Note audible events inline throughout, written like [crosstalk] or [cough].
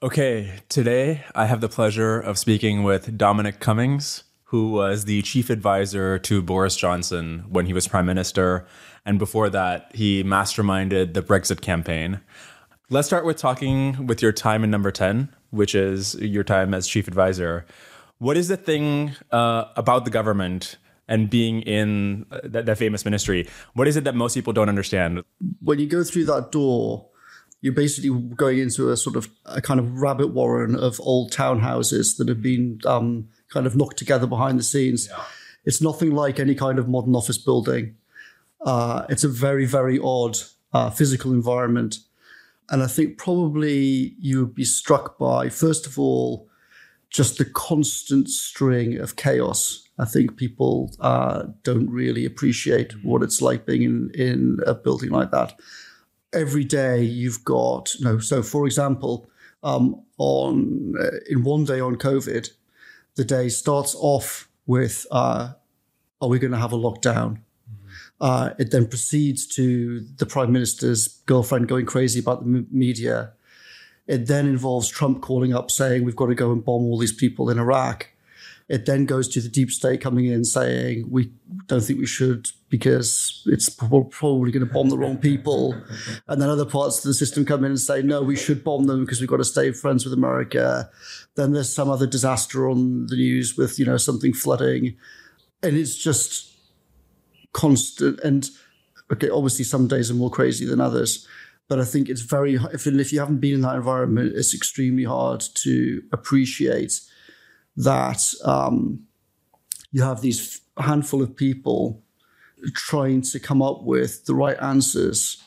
Okay, today I have the pleasure of speaking with Dominic Cummings, who was the chief advisor to Boris Johnson when he was prime minister. And before that, he masterminded the Brexit campaign. Let's start with talking with your time in number 10, which is your time as chief advisor. What is the thing uh, about the government and being in uh, that, that famous ministry? What is it that most people don't understand? When you go through that door, you're basically going into a sort of a kind of rabbit warren of old townhouses that have been um, kind of knocked together behind the scenes. Yeah. It's nothing like any kind of modern office building. Uh, it's a very, very odd uh, physical environment. And I think probably you would be struck by, first of all, just the constant string of chaos. I think people uh, don't really appreciate what it's like being in, in a building like that every day you've got you no. So, for example, um, on uh, in one day on COVID, the day starts off with uh, "Are we going to have a lockdown?" Uh, it then proceeds to the prime minister's girlfriend going crazy about the m- media. It then involves Trump calling up saying we've got to go and bomb all these people in Iraq. It then goes to the deep state coming in saying we don't think we should because it's probably going to bomb the wrong people. And then other parts of the system come in and say, no, we should bomb them because we've got to stay friends with America. Then there's some other disaster on the news with, you know, something flooding. And it's just constant. And okay, obviously some days are more crazy than others. But I think it's very, if, if you haven't been in that environment, it's extremely hard to appreciate that um, you have these handful of people trying to come up with the right answers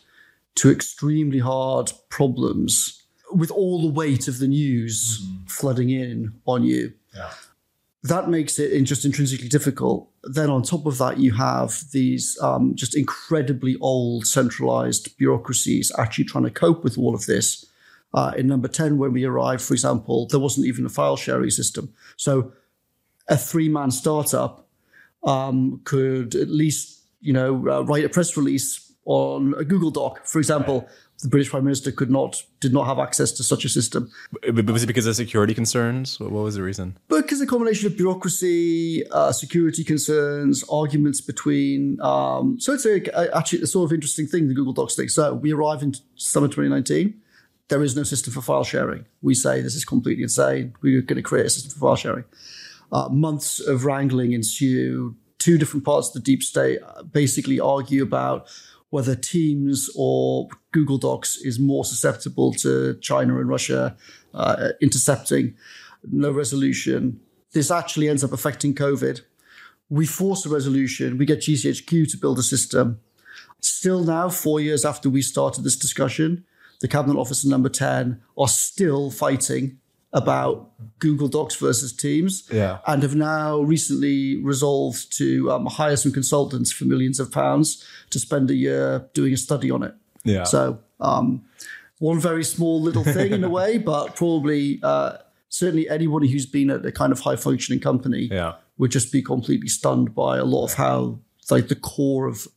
to extremely hard problems with all the weight of the news mm-hmm. flooding in on you. Yeah. That makes it just intrinsically difficult. Then, on top of that, you have these um, just incredibly old centralized bureaucracies actually trying to cope with all of this. Uh, in number 10, when we arrived, for example, there wasn't even a file sharing system. So a three man startup um, could at least, you know, uh, write a press release on a Google Doc, for example. The British Prime Minister could not did not have access to such a system. Was it because of security concerns? What was the reason? Because a combination of bureaucracy, uh, security concerns, arguments between. Um, so it's a, actually a sort of interesting thing. The Google Docs thing. So we arrive in summer 2019 there is no system for file sharing. We say this is completely insane. We're going to create a system for file sharing. Uh, months of wrangling ensue. Two different parts of the deep state basically argue about whether Teams or Google Docs is more susceptible to China and Russia uh, intercepting. No resolution. This actually ends up affecting COVID. We force a resolution. We get GCHQ to build a system. Still now, four years after we started this discussion, the cabinet officer number 10 are still fighting about Google Docs versus Teams, yeah. and have now recently resolved to um, hire some consultants for millions of pounds to spend a year doing a study on it. Yeah. So um, one very small little thing in a [laughs] way, but probably uh, certainly anybody who's been at a kind of high functioning company yeah. would just be completely stunned by a lot of how like the core of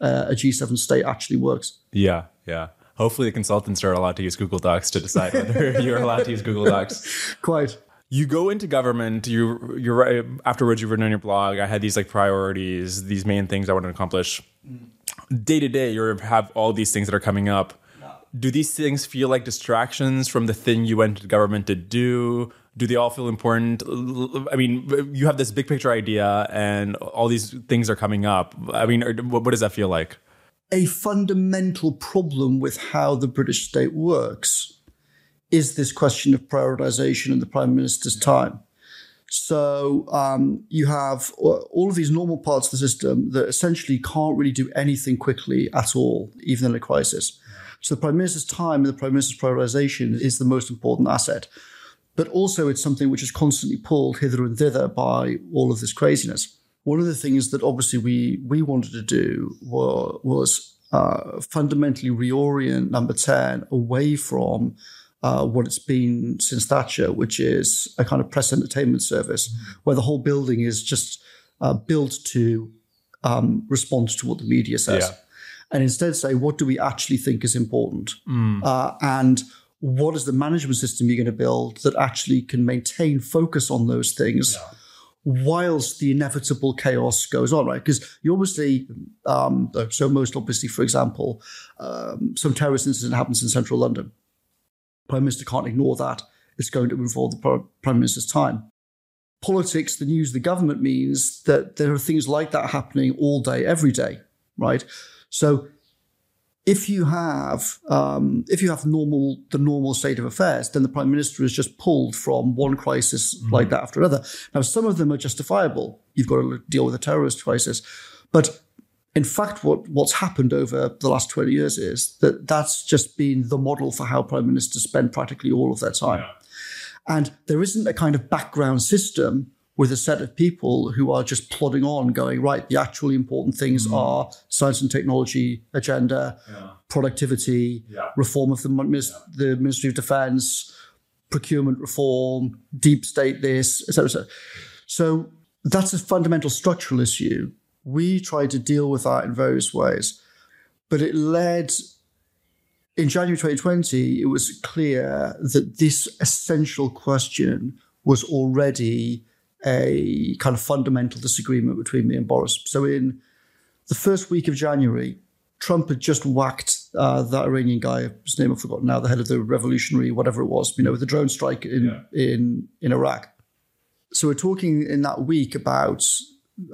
uh, a G7 state actually works. Yeah, yeah hopefully the consultants are allowed to use Google Docs to decide whether [laughs] you're allowed to use Google Docs. Quite. You go into government. You you're right. Afterwards, you've written on your blog. I had these like priorities, these main things I want to accomplish. Day to day, you have all these things that are coming up. Do these things feel like distractions from the thing you went to government to do? Do they all feel important? I mean, you have this big picture idea, and all these things are coming up. I mean, what does that feel like? A fundamental problem with how the British state works is this question of prioritization in the prime minister's time. So um, you have all of these normal parts of the system that essentially can't really do anything quickly at all, even in a crisis. So the prime minister's time and the prime minister's prioritization is the most important asset. But also, it's something which is constantly pulled hither and thither by all of this craziness one of the things that obviously we we wanted to do were, was uh, fundamentally reorient number 10 away from uh, what it's been since Thatcher, which is a kind of press entertainment service mm-hmm. where the whole building is just uh, built to um, respond to what the media says. Yeah. And instead say, what do we actually think is important? Mm. Uh, and what is the management system you're going to build that actually can maintain focus on those things yeah. Whilst the inevitable chaos goes on, right? Because you obviously, um, so most obviously, for example, um, some terrorist incident happens in central London. Prime Minister can't ignore that. It's going to involve the Prime Minister's time. Politics, the news, the government means that there are things like that happening all day, every day, right? So if you have um, if you have normal the normal state of affairs, then the prime minister is just pulled from one crisis mm-hmm. like that after another. Now, some of them are justifiable. You've got to deal with a terrorist crisis, but in fact, what what's happened over the last twenty years is that that's just been the model for how prime ministers spend practically all of their time, yeah. and there isn't a kind of background system with a set of people who are just plodding on, going, right, the actually important things mm. are science and technology agenda, yeah. productivity, yeah. reform of the, yeah. the Ministry of Defense, procurement reform, deep state this, etc. Et so that's a fundamental structural issue. We tried to deal with that in various ways, but it led in January 2020, it was clear that this essential question was already a kind of fundamental disagreement between me and Boris. So in the first week of January, Trump had just whacked uh, that Iranian guy, his name I've forgotten now, the head of the revolutionary, whatever it was, you know, with the drone strike in yeah. in in Iraq. So we're talking in that week about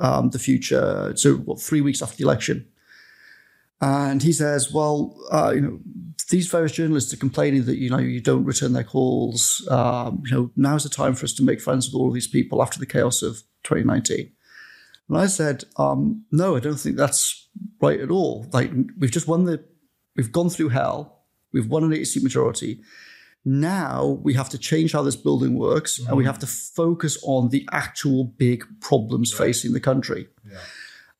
um, the future. So what, three weeks after the election, and he says, "Well, uh, you know, these various journalists are complaining that you know you don't return their calls. Um, you know, now's the time for us to make friends with all of these people after the chaos of 2019." And I said, um, "No, I don't think that's right at all. Like we've just won the, we've gone through hell. We've won an 80 seat majority. Now we have to change how this building works, mm-hmm. and we have to focus on the actual big problems yeah. facing the country." Yeah.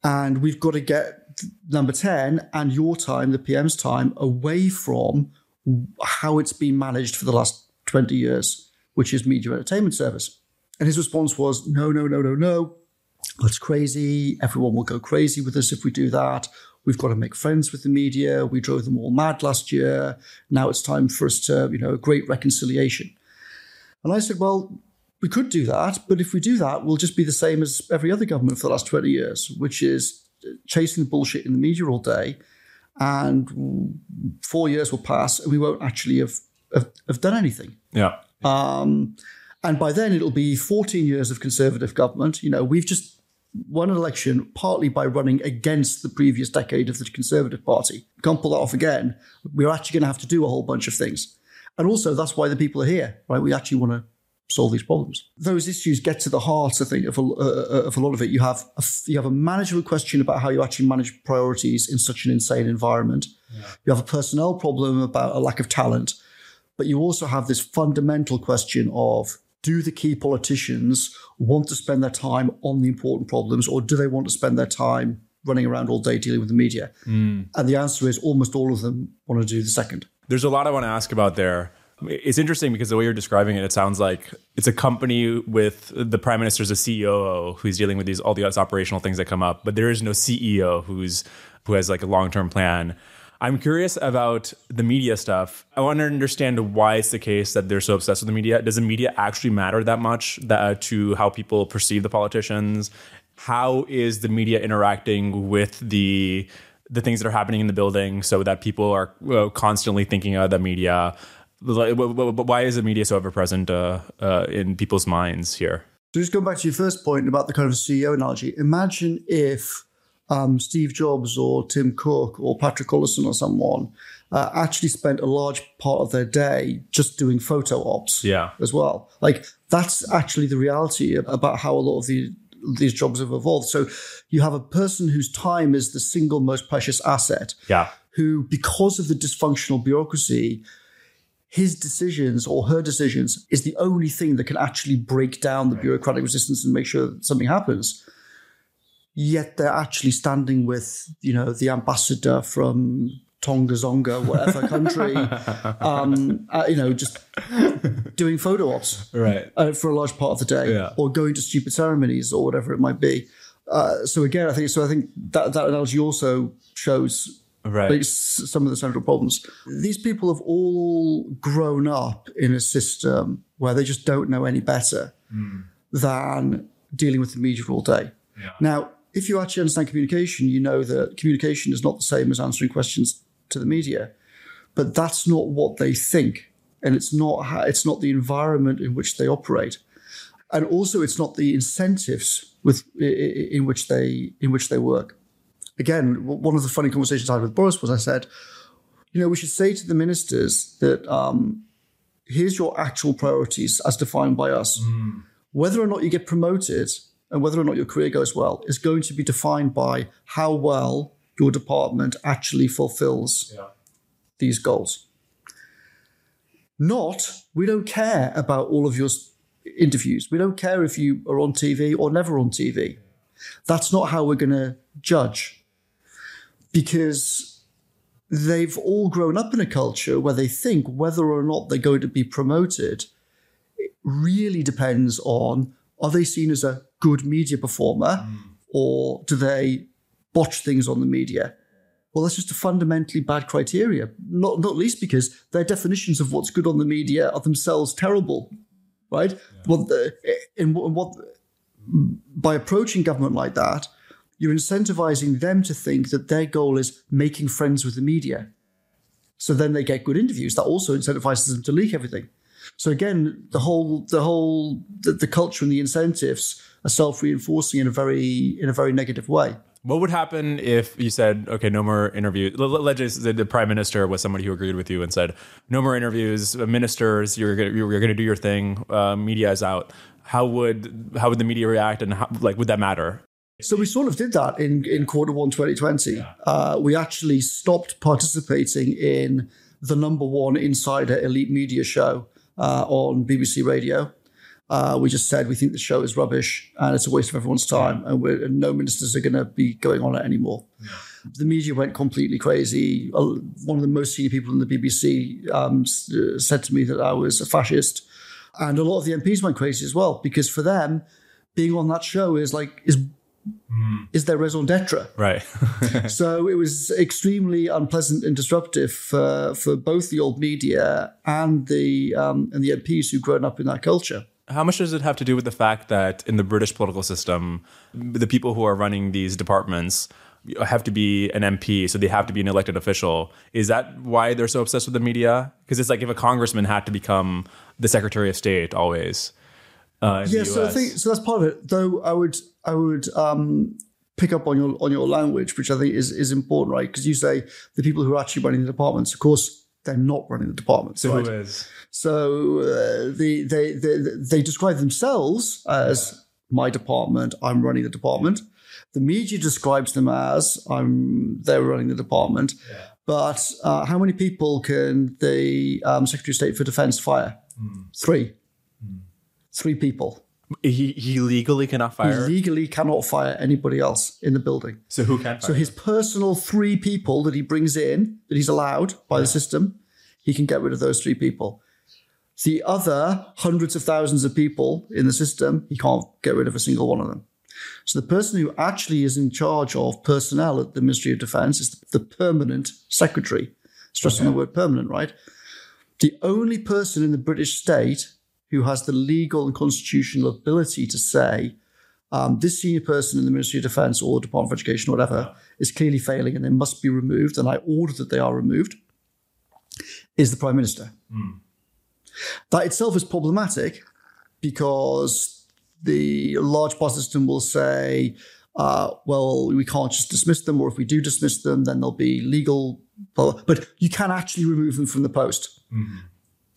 And we've got to get number 10 and your time, the PM's time, away from how it's been managed for the last 20 years, which is media entertainment service. And his response was, no, no, no, no, no. That's crazy. Everyone will go crazy with us if we do that. We've got to make friends with the media. We drove them all mad last year. Now it's time for us to, you know, a great reconciliation. And I said, well, we could do that, but if we do that, we'll just be the same as every other government for the last 20 years, which is chasing the bullshit in the media all day, and four years will pass and we won't actually have have, have done anything. Yeah. Um, and by then it'll be 14 years of conservative government. You know, we've just won an election partly by running against the previous decade of the Conservative Party. Can't pull that off again. We're actually going to have to do a whole bunch of things. And also, that's why the people are here, right? We actually want to solve these problems. Those issues get to the heart, I think, of a, uh, of a lot of it. You have a, you have a management question about how you actually manage priorities in such an insane environment. Yeah. You have a personnel problem about a lack of talent, but you also have this fundamental question of do the key politicians want to spend their time on the important problems, or do they want to spend their time running around all day dealing with the media? Mm. And the answer is almost all of them want to do the second. There's a lot I want to ask about there. It's interesting because the way you're describing it, it sounds like it's a company with the prime minister as a CEO who's dealing with these all these operational things that come up, but there is no CEO who's who has like a long term plan. I'm curious about the media stuff. I want to understand why it's the case that they're so obsessed with the media. Does the media actually matter that much that, uh, to how people perceive the politicians? How is the media interacting with the the things that are happening in the building so that people are uh, constantly thinking of the media? But why is the media so ever present uh, uh, in people's minds here? So just going back to your first point about the kind of CEO analogy, imagine if um, Steve Jobs or Tim Cook or Patrick Collison or someone uh, actually spent a large part of their day just doing photo ops yeah. as well. Like that's actually the reality about how a lot of the, these jobs have evolved. So you have a person whose time is the single most precious asset. Yeah. Who, because of the dysfunctional bureaucracy, his decisions or her decisions is the only thing that can actually break down the bureaucratic resistance and make sure that something happens. Yet they're actually standing with, you know, the ambassador from Tonga Zonga, whatever country, [laughs] um, uh, you know, just doing photo ops right. Uh, for a large part of the day, yeah. or going to stupid ceremonies or whatever it might be. Uh, so again, I think so. I think that that analogy also shows Right. Like some of the central problems. These people have all grown up in a system where they just don't know any better hmm. than dealing with the media all day. Now, if you actually understand communication, you know that communication is not the same as answering questions to the media, but that's not what they think, and it's not how, it's not the environment in which they operate, and also it's not the incentives with in which they in which they work. Again, one of the funny conversations I had with Boris was I said, you know, we should say to the ministers that um, here's your actual priorities as defined by us. Whether or not you get promoted and whether or not your career goes well is going to be defined by how well your department actually fulfills these goals. Not, we don't care about all of your interviews. We don't care if you are on TV or never on TV. That's not how we're going to judge because they've all grown up in a culture where they think whether or not they're going to be promoted really depends on are they seen as a good media performer mm. or do they botch things on the media? Well, that's just a fundamentally bad criteria, not, not least because their definitions of what's good on the media are themselves terrible, right? Well, the, in, in what by approaching government like that, you're incentivizing them to think that their goal is making friends with the media. So then they get good interviews. That also incentivizes them to leak everything. So again, the whole the whole the, the culture and the incentives are self-reinforcing in a very in a very negative way. What would happen if you said, okay, no more interviews? Let- let- Let's just say the prime minister was somebody who agreed with you and said, no more interviews, uh, ministers, you're gonna, you're going to do your thing, uh, media is out. How would how would the media react, and how, like would that matter? So we sort of did that in, in quarter one 2020. Uh, we actually stopped participating in the number one insider elite media show uh, on BBC Radio. Uh, we just said we think the show is rubbish and it's a waste of everyone's time, and, we're, and no ministers are going to be going on it anymore. The media went completely crazy. One of the most senior people in the BBC um, uh, said to me that I was a fascist, and a lot of the MPs went crazy as well because for them, being on that show is like is is their raison d'etre. Right. [laughs] So it was extremely unpleasant and disruptive for, for both the old media and the um, and the MPs who've grown up in that culture. How much does it have to do with the fact that in the British political system, the people who are running these departments have to be an MP, so they have to be an elected official? Is that why they're so obsessed with the media? Because it's like if a congressman had to become the Secretary of State always. Uh, Yeah, so I think so that's part of it. Though I would I would um, pick up on your on your language, which I think is is important, right? Because you say the people who are actually running the departments, of course, they're not running the departments. so right? who is? So uh, the, they, they they describe themselves as my department. I'm running the department. The media describes them as I'm they're running the department. But uh, how many people can the um, Secretary of State for Defence fire? Three. Three people. He, he legally cannot fire. He legally cannot fire anybody else in the building. so who can fire? So his personal three people that he brings in, that he's allowed by the system, he can get rid of those three people. The other hundreds of thousands of people in the system, he can't get rid of a single one of them. So the person who actually is in charge of personnel at the Ministry of Defence is the permanent secretary. Stressing the word permanent, right? The only person in the British state who has the legal and constitutional ability to say, um, this senior person in the Ministry of Defence or the Department of Education or whatever is clearly failing and they must be removed, and I order that they are removed, is the Prime Minister. That itself is problematic because the large part system will say, uh, well, we can't just dismiss them, or if we do dismiss them, then there'll be legal. Blah, blah. But you can actually remove them from the post.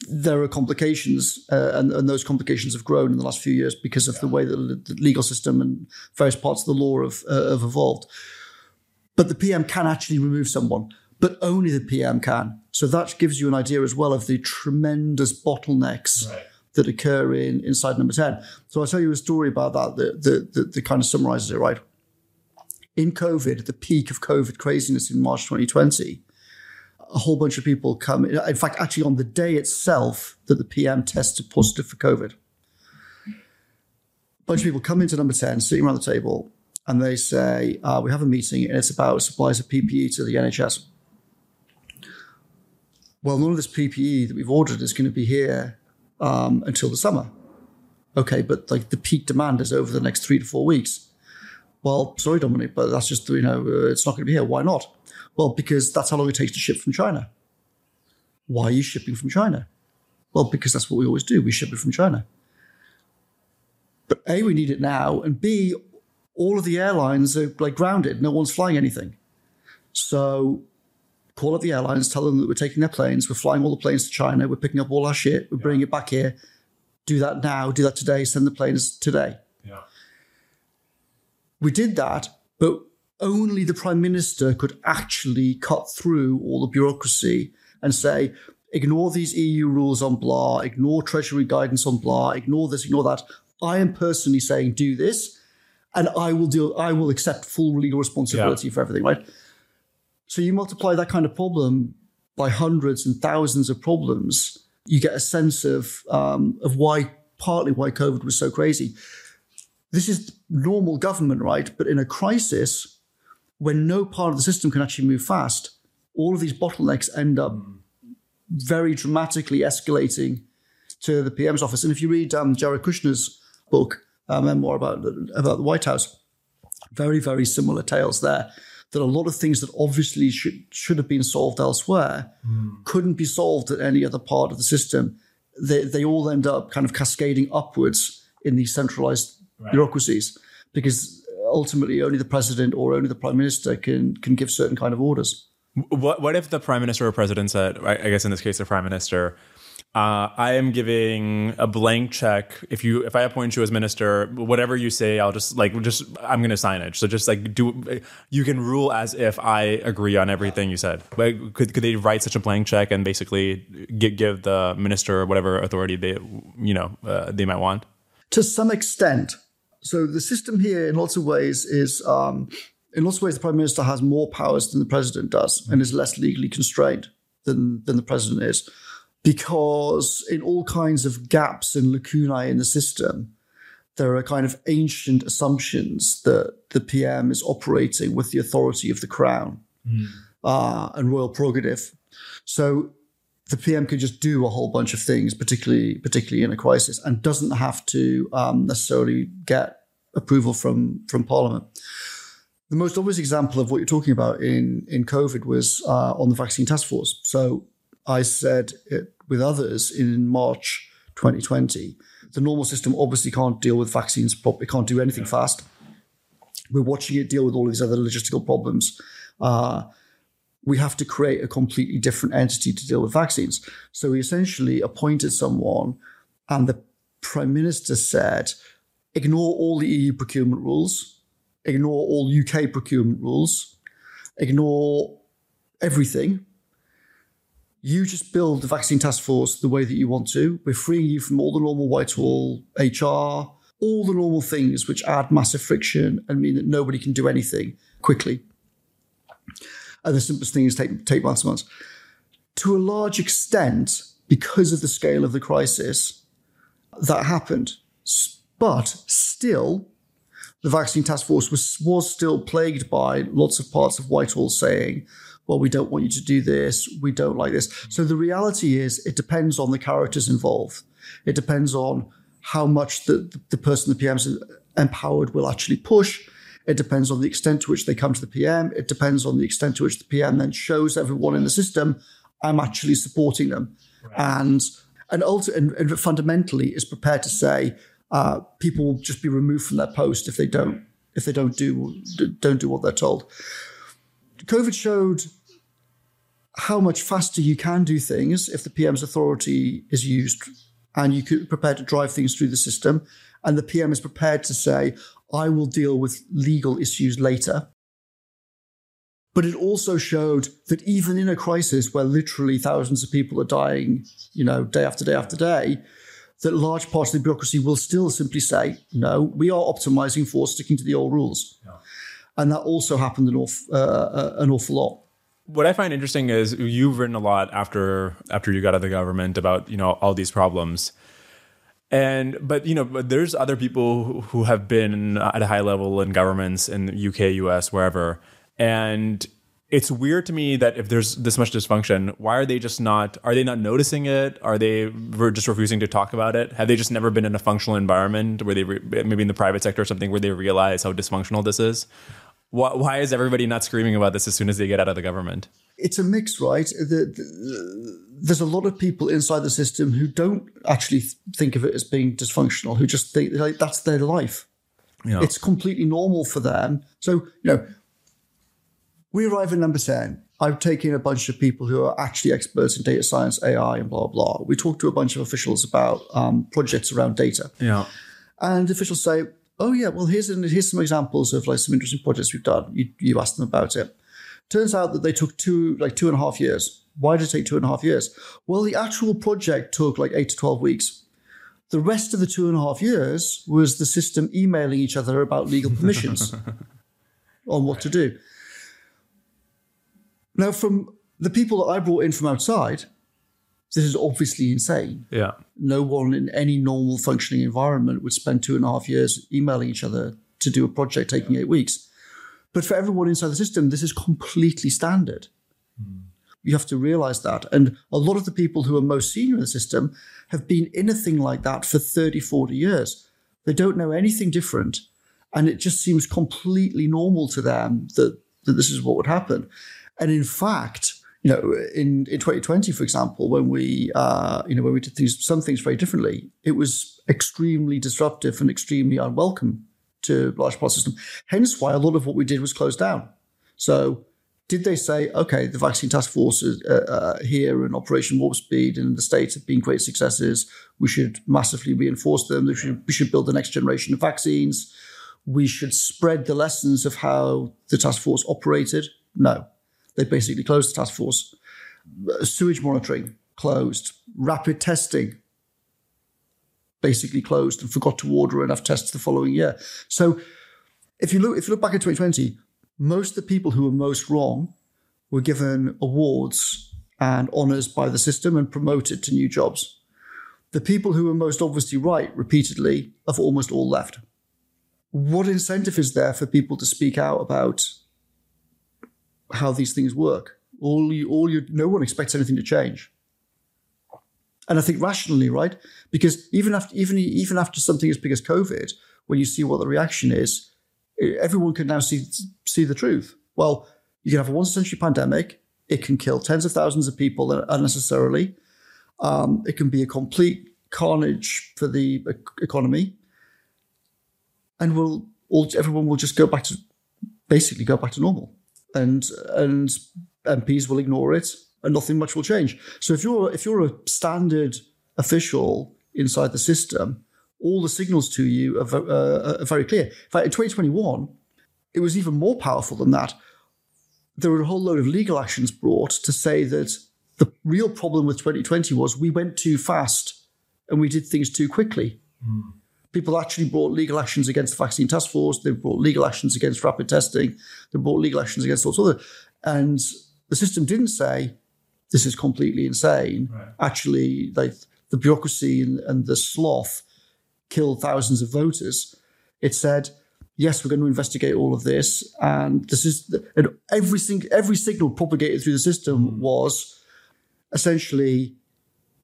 There are complications, uh, and, and those complications have grown in the last few years because of the way that the legal system and various parts of the law have, uh, have evolved. But the PM can actually remove someone, but only the PM can. So that gives you an idea as well of the tremendous bottlenecks that occur in inside number 10. So I'll tell you a story about that that, that, that, that kind of summarizes it, right? In COVID, at the peak of COVID craziness in March 2020, a whole bunch of people come. In fact, actually, on the day itself that the PM tested positive for COVID, a bunch of people come into number 10, sitting around the table, and they say, uh, We have a meeting and it's about supplies of PPE to the NHS. well, none of this PPE that we've ordered is going to be here um, until the summer. Okay, but like the peak demand is over the next three to four weeks. Well, sorry, Dominic, but that's just, you know, uh, it's not going to be here. Why not? Well, because that's how long it takes to ship from China. Why are you shipping from China? Well, because that's what we always do. We ship it from China. But A, we need it now. And B, all of the airlines are like grounded. No one's flying anything. So call up the airlines, tell them that we're taking their planes, we're flying all the planes to China, we're picking up all our shit, we're bringing it back here. Do that now, do that today, send the planes today. Yeah. We did that, but only the prime minister could actually cut through all the bureaucracy and say, ignore these EU rules on blah, ignore Treasury guidance on blah, ignore this, ignore that. I am personally saying do this, and I will do. I will accept full legal responsibility Yeah. for everything. Right. So you multiply that kind of problem by hundreds and thousands of problems, you get a sense of um, of why partly why COVID was so crazy. This is normal government, right? But in a crisis, when no part of the system can actually move fast, all of these bottlenecks end up very dramatically escalating to the PM's office. And if you read um, Jared Kushner's book, uh, memoir about about the White House, very very similar tales there. That a lot of things that obviously should should have been solved elsewhere couldn't be solved at any other part of the system. They they all end up kind of cascading upwards in these centralized bureaucracies because ultimately only the president or only the prime minister can can give certain kind of orders. What what if the prime minister or president said, I I guess in this case the prime minister, uh, I am giving a blank check. If you if I appoint you as minister, whatever you say, I'll just like just I'm going to sign it. So just like do you can rule as if I agree on everything you said. But could could they write such a blank check and basically give, give the minister whatever authority they you know uh, they might want? to some extent. So the system here, in lots of ways, is um, in lots of ways the prime minister has more powers than the president does, and is less legally constrained than than the president is, because in all kinds of gaps and lacunae in the system, there are kind of ancient assumptions that the PM is operating with the authority of the crown uh, and royal prerogative. So the PM can just do a whole bunch of things, particularly particularly in a crisis, and doesn't have to um, necessarily get approval from from Parliament. The most obvious example of what you're talking about in in COVID was uh, on the vaccine task force. So I said it with others in March 2020. The normal system obviously can't deal with vaccines properly, can't do anything fast. We're watching it deal with all these other logistical problems. Uh, we have to create a completely different entity to deal with vaccines. So we essentially appointed someone, and the prime minister said, ignore all the EU procurement rules, ignore all UK procurement rules, ignore everything. You just build the vaccine task force the way that you want to. We're freeing you from all the normal Whitehall HR, all the normal things which add massive friction and mean that nobody can do anything quickly and the simplest thing is take take months and months. To a large extent, because of the scale of the crisis, that happened. But still, the vaccine task force was was still plagued by lots of parts of Whitehall saying, "Well, we don't want you to do this. We don't like this." So the reality is, it depends on the characters involved. It depends on how much the the person the PM's empowered will actually push. It depends on the extent to which they come to the PM. It depends on the extent to which the PM then shows everyone in the system, I'm actually supporting them. And and, ulti- and and fundamentally is prepared to say uh, people will just be removed from their post if they don't if they don't do don't do what they're told. COVID showed how much faster you can do things if the PM's authority is used and you could prepare to drive things through the system and the PM is prepared to say, I will deal with legal issues later. But it also showed that even in a crisis where literally thousands of people are dying, you know, day after day after day, that large parts of the bureaucracy will still simply say, no, we are optimizing for sticking to the old rules. And that also happened an awful, uh, an awful lot. What I find interesting is you've written a lot after after you got out of the government about you know all these problems, and but you know but there's other people who- have been at a high level in governments in the UK, US, wherever, and it's weird to me that if there's this much dysfunction, why are they just not? Are they not noticing it? Are they just refusing to talk about it? Have they just never been in a functional environment where they re- maybe in the private sector or something where they realize how dysfunctional this is? Why, why is everybody not screaming about this as soon as they get out of the government? It's a mix, right? The, the, there's a lot of people inside the system who don't actually think of it as being dysfunctional, who just think like that's their life. Yeah. It's completely normal for them. So, you know, we arrive at number 10. I've taken a bunch of people who are actually experts in data science, AI, and blah, blah. We talk to a bunch of officials about um, projects around data. Yeah. And officials say, oh, yeah, well, here's, an, here's some examples of like some interesting projects we've done. You, you asked them about it. Turns out that they took two, like two and a half years. Why did it take two and a half years? Well, the actual project took like eight to 12 weeks. The rest of the two and a half years was the system emailing each other about legal permissions [laughs] on what to do. Now, from the people that I brought in from outside, this is obviously insane. Yeah. No one in any normal functioning environment would spend two and a half years emailing each other to do a project taking eight weeks. But for everyone inside the system, this is completely standard. You have to realize that. And a lot of the people who are most senior in the system have been in a thing like that for 30, 40 years. They don't know anything different. And it just seems completely normal to them that, that this is what would happen. And in fact, you know, in, in 2020, for example, when we, uh, you know, when we did things, some things very differently, it was extremely disruptive and extremely unwelcome to large part system. Hence why a lot of what we did was closed down. So did they say, okay, the vaccine task force is, uh, uh, here and Operation Warp Speed in the States have been great successes. We should massively reinforce them. We should, we should build the next generation of vaccines. We should spread the lessons of how the task force operated. No, they basically closed the task force. Uh, Sewage monitoring closed. Rapid testing basically closed and forgot to order enough tests the following year. So if you look if you look back at 2020, most of the people who were most wrong were given awards and honors by the system and promoted to new jobs. The people who were most obviously right repeatedly have almost all left. What incentive is there for people to speak out about how these things work? All you, all you, no one expects anything to change. And I think rationally, right? Because even after, even, even after something as big as COVID, when you see what the reaction is, everyone can now see see the truth. Well, you can have a once century pandemic. It can kill tens of thousands of people unnecessarily. Um, it can be a complete carnage for the economy, and will all everyone will just go back to basically go back to normal, and and MPs will ignore it, and nothing much will change. So if you're if you're a standard official inside the system, all the signals to you are, uh, are very clear. In fact, in 2021, it was even more powerful than that. There were a whole load of legal actions brought to say that the real problem with 2020 was we went too fast and we did things too quickly. Mm. People actually brought legal actions against the vaccine task force. They brought legal actions against rapid testing. They brought legal actions against all sorts of, and the system didn't say this is completely insane. Right. Actually, like the bureaucracy and, and the sloth killed thousands of voters. It said, yes, we're going to investigate all of this. And this is and every single every signal propagated through the system mm. was essentially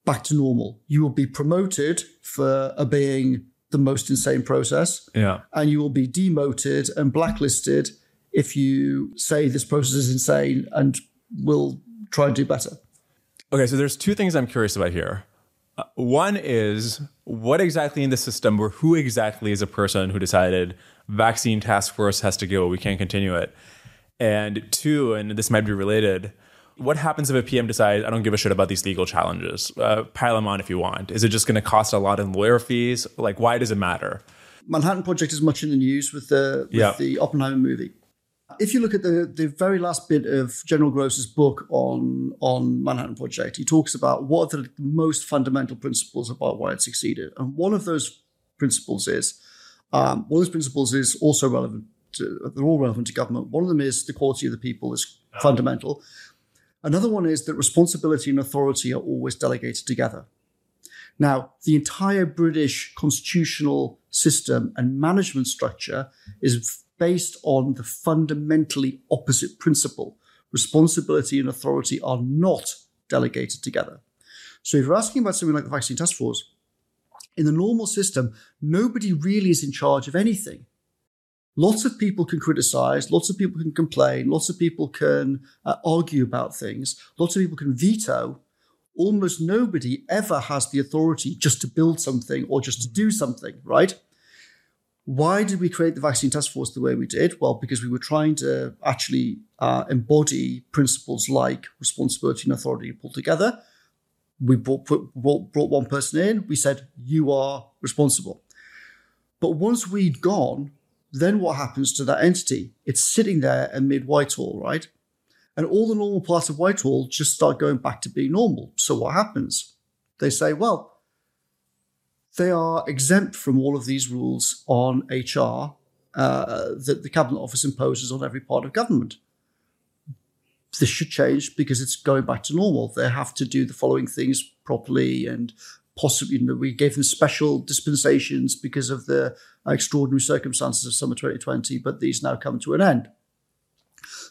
back to normal. You will be promoted for obeying the most insane process. Yeah. And you will be demoted and blacklisted if you say this process is insane and will try and do better. Okay, so there's two things I'm curious about here. One is what exactly in the system or who exactly is a person who decided vaccine task force has to go, we can't continue it. And two, and this might be related, what happens if a PM decides, I don't give a shit about these legal challenges? Uh, pile them on if you want. Is it just going to cost a lot in lawyer fees? Like, why does it matter? Manhattan Project is much in the news with the, with yeah. the Oppenheimer movie if you look at the, the very last bit of General Groves's book on, on Manhattan Project, he talks about what are the most fundamental principles about why it succeeded. And one of those principles is, um, one of those principles is also relevant to, they're all relevant to government. One of them is the quality of the people is fundamental. Another one is that responsibility and authority are always delegated together. Now, the entire British constitutional system and management structure is based on the fundamentally opposite principle, responsibility and authority are not delegated together. So if you're asking about something like the vaccine task force, in the normal system, nobody really is in charge of anything. Lots of people can criticize, lots of people can complain, lots of people can uh, argue about things, lots of people can veto. Almost nobody ever has the authority just to build something or just to do something, right? Why did we create the vaccine task force the way we did? Well, because we were trying to actually uh, embody principles like responsibility and authority pulled together we brought, put, brought, brought one person in, we said, you are responsible. But once we'd gone, then what happens to that entity? It's sitting there amid Whitehall, right? And all the normal parts of Whitehall just start going back to being normal. So what happens? They say, well, they are exempt from all of these rules on HR uh, that the Cabinet Office imposes on every part of government this should change because it's going back to normal. They have to do the following things properly and possibly, you know, we gave them special dispensations because of the extraordinary circumstances of summer 2020, but these now come to an end.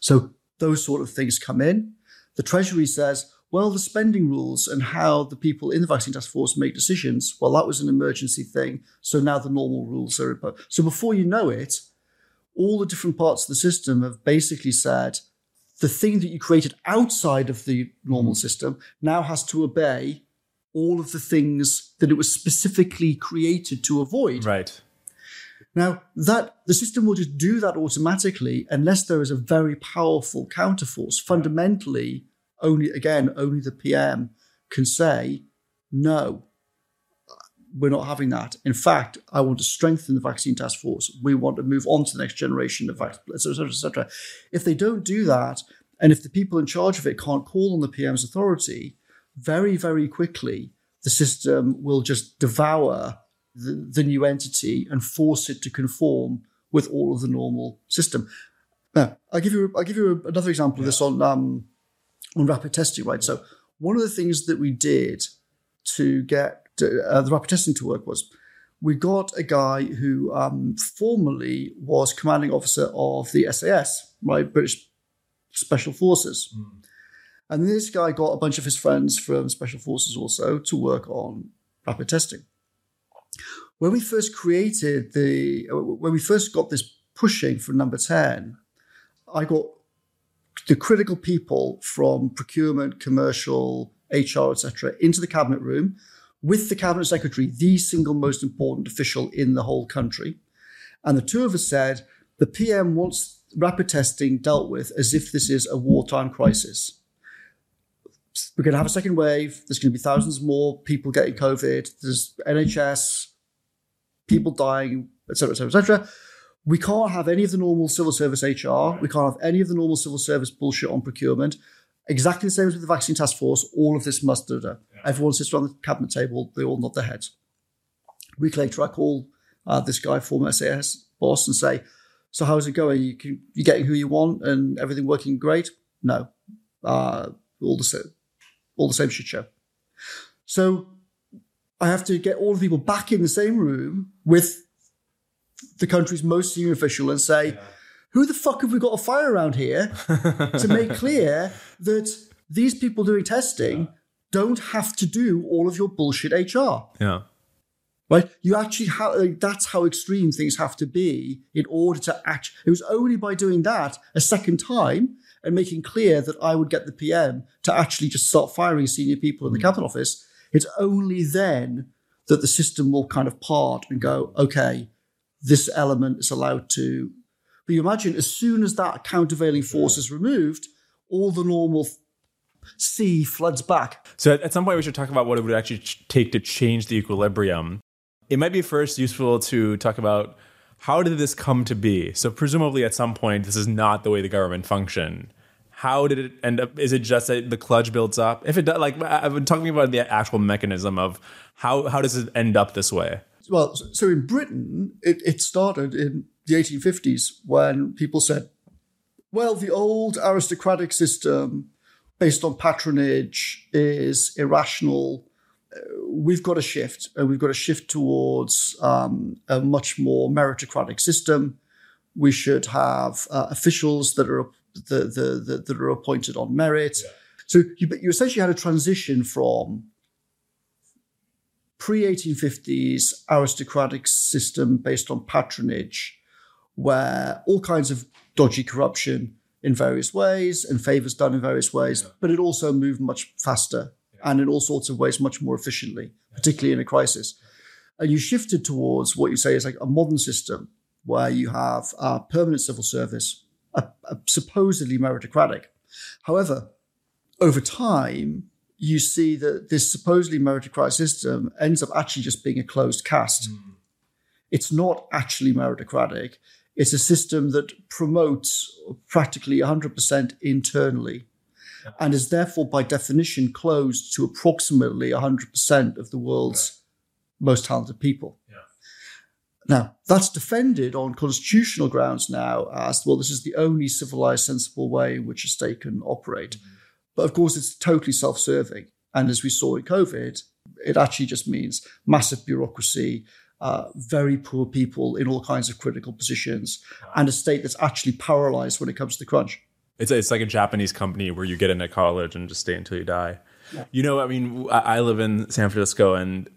So those sort of things come in. The Treasury says, well, the spending rules and how the people in the vaccine task force make decisions, well, that was an emergency thing. So now the normal rules are imposed. So before you know it, all the different parts of the system have basically said, the thing that you created outside of the normal mm. system now has to obey all of the things that it was specifically created to avoid. Right. Now that the system will just do that automatically unless there is a very powerful counterforce. Fundamentally, only again, only the PM can say, no, we're not having that. In fact, I want to strengthen the vaccine task force. We want to move on to the next generation of vaccine, et cetera, et cetera. If they don't do that, and if the people in charge of it can't call on the PM's authority, very, very quickly, the system will just devour the, the new entity and force it to conform with all of the normal system. Now, I'll give you, I'll give you another example yeah. of this on, um, on rapid testing, right? So, one of the things that we did to get uh, the rapid testing to work was we got a guy who um, formerly was commanding officer of the SAS, right, British Special Forces. Mm. And this guy got a bunch of his friends from Special Forces also to work on rapid testing. When we first created the, uh, when we first got this pushing for number 10, I got the critical people from procurement, commercial, HR, etc., into the cabinet room with the cabinet secretary, the single most important official in the whole country. And the two of us said the PM wants rapid testing dealt with as if this is a wartime crisis. We're going to have a second wave. There's going to be thousands more people getting COVID. There's NHS, people dying, etc., etc., etc. We can't have any of the normal civil service HR. We can't have any of the normal civil service bullshit on procurement. Exactly the same as with the vaccine task force. All of this must do. Yeah. Everyone sits around the cabinet table. They all nod their heads. A week later, I call uh, this guy, former SAS boss, and say, "So how's it going? You can, you getting who you want and everything working great?" No, uh, all the same, all the same shit show. So I have to get all the people back in the same room with the country's most senior official and say. Yeah who the fuck have we got a fire around here [laughs] to make clear that these people doing testing yeah. don't have to do all of your bullshit HR? Yeah. Right? You actually have, like, that's how extreme things have to be in order to act. It was only by doing that a second time and making clear that I would get the PM to actually just start firing senior people in the mm. cabinet office. It's only then that the system will kind of part and go, okay, this element is allowed to but you imagine as soon as that countervailing force is removed, all the normal sea floods back. So at some point, we should talk about what it would actually take to change the equilibrium. It might be first useful to talk about how did this come to be? So presumably at some point, this is not the way the government functioned. How did it end up? Is it just that the kludge builds up? If it does, like I've been talking about the actual mechanism of how how does it end up this way? Well, so in Britain, it, it started in the 1850s when people said, well, the old aristocratic system based on patronage is irrational. Uh, we've got to shift, and we've got to shift towards um, a much more meritocratic system. We should have uh, officials that are the, the, the, that are appointed on merit. Yeah. So you, you essentially had a transition from pre 1850s aristocratic system based on patronage, where all kinds of dodgy corruption in various ways and favors done in various ways, yeah. but it also moved much faster yeah. and in all sorts of ways much more efficiently, particularly in a crisis. And you shifted towards what you say is like a modern system where you have a permanent civil service, a, a supposedly meritocratic. However, over time, you see that this supposedly meritocratic system ends up actually just being a closed caste. Mm. It's not actually meritocratic. It's a system that promotes practically 100% internally yeah. and is therefore, by definition, closed to approximately 100% of the world's most talented people. Yeah. Now, that's defended on constitutional grounds now as well, this is the only civilized, sensible way in which a state can operate. Mm-hmm. But of course, it's totally self serving. And as we saw in COVID, it actually just means massive bureaucracy, uh, very poor people in all kinds of critical positions, and a state that's actually paralyzed when it comes to the crunch. It's, it's like a Japanese company where you get into college and just stay until you die. Yeah. You know, I mean, I live in San Francisco, and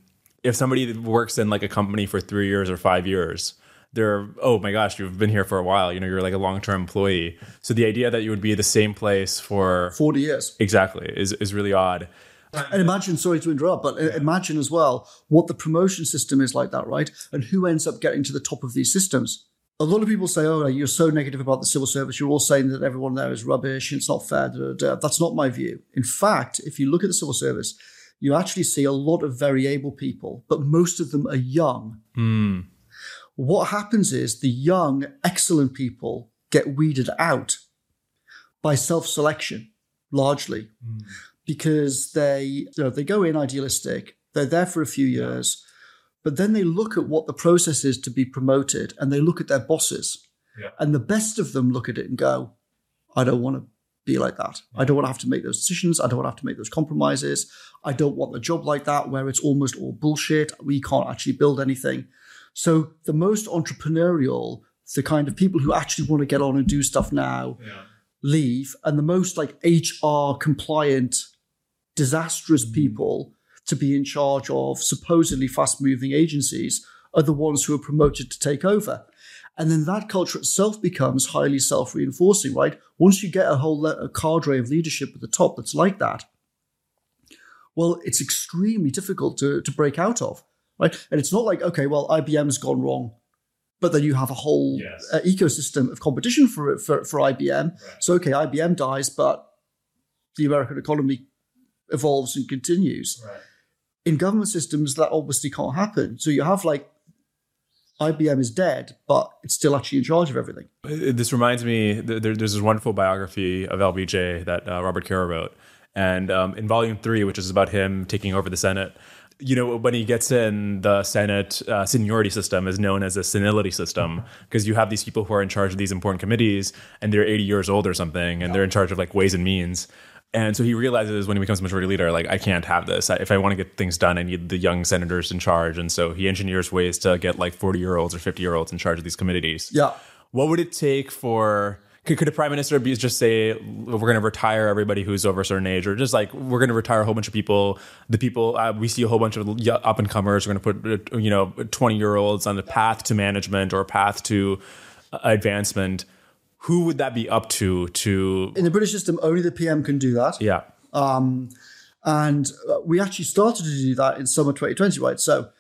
if somebody works in like a company for three years or five years, they're oh my gosh, you've been here for a while. You know, you're like a long term employee. So the idea that you would be the same place for forty years exactly is is really odd. And imagine, sorry to interrupt, but imagine as well what the promotion system is like that, right? And who ends up getting to the top of these systems? A lot of people say, oh, you're so negative about the civil service. You're all saying that everyone there is rubbish and it's not fair. Da, da, da. That's not my view. In fact, if you look at the civil service, you actually see a lot of very able people, but most of them are young. Mm. What happens is the young, excellent people get weeded out by self selection, largely, mm. because they, you know, they go in idealistic, they're there for a few years, but then they look at what the process is to be promoted and they look at their bosses. Yeah. And the best of them look at it and go, I don't want to be like that. I don't want to have to make those decisions. I don't want to have to make those compromises. I don't want a job like that where it's almost all bullshit. We can't actually build anything. So the most entrepreneurial, the kind of people who actually want to get on and do stuff now, yeah. leave, and the most like HR compliant, disastrous mm. people to be in charge of supposedly fast moving agencies are the ones who are promoted to take over. And then that culture itself becomes highly self reinforcing, right? Once you get a whole le- a cadre of leadership at the top that's like that, well, it's extremely difficult to, to break out of, right? And it's not like, okay, well, IBM's gone wrong, but then you have a whole yes. uh, ecosystem of competition for, for, for IBM. Right. So, okay, IBM dies, but the American economy evolves and continues. Right. In government systems, that obviously can't happen. So you have like IBM is dead, but it's still actually in charge of everything. This reminds me, there's this wonderful biography of LBJ that uh, Robert Caro wrote. And um, in volume three, which is about him taking over the Senate, you know, when he gets in, the Senate uh, seniority system is known as a senility system because you have these people who are in charge of these important committees and they're 80 years old or something and they're in charge of like ways and means. And so he realizes when he becomes majority leader, like, I can't have this. If I want to get things done, I need the young senators in charge. And so he engineers ways to get like 40 year olds or 50 year olds in charge of these committees. Yeah. What would it take for, could, could a prime minister be just say, we're going to retire everybody who's over a certain age, or just like, we're going to retire a whole bunch of people? The people, uh, we see a whole bunch of up and comers, we're going to put, uh, you know, 20 year olds on the path to management or path to uh, advancement who would that be up to? To in the British system, only the PM can do that. Yeah. Um, and uh, we actually started to do that in summer 2020, right? So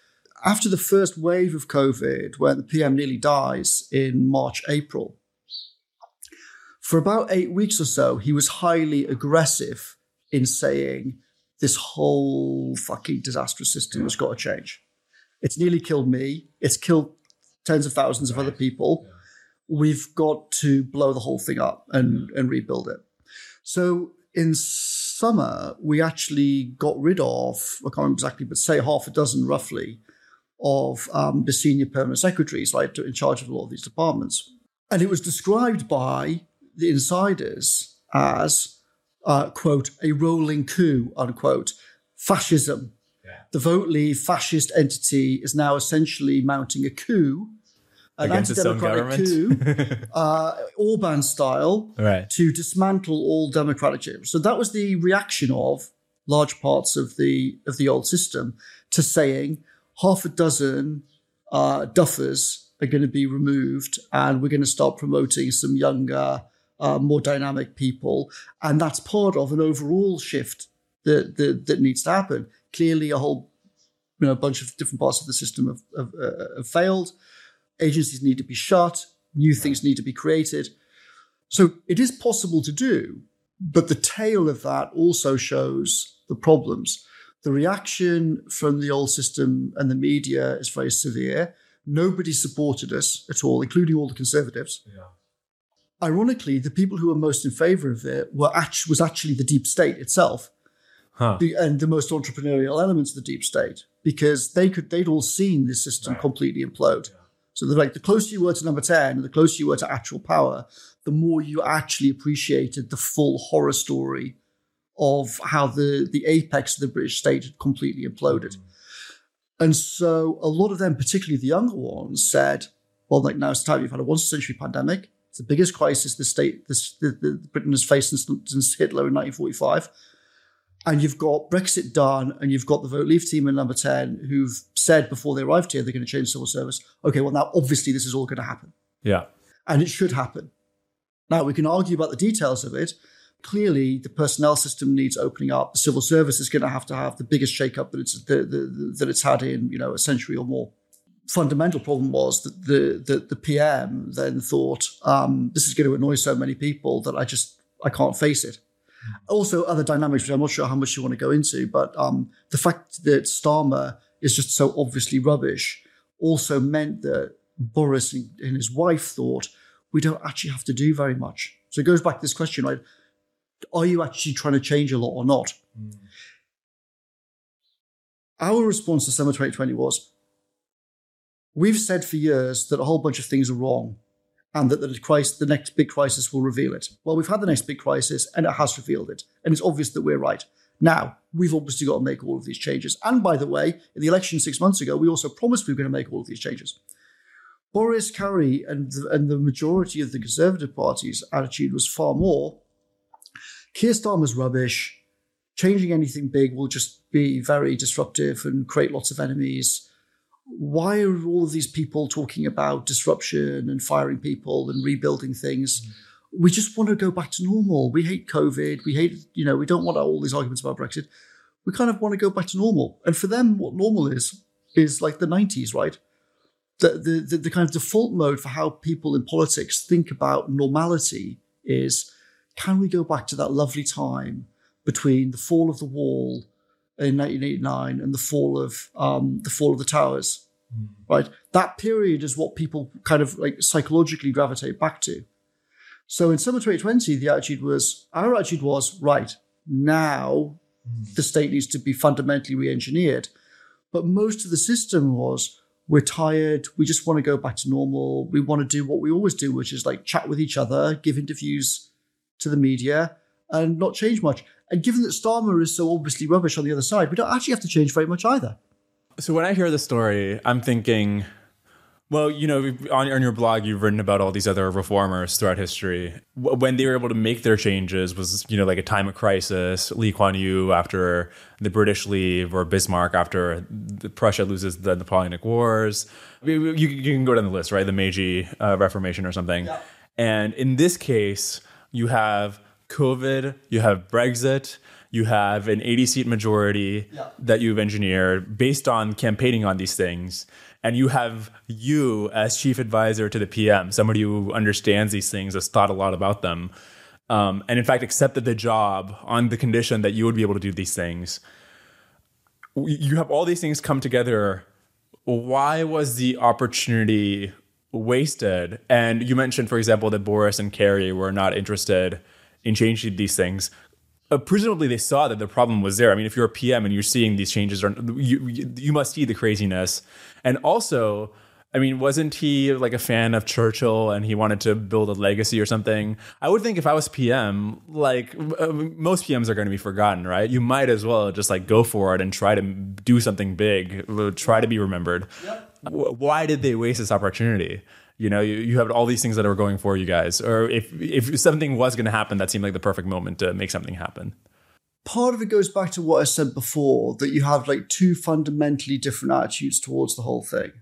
after the first wave of COVID, when the PM nearly dies in March, April, for about eight weeks or so, he was highly aggressive in saying this whole fucking disastrous system has got to change. It's nearly killed me. It's killed tens of thousands of other people. We've got to blow the whole thing up and, and rebuild it. So in summer, we actually got rid of, I can't remember exactly, but say half a dozen roughly of um, the senior permanent secretaries, right, in charge of a lot of these departments. And it was described by the insiders as, uh, quote, a rolling coup, unquote, fascism. Yeah. The Vote Leave fascist entity is now essentially mounting a coup an Against its own anti-democratic coup, [laughs] uh, Orban style, Right. to dismantle all democratic. So that was the reaction of large parts of the of the old system to saying half a dozen uh, duffers are going to be removed, and we're going to start promoting some younger, uh, more dynamic people, and that's part of an overall shift that that, that needs to happen. Clearly, a whole you know, bunch of different parts of the system have, have, uh, have failed. Agencies need to be shut. New things need to be created. So it is possible to do, but the tail of that also shows the problems. The reaction from the old system and the media is very severe. Nobody supported us at all, including all the conservatives. Ironically, the people who were most in favor of it were act- was actually the deep state itself Huh. the, and the most entrepreneurial elements of the deep state because they could they'd all seen this system completely implode. So they're like the closer you were to number ten, the closer you were to actual power, the more you actually appreciated the full horror story of how the the apex of the British state had completely imploded. Mm. And so a lot of them, particularly the younger ones, said, "Well, like now it's time. You've had a once-century pandemic. It's the biggest crisis the state, this, the, the Britain has faced since, since Hitler in 1945." and you've got Brexit done, and you've got the Vote Leave team in number 10 who've said before they arrived here they're going to change civil service. Okay, well, now obviously this is all going to happen, Yeah. and it should happen. Now, we can argue about the details of it. Clearly, the personnel system needs opening up. The civil service is going to have to have the biggest shakeup that it's, the, the, that it's had in you know a century or more. Fundamental problem was that the, the, the PM then thought, um, this is going to annoy so many people that I just I can't face it also other dynamics which I'm not sure how much you want to go into, but um, the fact that Starmer is just so obviously rubbish also meant that Boris and, and his wife thought we don't actually have to do very much. So it goes back to this question, right? Are you actually trying to change a lot or not? Our response to summer 2020 was we've said for years that a whole bunch of things are wrong and that the, crisis, the next big crisis will reveal it. Well, we've had the next big crisis and it has revealed it. And it's obvious that we're right. Now, we've obviously got to make all of these changes. And by the way, in the election six months ago, we also promised we were going to make all of these changes. Boris Carrie and the, and the majority of the Conservative Party's attitude was far more Keir Starmer's rubbish. Changing anything big will just be very disruptive and create lots of enemies why are all of these people talking about disruption and firing people and rebuilding things? Mm. We just want to go back to normal. We hate COVID. We hate, you know, we don't want all these arguments about Brexit. We kind of want to go back to normal. And for them, what normal is, is like the 90s, right? The, the, the, the kind of default mode for how people in politics think about normality is can we go back to that lovely time between the fall of the wall in 1989 and the fall of um, the fall of the towers, right? That period is what people kind of like psychologically gravitate back to. So in summer 2020, the attitude was our attitude was right now the state needs to be fundamentally re-engineered, but most of the system was we're tired, we just want to go back to normal, we want to do what we always do, which is like chat with each other, give interviews to the media, and not change much. And given that Starmer is so obviously rubbish on the other side, we don't actually have to change very much either. So when I hear the story, I'm thinking, well, you know, on, on your blog, you've written about all these other reformers throughout history. When they were able to make their changes was, you know, like a time of crisis. Lee Kuan Yew after the British leave, or Bismarck after the Prussia loses the Napoleonic Wars. You, you you can go down the list, right? The Meiji uh, Reformation or something. And in this case, you have COVID, you have Brexit, you have an 80 seat majority Yeah. that you've engineered based on campaigning on these things. And you have you as chief advisor to the PM, somebody who understands these things, has thought a lot about them, um, and in fact accepted the job on the condition that you would be able to do these things. You have all these things come together. Why was the opportunity wasted? And you mentioned, for example, that Boris and Carrie were not interested in changing these things. Uh, presumably, they saw that the problem was there. I mean, if you're a PM and you're seeing these changes, or you you, you must see the craziness. And also, I mean, wasn't he like a fan of Churchill and he wanted to build a legacy or something? I would think if I was PM, like uh, most PMs are going to be forgotten, right? You might as well just like go for it and try to do something big, try to be remembered. W- Why did they waste this opportunity? You know, you, you have all these things that are going for you guys. Or if if something was going to happen, that seemed like the perfect moment to make something happen. Part of it goes back to what I said before that you have like two fundamentally different attitudes towards the whole thing.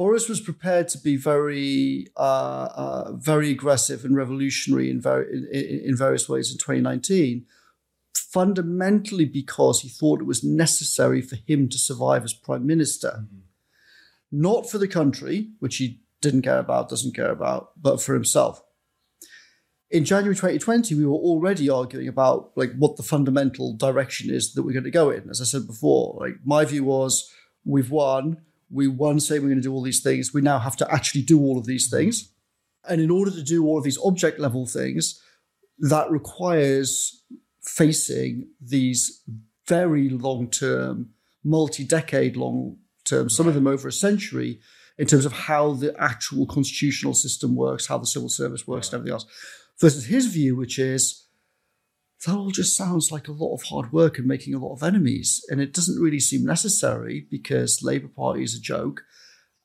Boris was prepared to be very, uh, uh, very aggressive and revolutionary in, very, in, in various ways in 2019, fundamentally because he thought it was necessary for him to survive as prime minister. Mm-hmm. Not for the country, which he didn't care about, doesn't care about, but for himself. In January 2020, we were already arguing about like what the fundamental direction is that we're going to go in. As I said before, like my view was we've won. We won saying we're going to do all these things. We now have to actually do all of these things. And in order to do all of these object level things, that requires facing these very long term, multi decade long term, some of them over a century, in terms of how the actual constitutional system works, how the civil service works, and everything else. Versus his view, which is that all just sounds like a lot of hard work and making a lot of enemies. And it doesn't really seem necessary because Labour Party is a joke.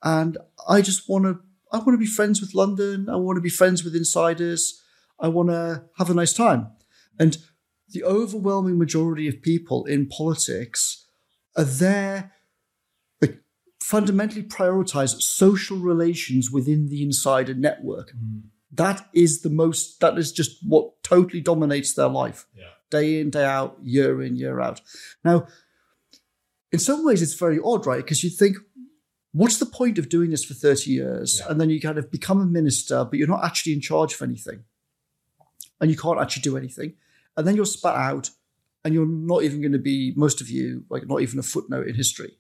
And I just want to I want to be friends with London. I want to be friends with insiders. I want to have a nice time. And the overwhelming majority of people in politics are there fundamentally prioritize social relations within the insider network. Mm. That is the most, that is just what totally dominates their life. Yeah. Day in, day out, year in, year out. Now, in some ways, it's very odd, right? Because you think, what's the point of doing this for 30 years? Yeah. And then you kind of become a minister, but you're not actually in charge of anything. And you can't actually do anything. And then you're spat out, and you're not even going to be, most of you, like not even a footnote in history.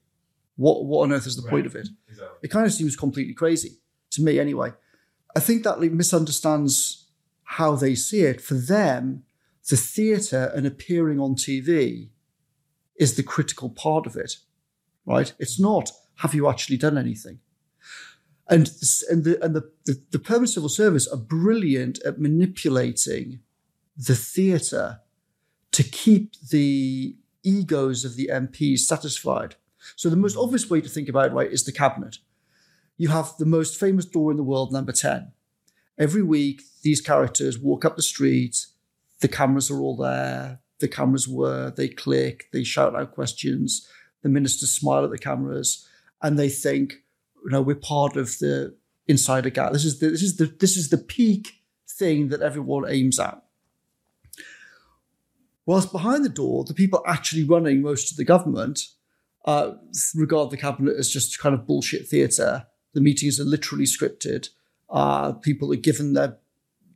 What what on earth is the right. point of it? Exactly. It kind of seems completely crazy to me, anyway. I think that misunderstands how they see it. For them, the theatre and appearing on TV is the critical part of it, right? It's not have you actually done anything. And, and, the, and the, the, the permanent civil service are brilliant at manipulating the theatre to keep the egos of the MPs satisfied. So the most obvious way to think about it, right, is the cabinet. You have the most famous door in the world, number 10. Every week, these characters walk up the street, the cameras are all there, the cameras were, they click, they shout out questions, the ministers smile at the cameras, and they think, you know, we're part of the insider gap. This is the this is the this is the peak thing that everyone aims at. Whilst behind the door, the people actually running most of the government uh, regard the cabinet as just kind of bullshit theatre. The meetings are literally scripted. Uh, people are given their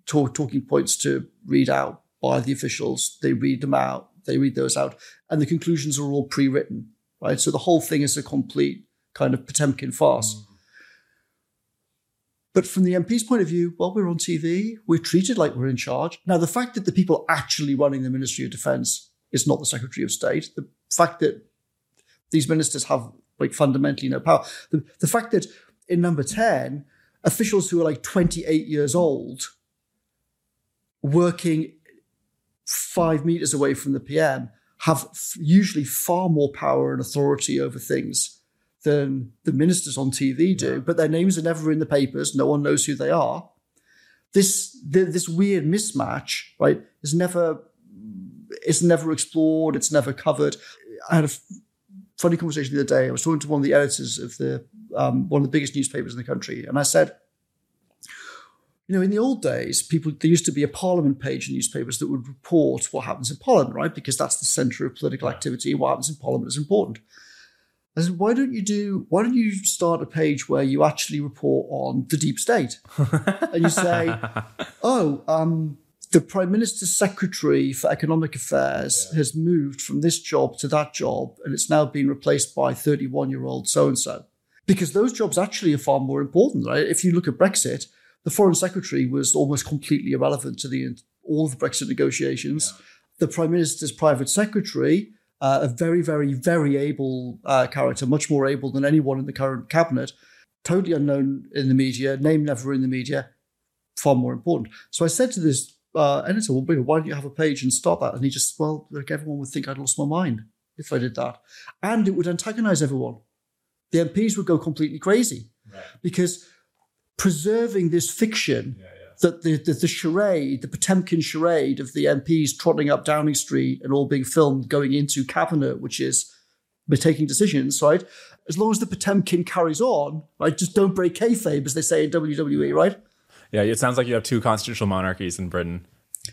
talk, talking points to read out by the officials. They read them out. They read those out, and the conclusions are all pre-written. Right, so the whole thing is a complete kind of Potemkin farce. Mm. But from the MP's point of view, well, we're on TV. We're treated like we're in charge. Now, the fact that the people actually running the Ministry of Defence is not the Secretary of State, the fact that these ministers have like fundamentally no power. The, the fact that in number 10, officials who are like 28 years old working five meters away from the PM have f- usually far more power and authority over things than the ministers on TV do, yeah. but their names are never in the papers. No one knows who they are. This the, this weird mismatch, right, is never is never explored. It's never covered. I had a funny conversation the other day. I was talking to one of the editors of the um, one of the biggest newspapers in the country, and I said, you know, in the old days, people there used to be a Parliament page in newspapers that would report what happens in Parliament, right? Because that's the centre of political activity. What happens in Parliament is important. I said, why don't you do? Why don't you start a page where you actually report on the deep state, [laughs] and you say, oh, um, the Prime Minister's Secretary for Economic Affairs yeah. has moved from this job to that job, and it's now been replaced by 31 year old so and so. Because those jobs actually are far more important, right? If you look at Brexit, the Foreign Secretary was almost completely irrelevant to the all of the Brexit negotiations. Yeah. The Prime Minister's private secretary, uh, a very, very, very able uh, character, much more able than anyone in the current cabinet, totally unknown in the media, name never in the media, far more important. So I said to this uh, editor, well, why don't you have a page and start that? And he just, well, like everyone would think I'd lost my mind if I did that. And it would antagonize everyone. The MPs would go completely crazy right. because preserving this fiction that the, the, the charade, the Potemkin charade of the MPs trotting up Downing Street and all being filmed going into cabinet, which is taking decisions, right? As long as the Potemkin carries on, right? Just don't break kayfabe, as they say in WWE, right? Yeah, it sounds like you have two constitutional monarchies in Britain.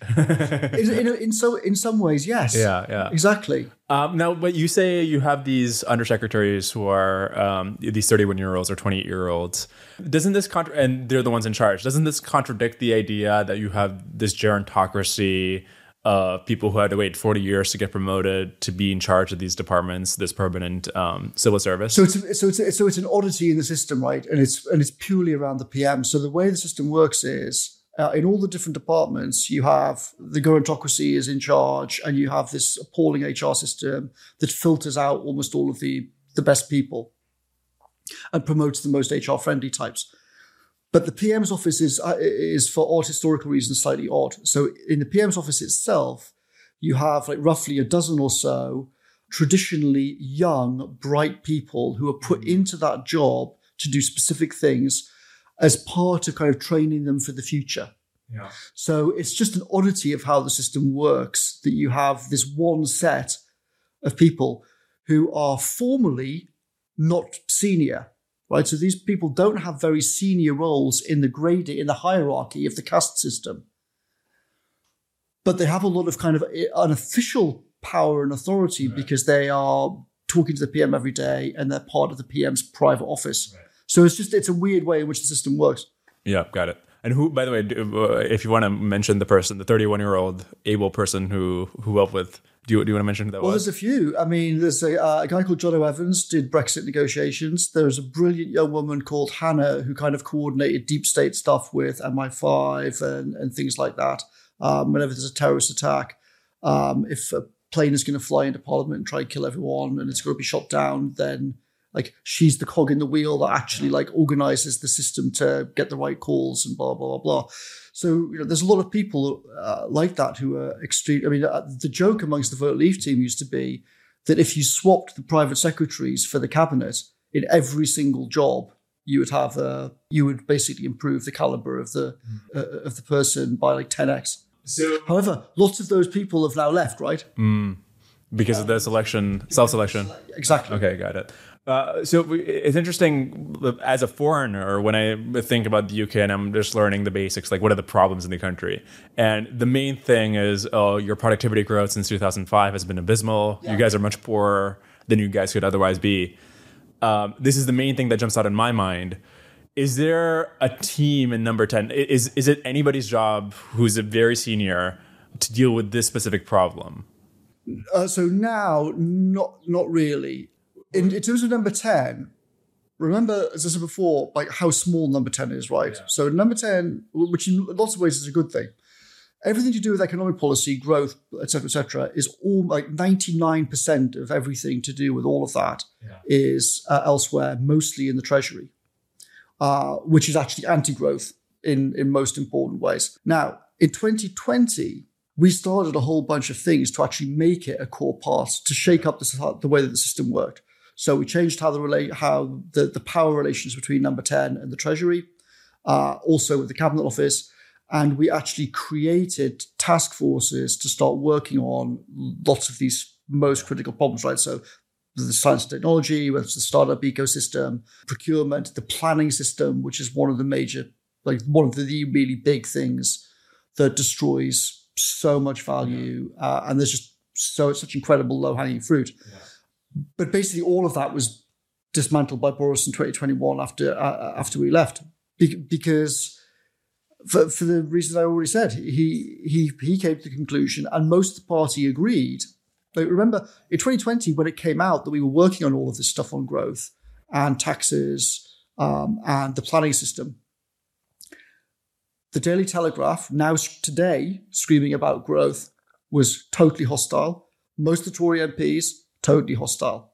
[laughs] in, in, in, so in some ways, yes. Yeah, yeah, exactly. Um, now, but you say you have these undersecretaries who are um, these thirty-one year olds or twenty-eight year olds. Doesn't this contra- and they're the ones in charge? Doesn't this contradict the idea that you have this gerontocracy? Of people who had to wait 40 years to get promoted to be in charge of these departments, this permanent um, civil service. So it's so it's so it's an oddity in the system, right? And it's and it's purely around the PM. So the way the system works is uh, in all the different departments, you have the gerontocracy is in charge, and you have this appalling HR system that filters out almost all of the, the best people and promotes the most HR friendly types. But the PM's office is, uh, is for odd historical reasons, slightly odd. So in the PM's office itself, you have like roughly a dozen or so traditionally young, bright people who are put into that job to do specific things as part of kind of training them for the future. Yeah. So it's just an oddity of how the system works that you have this one set of people who are formally not senior, right? So these people don't have very senior roles in the grading, in the hierarchy of the caste system. But they have a lot of kind of unofficial power and authority right. because they are talking to the PM every day and they're part of the PM's private office. Right. So it's just it's a weird way in which the system works. Yeah, got it. And who, by the way, uh, if you want to mention the person, the 31 year old able person who who helped with, do you, do you want to mention who that well, was? there's a few. I mean, there's a, uh, a guy called John Evans did Brexit negotiations. There's a brilliant young woman called Hannah who kind of coordinated deep state stuff with MI5 and, and things like that. Um, whenever there's a terrorist attack, um, if a plane is going to fly into Parliament and try and kill everyone and it's going to be shot down, then like she's the cog in the wheel that actually like organizes the system to get the right calls and blah blah blah. blah. So you know, there's a lot of people uh, like that who are extreme. I mean, uh, the joke amongst the vote leave team used to be that if you swapped the private secretaries for the cabinet in every single job, you would have a you would basically improve the caliber of the mm. uh, of the person by like 10x. So, however, lots of those people have now left, right? Mm, because of the selection, self-selection. Exactly. Okay, got it. Uh, so it's interesting as a foreigner when I think about the UK and I'm just learning the basics, like what are the problems in the country? And the main thing is, oh, your productivity growth since 2005 has been abysmal. Yeah. You guys are much poorer than you guys could otherwise be. Um, this is the main thing that jumps out in my mind. Is there a team in number 10? Is, is it anybody's job who's a very senior to deal with this specific problem? Uh, so now, not not really in, in terms of number 10, remember, as I said before, like how small number 10 is, right? Yeah. So number 10, which in lots of ways is a good thing, everything to do with economic policy, growth, etc., etc., is all like 99% of everything to do with all of that yeah. is uh, elsewhere, mostly in the treasury, uh, which is actually anti-growth in, in most important ways. Now, in 2020, we started a whole bunch of things to actually make it a core part, to shake up the, the way that the system worked. So we changed how the relate how the, the power relations between number 10 and the Treasury, uh, also with the Cabinet Office. And we actually created task forces to start working on lots of these most critical problems, right? So the science and technology, whether it's the startup ecosystem, procurement, the planning system, which is one of the major, like one of the really big things that destroys so much value. Uh, and there's just so such incredible low hanging fruit. Yeah. But basically, all of that was dismantled by Boris in 2021 after uh, after we left, Be- because for, for the reasons I already said, he he he came to the conclusion, and most of the party agreed. Remember in 2020 when it came out that we were working on all of this stuff on growth and taxes um, and the planning system. The Daily Telegraph, now today, screaming about growth, was totally hostile. Most of the Tory MPs totally hostile.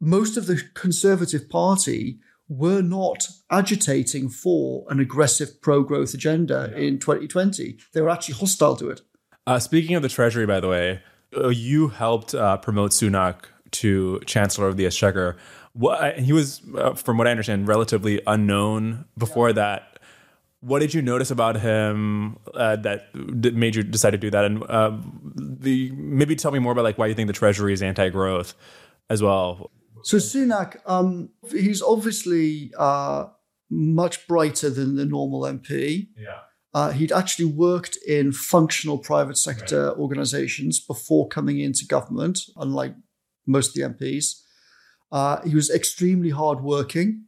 Most of the Conservative Party were not agitating for an aggressive pro growth agenda yeah. in 2020. They were actually hostile to it. Uh, speaking of the Treasury, by the way, uh, you helped uh, promote Sunak to Chancellor of the Exchequer. What, he was, uh, from what I understand, relatively unknown before yeah. that. What did you notice about him uh, that made you decide to do that? And uh, the maybe tell me more about like why you think the Treasury is anti-growth as well. So Sunak, um, he's obviously uh, much brighter than the normal MP. Yeah. Uh, he'd actually worked in functional private sector right. organizations before coming into government, unlike most of the MPs. Uh, he was extremely hardworking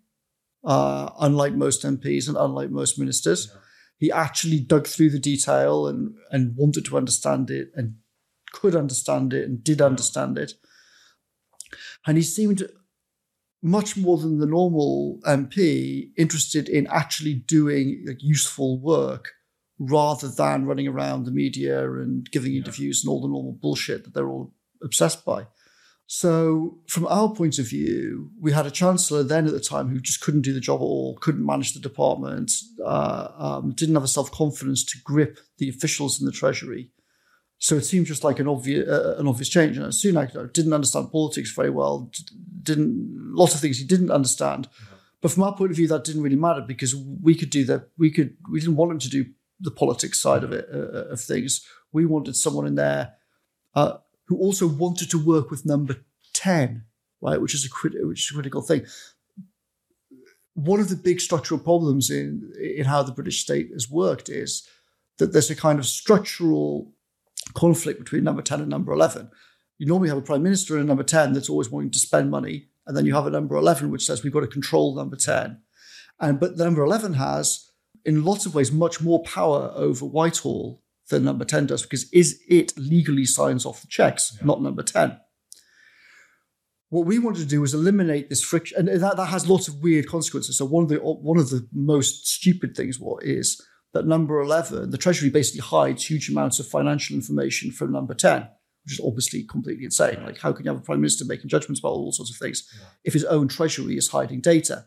uh, unlike most MPs and unlike most ministers. Yeah. He actually dug through the detail and, and wanted to understand it and could understand it and did understand it. And he seemed much more than the normal MP interested in actually doing like, useful work rather than running around the media and giving interviews and all the normal bullshit that they're all obsessed by. So, from our point of view, we had a chancellor then at the time who just couldn't do the job at all, couldn't manage the department, uh, um, didn't have the self confidence to grip the officials in the treasury. So it seemed just like an obvious uh, an obvious change. And Sunak you know, didn't understand politics very well, didn't lots of things he didn't understand. Mm-hmm. But from our point of view, that didn't really matter because we could do that. We could we didn't want him to do the politics side of it uh, of things. We wanted someone in there. Uh, who also wanted to work with number 10, right, which is a, crit- which is a critical thing. One of the big structural problems in, in how the British state has worked is that there's a kind of structural conflict between number 10 and number 11. You normally have a prime minister and a number 10 that's always wanting to spend money, and then you have a number 11 which says we've got to control number 10. And but number 11 has, in lots of ways, much more power over Whitehall than number 10 does because is it legally signs off the checks, yeah. not number 10. What we wanted to do was eliminate this friction, and that, that has lots of weird consequences. So one of the one of the most stupid things what is that number 11, the Treasury basically hides huge amounts of financial information from number 10, which is obviously completely insane. Like, how can you have a prime minister making judgments about all sorts of things yeah. if his own Treasury is hiding data?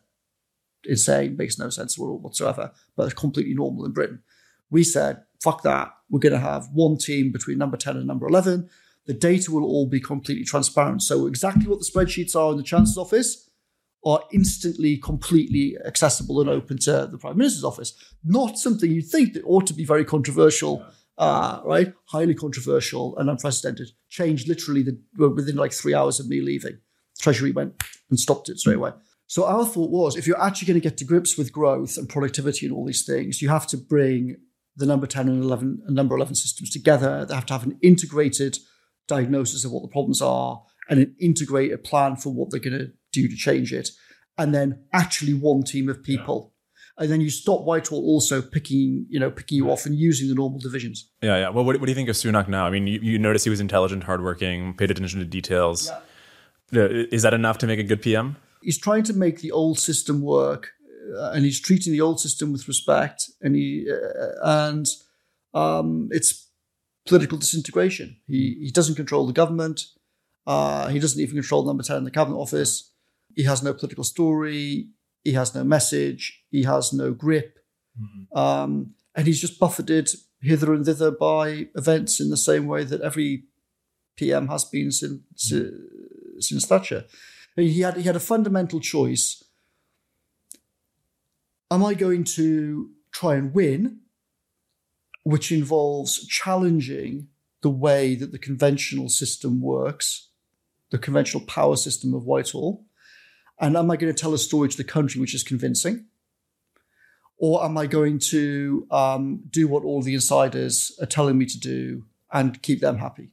Insane, makes no sense whatsoever, but it's completely normal in Britain. We said, fuck that. We're going to have one team between number 10 and number 11. The data will all be completely transparent. So, exactly what the spreadsheets are in the Chancellor's office are instantly, completely accessible and open to the Prime Minister's office. Not something you'd think that ought to be very controversial, uh, right? Highly controversial and unprecedented. Changed literally the, within like three hours of me leaving. Treasury went and stopped it straight away. So our thought was, if you're actually going to get to grips with growth and productivity and all these things, you have to bring the number 10 and 11 and number 11 systems together. They have to have an integrated diagnosis of what the problems are and an integrated plan for what they're going to do to change it. And then actually one team of people. Yeah. And then you stop Whitehall also picking, you know, picking you off and using the normal divisions. Yeah, yeah. Well, what, what do you think of Sunak now? I mean, you, you notice he was intelligent, hardworking, paid attention to details. Yeah. Is that enough to make a good PM? He's trying to make the old system work and he's treating the old system with respect, and he uh, and um, it's political disintegration. He he doesn't control the government. Uh, he doesn't even control number ten in the cabinet office. He has no political story. He has no message. He has no grip, mm-hmm. um, and he's just buffeted hither and thither by events in the same way that every PM has been since mm-hmm. since Thatcher. He had he had a fundamental choice am I going to try and win, which involves challenging the way that the conventional system works, the conventional power system of Whitehall? And am I going to tell a story to the country which is convincing? Or am I going to um, do what all the insiders are telling me to do and keep them happy?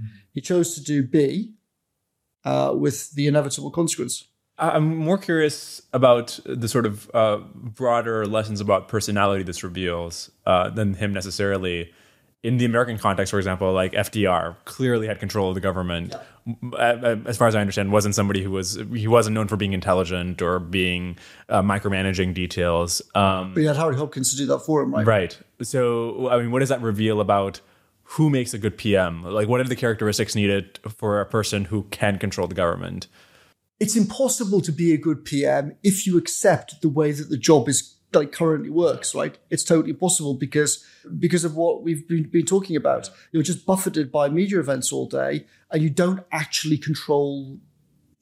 Mm-hmm. He chose to do B uh, with the inevitable consequence. I'm more curious about the sort of uh, broader lessons about personality this reveals uh, than him necessarily. In the American context, for example, like FDR clearly had control of the government. Yeah. As far as I understand, wasn't somebody who was he wasn't known for being intelligent or being uh, micromanaging details. Um, but he had Howard Hopkins to do that for him, right? Right. So, I mean, what does that reveal about? Who makes a good PM? Like, what are the characteristics needed for a person who can control the government? It's impossible to be a good PM if you accept the way that the job is like currently works, right? It's totally impossible because because of what we've been, been talking about. You're just buffeted by media events all day, and you don't actually control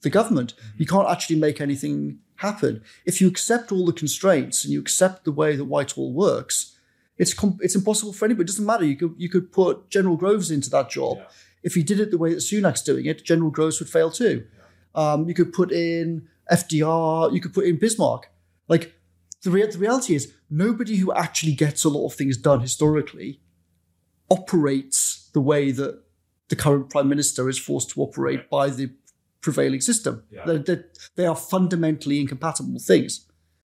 the government. Mm-hmm. You can't actually make anything happen. If you accept all the constraints and you accept the way that Whitehall works, it's com- it's impossible for anybody. It doesn't matter. You could you could put General Groves into that job. Yeah. If he did it the way that Sunak's doing it, General Groves would fail too. Yeah. Um, you could put in FDR. You could put in Bismarck. Like the, re- the reality is, nobody who actually gets a lot of things done historically operates the way that the current prime minister is forced to operate by the prevailing system. Yeah. They're, they're, they are fundamentally incompatible things.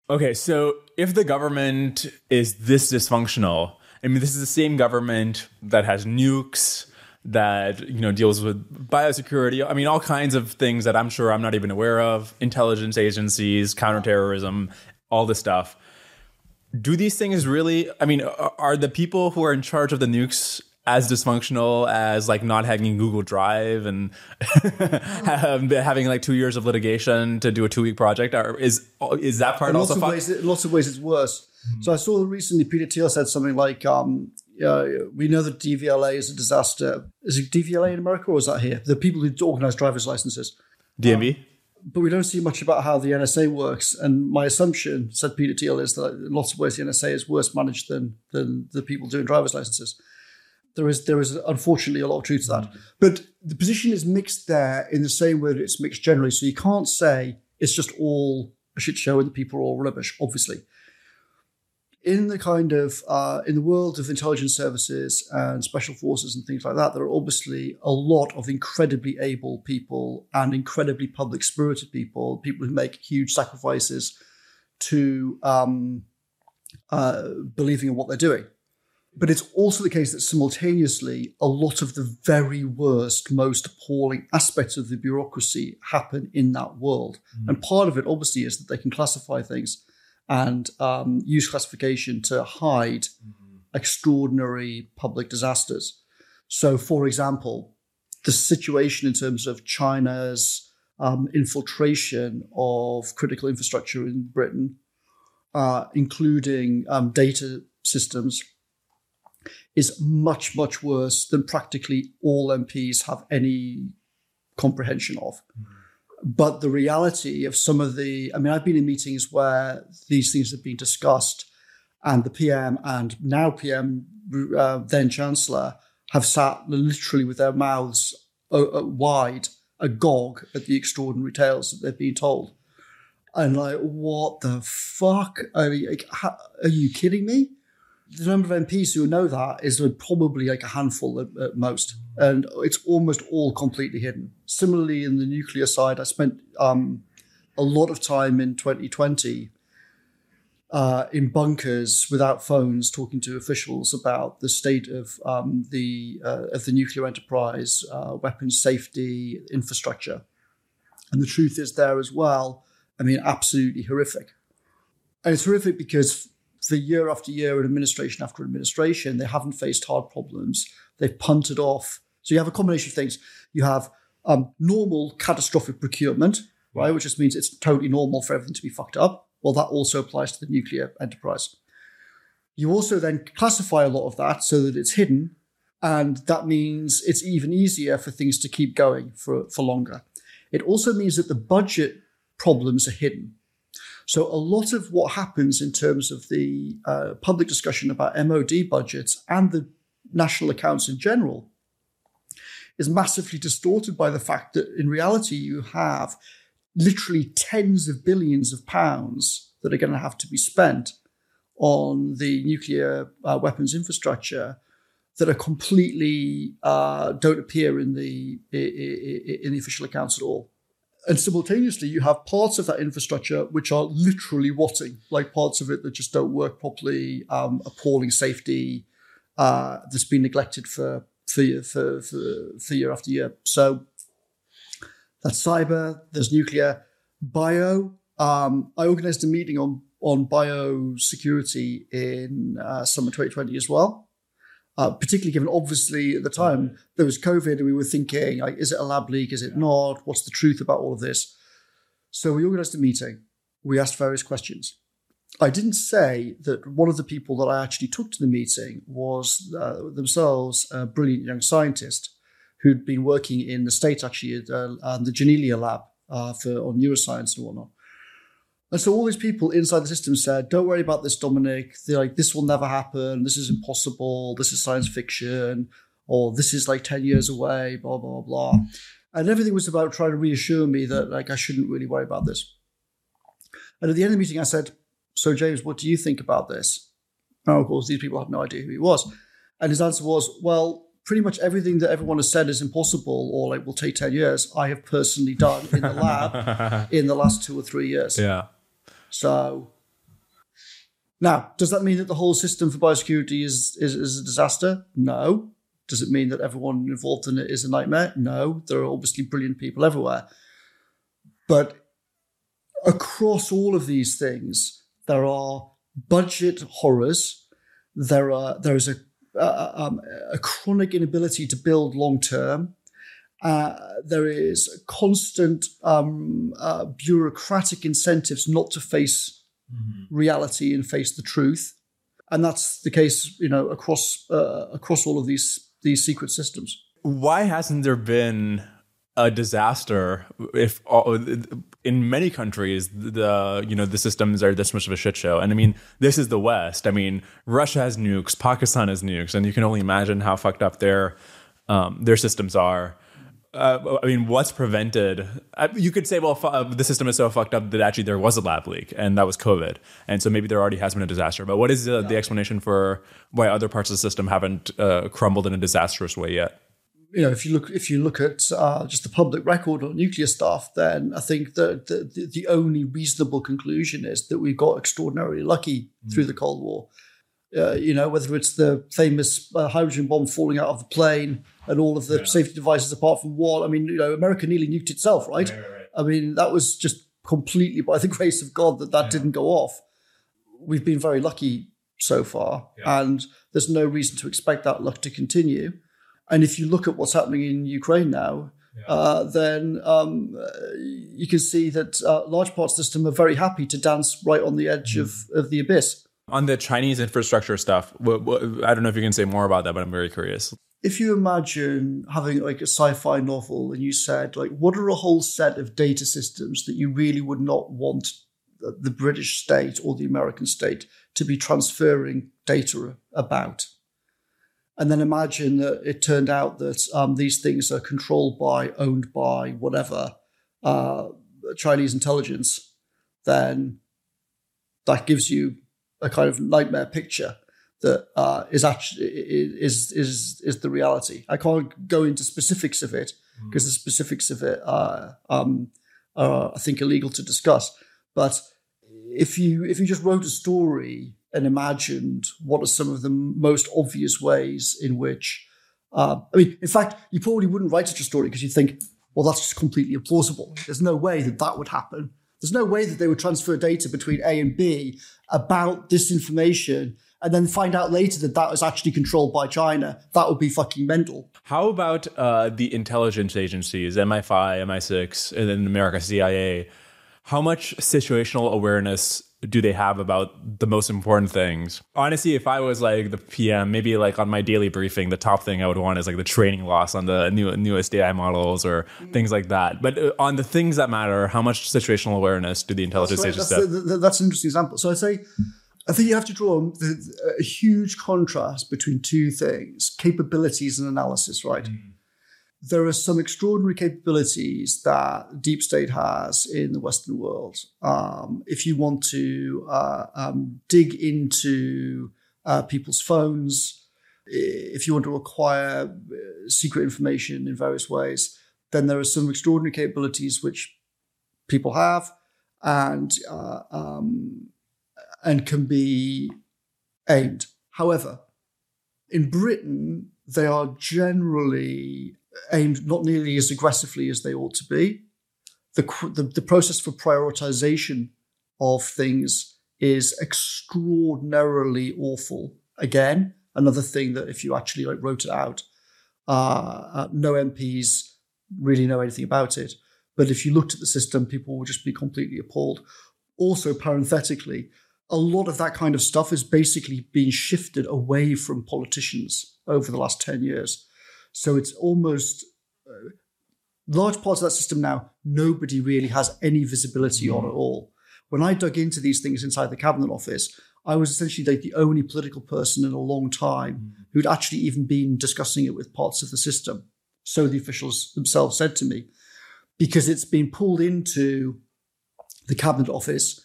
Okay, so if the government is this dysfunctional, I mean, this is the same government that has nukes, that you know deals with biosecurity. I mean, all kinds of things that I'm sure I'm not even aware of. Intelligence agencies, counterterrorism, all this stuff. Do these things really? I mean, are the people who are in charge of the nukes as dysfunctional as like not having Google Drive and [laughs] having like two years of litigation to do a two week project? Or is is that part in also? Lots of, ways, lots of ways, it's worse. Mm-hmm. So I saw recently Peter Thiel said something like, um, uh, "We know that DVLA is a disaster. Is it DVLA in America or is that here? The people who organize driver's licenses, DMV." Um, but we don't see much about how the NSA works. And my assumption, said Peter Thiel, is that in lots of ways the NSA is worse managed than than the people doing driver's licenses there is there is unfortunately a lot of truth to that. But the position is mixed there in the same way that it's mixed generally. So you can't say it's just all a shit show and the people are all rubbish. Obviously, in the kind of uh, in the world of intelligence services and special forces and things like that, there are obviously a lot of incredibly able people and incredibly public spirited people, people who make huge sacrifices to um, uh, believing in what they're doing. But it's also the case that simultaneously, a lot of the very worst, most appalling aspects of the bureaucracy happen in that world. Mm. And part of it, obviously, is that they can classify things and um, use classification to hide mm-hmm. extraordinary public disasters. So, for example, the situation in terms of China's um, infiltration of critical infrastructure in Britain, uh, including um, data systems is much, much worse than practically all MPs have any comprehension of. Mm. But the reality of some of the, I mean, I've been in meetings where these things have been discussed, and the PM and now PM, uh, then Chancellor, have sat literally with their mouths uh, uh, wide, agog at the extraordinary tales that they've been told. And like, what the fuck? Are you, are you kidding me? The number of MPs who know that is probably like a handful at, at, most, and it's almost all completely hidden. Similarly, in the nuclear side, I spent um, a lot of time in 2020 uh, in bunkers without phones, talking to officials about the state of um, the uh, of the nuclear enterprise, uh, weapons safety, infrastructure, and the truth is there as well. I mean, absolutely horrific, and it's horrific because for year after year and administration after administration, they haven't faced hard problems. They've punted off. So you have a combination of things. You have um, normal catastrophic procurement, right, which just means it's totally normal for everything to be fucked up. Well, that also applies to the nuclear enterprise. You also then classify a lot of that so that it's hidden, and that means it's even easier for things to keep going for, for longer. It also means that the budget problems are hidden. So a lot of what happens in terms of the uh, public discussion about MOD budgets and the national accounts in general is massively distorted by the fact that in reality you have literally tens of billions of pounds that are going to have to be spent on the nuclear uh, weapons infrastructure that are completely uh, don't appear in the in the official accounts at all and simultaneously you have parts of that infrastructure which are literally rotting like parts of it that just don't work properly um, appalling safety uh, that's been neglected for for, for for for year after year. So that's cyber there's nuclear bio um, i organized a meeting on on biosecurity in uh, summer 2020 as well uh, particularly given obviously at the time there was COVID and we were thinking, like, is it a lab leak? Is it not? What's the truth about all of this? So we organized a meeting. We asked various questions. I didn't say that one of the people that I actually took to the meeting was uh, themselves a brilliant young scientist who'd been working in the States actually at uh, the Janelia lab uh, for on neuroscience and whatnot. And so all these people inside the system said, "Don't worry about this, Dominic. They're like, this will never happen. This is impossible. This is science fiction, or this is like ten years away." Blah blah blah. And everything was about trying to reassure me that like I shouldn't really worry about this. And at the end of the meeting, I said, "So James, what do you think about this?" Now, of course, these people had no idea who he was. And his answer was, "Well, pretty much everything that everyone has said is impossible or like will take 10 years i have personally done in the lab [laughs] in the last two or three years Yeah. So now does that mean that the whole system for biosecurity is, is, is a disaster? No. Does it mean that everyone involved in it is a nightmare? No. There are obviously brilliant people everywhere. But across all of these things there are budget horrors. There are there is a uh, um, a chronic inability to build long term. Uh, there is constant um, uh, bureaucratic incentives not to face reality and face the truth, and that's the case, you know, across uh, across all of these these secret systems. Why hasn't there been a disaster if all, in many countries the you know the systems are this much of a shit show? And i mean this is the west. I mean russia has nukes pakistan has nukes and you can only imagine how fucked up their um, their systems are uh, I mean, what's prevented? Uh, you could say, well, fu- uh, the system is so fucked up that actually there was a lab leak, and that was COVID, and so maybe there already has been a disaster. But what is the, the explanation for why other parts of the system haven't uh, crumbled in a disastrous way yet? you know, if you look if you look at uh, just the public record on nuclear stuff, then I think that the, the, the only reasonable conclusion is that we got extraordinarily lucky through the Cold War. Uh, you know, whether it's the famous uh, hydrogen bomb falling out of the plane and all of the safety devices apart from one. I mean, you know, America nearly nuked itself, right? I mean, that was just completely by the [laughs] grace of God that that didn't go off. We've been very lucky so far, and there's no reason to expect that luck to continue. And if you look at what's happening in Ukraine now, uh, then um, uh, you can see that uh, large parts of the system are very happy to dance right on the edge of, of the abyss. On the Chinese infrastructure stuff, wh- wh- I don't know if you can say more about that, but I'm very curious. If you imagine having like a sci-fi novel and you said like, what are a whole set of data systems that you really would not want the British state or the American state to be transferring data about? And then imagine that it turned out that um, these things are controlled by, owned by, whatever, uh, Chinese intelligence, then that gives you a kind of nightmare picture that uh, is actually is is is the reality. I can't go into specifics of it because the specifics of it are, um, are, I think, illegal to discuss. But if you if you just wrote a story and imagined what are some of the most obvious ways in which, uh, I mean, in fact, you probably wouldn't write such a story because you think, well, that's just completely implausible. There's no way that that would happen. There's no way that they would transfer data between A and B about this information and then find out later that that was actually controlled by China. That would be fucking mental. How about uh, the intelligence agencies, MI5, MI6, and then America CIA? How much situational awareness do they have about the most important things? Honestly, if I was like the PM, maybe like on my daily briefing, the top thing I would want is like the training loss on the new, newest AI models or things like that. But uh, on the things that matter, how much situational awareness do the intelligence Right, agencies that's, have? the- the- that's an interesting example. So I'd say, I think you have to draw the, a huge contrast between two things capabilities and analysis, right? There are some extraordinary capabilities that deep state has in the Western world. Um, if you want to uh, um, dig into uh, people's phones, if you want to acquire uh, secret information in various ways, then there are some extraordinary capabilities which people have and uh, um, and can be aimed. However, in Britain, they are generally aimed not nearly as aggressively as they ought to be. The, the, the process for prioritization of things is extraordinarily awful. Again, another thing that if you actually like wrote it out, uh, uh, no MPs really know anything about it. But if you looked at the system, people would just be completely appalled. Also, parenthetically, a lot of that kind of stuff has basically been shifted away from politicians over the last 10 years. So it's almost uh, large parts of that system now, nobody really has any visibility on at all. when I dug into these things inside the cabinet office, I was essentially like the only political person in a long time mm. who'd actually even been discussing it with parts of the system. So the officials themselves said to me, because it's been pulled into the cabinet office,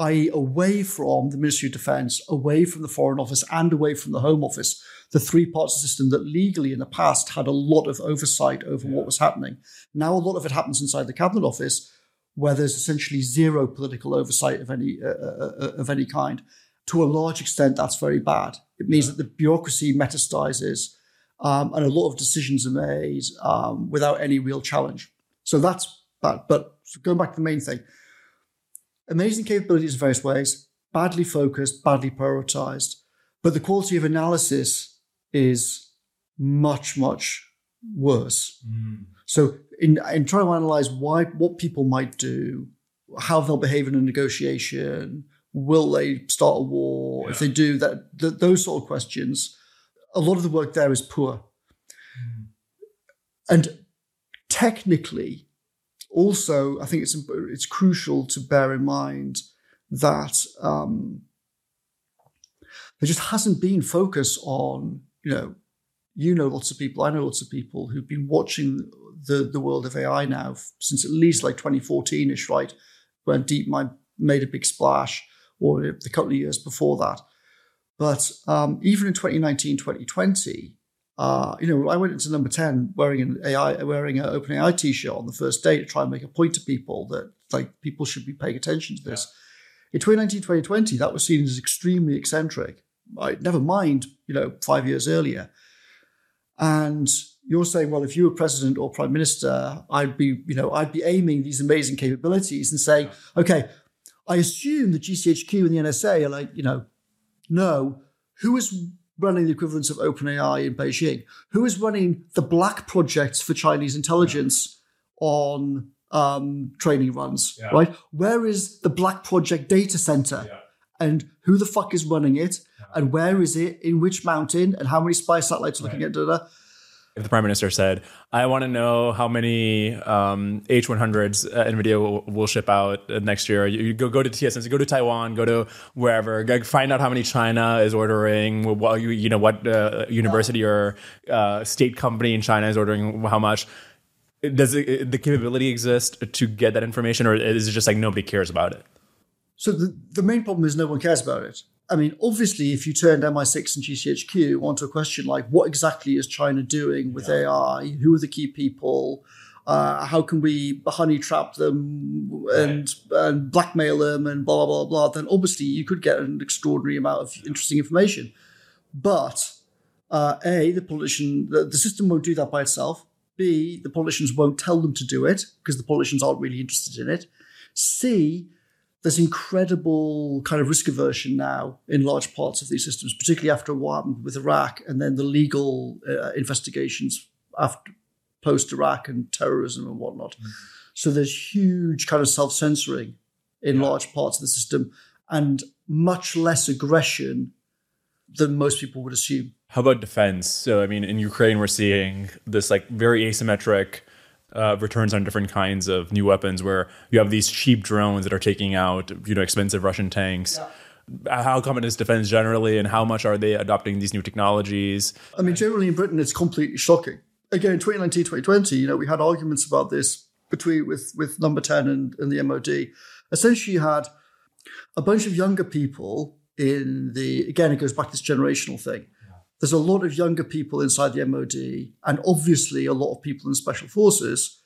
i.e., away from the Ministry of Defence, away from the Foreign Office, and away from the Home Office, the three parts of the system that legally in the past had a lot of oversight over yeah. what was happening. Now a lot of it happens inside the cabinet office, where there's essentially zero political oversight of any uh, uh, uh of any kind. To a large extent, that's very bad. It means yeah. that the bureaucracy metastasizes, um, and a lot of decisions are made um, without any real challenge. So that's bad. But going back to the main thing, amazing capabilities in various ways, badly focused, badly prioritized, but the quality of analysis is much, much worse. Mm. So in, in trying to analyze why what people might do, how they'll behave in a negotiation, will they start a war? Yeah. If they do that, th- those sort of questions, a lot of the work there is poor. Mm. And technically, also, I think it's it's crucial to bear in mind that um, there just hasn't been focus on you know you know lots of people I know lots of people who've been watching the the world of AI now since at least like 2014 ish right when DeepMind made a big splash or the couple of years before that. But um, even in 2019, 2020, uh, you know, I went into number 10 wearing an AI, wearing an OpenAI t-shirt on the first day to try and make a point to people that like people should be paying attention to this. Yeah. In 2019, 2020, that was seen as extremely eccentric. I, never mind, you know, five years earlier. And you're saying, well, if you were president or prime minister, I'd be, you know, I'd be aiming these amazing capabilities and say, okay, I assume the GCHQ and the NSA are like, you know, no, who is running the equivalents of OpenAI in Beijing? Who is running the black projects for Chinese intelligence yeah. on um, training runs? Yeah. Right? Where is the black project data center? Yeah. And who the fuck is running it? And where is it? In which mountain? And how many spy satellites are looking at data? If the prime minister said, "I want to know how many um, H100s uh, Nvidia will, will, ship out next year," you, you, go go to TSMC, go to Taiwan, go to wherever, go find out how many China is ordering, what you you know what uh, university or uh, state company in China is ordering how much. Does it, the capability exist to get that information, or is it just like nobody cares about it? So the, the main problem is no one cares about it. I mean, obviously, if you turned MI6 and GCHQ onto a question like what exactly is China doing with yeah. AI? Who are the key people? Uh, how can we honey trap them and, right. and blackmail them and blah, blah, blah, blah, then obviously you could get an extraordinary amount of interesting information. But uh, A, the politician, the, the system won't do that by itself. B, the politicians won't tell them to do it because the politicians aren't really interested in it. C, there's incredible kind of risk aversion now in large parts of these systems, particularly after what happened with Iraq and then the legal uh, investigations after post Iraq and terrorism and whatnot. Mm-hmm. So there's huge kind of self censoring in yeah. large parts of the system and much less aggression than most people would assume. How about defense? So, I mean, in Ukraine, we're seeing this like very asymmetric uh, returns on different kinds of new weapons where you have these cheap drones that are taking out you know expensive Russian tanks. Yeah. How common is defense generally, and how much are they adopting these new technologies? I mean, generally in Britain, it's completely shocking. Again, in 2019, 2020, you know, we had arguments about this between with with Number Ten and, and the MOD. Essentially, you had a bunch of younger people in the again, it goes back to this generational thing there's a lot of younger people inside the MOD, and obviously a lot of people in special forces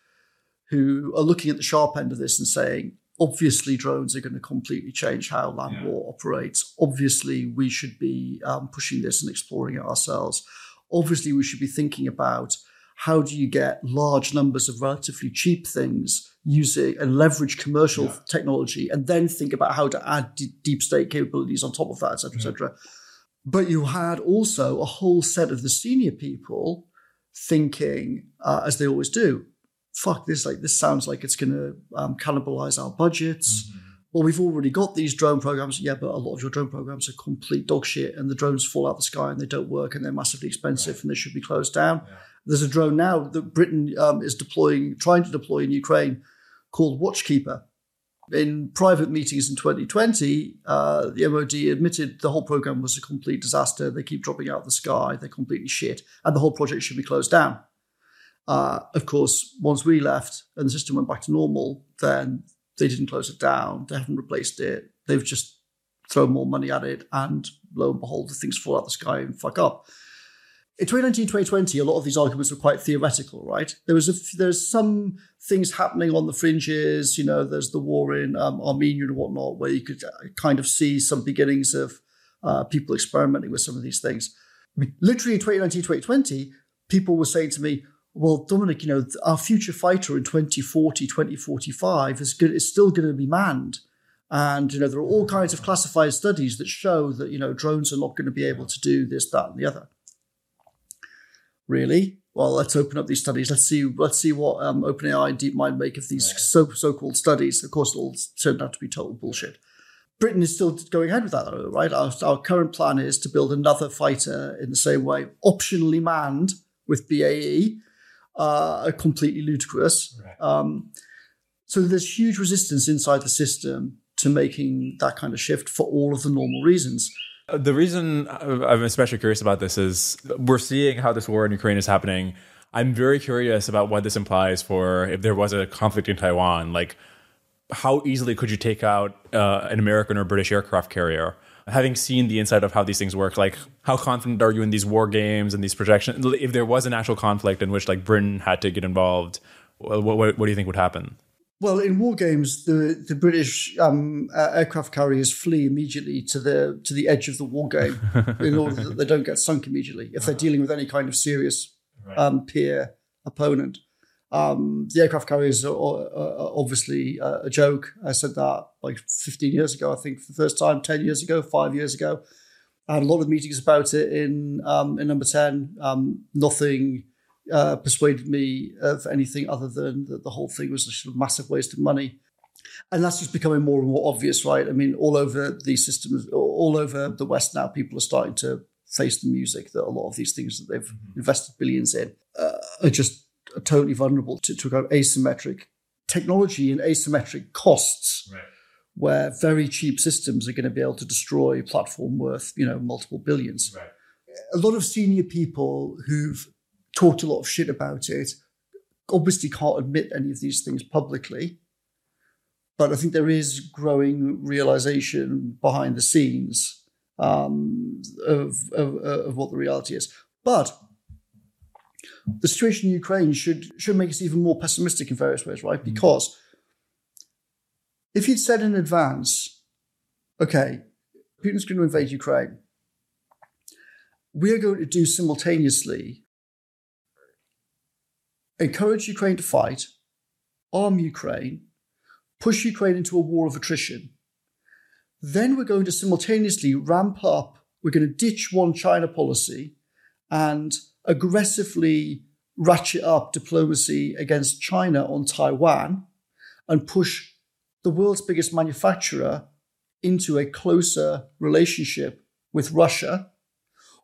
who are looking at the sharp end of this and saying, obviously, drones are going to completely change how land yeah. war operates. Obviously, we should be um, pushing this and exploring it ourselves. Obviously, we should be thinking about how do you get large numbers of relatively cheap things using and leverage commercial yeah. technology, and then think about how to add d- deep state capabilities on top of that, et cetera, et cetera. But you had also a whole set of the senior people thinking, uh, as they always do, fuck this, like this sounds like it's going to um, cannibalize our budgets. Mm-hmm. Well, we've already got these drone programs. Yeah, but a lot of your drone programs are complete dog shit and the drones fall out the sky and they don't work and they're massively expensive right. and they should be closed down. Yeah. There's a drone now that Britain um, is deploying, trying to deploy in Ukraine called Watchkeeper. In private meetings in 2020, uh, the MOD admitted the whole program was a complete disaster. They keep dropping out of the sky. They're completely shit. And the whole project should be closed down. Uh, of course, once we left and the system went back to normal, then they didn't close it down. They haven't replaced it. They've just thrown more money at it. And lo and behold, the things fall out of the sky and fuck up in 2019, 2020, a lot of these arguments were quite theoretical, right? There was a, there's some things happening on the fringes. You know, there's the war in um, Armenia and whatnot, where you could uh, kind of see some beginnings of uh, people experimenting with some of these things. I mean, literally in 2019, 2020, people were saying to me, well, Dominic, you know, our future fighter in 2040, 2045 is, good, is still going to be manned. And, you know, there are all kinds of classified studies that show that, you know, drones are not going to be able to do this, that, and the other really. Well, let's open up these studies. Let's see. Let's see what um, OpenAI and DeepMind make of these so so-called studies. Of course, it all turned out to be total bullshit. Britain is still going ahead with that, though, right? Our, our current plan is to build another fighter in the same way, optionally manned with BAE, uh, completely ludicrous. Right. Um, so there's huge resistance inside the system to making that kind of shift for all of the normal reasons. The reason I'm especially curious about this is we're seeing how this war in Ukraine is happening. I'm very curious about what this implies for if there was a conflict in Taiwan. Like, how easily could you take out uh, an American or British aircraft carrier? Having seen the inside of how these things work, like how confident are you in these war games and these projections? If there was an actual conflict in which like Britain had to get involved, what, what, what do you think would happen? Well, in war games, the the British um, uh, aircraft carriers flee immediately to the to the edge of the war game [laughs] in order that they don't get sunk immediately if they're dealing with any kind of serious right. um, peer opponent. Um, the aircraft carriers are, are obviously a joke. I said that like 15 years ago, I think, for the first time, 10 years ago, five years ago. I had a lot of meetings about it in um, in number 10. Um, nothing uh, persuaded me of anything other than that the whole thing was a sort of massive waste of money. And that's just becoming more and more obvious, right? I mean, all over these systems, all over the West now, people are starting to face the music that a lot of these things that they've mm-hmm. invested billions in uh, are just totally vulnerable to, to kind of asymmetric technology and asymmetric costs. Right. Where very cheap systems are going to be able to destroy a platform worth, you know, multiple billions. Right. A lot of senior people who've talked a lot of shit about it. Obviously, can't admit any of these things publicly, but I think there is growing realization behind the scenes um, of, of, of what the reality is. But the situation in Ukraine should should make us even more pessimistic in various ways, right? Because if you'd said in advance, okay, Putin's going to invade Ukraine, we are going to do simultaneously encourage Ukraine to fight, arm Ukraine, push Ukraine into a war of attrition. Then we're going to simultaneously ramp up, we're going to ditch one China policy and aggressively ratchet up diplomacy against China on Taiwan and push the world's biggest manufacturer into a closer relationship with Russia,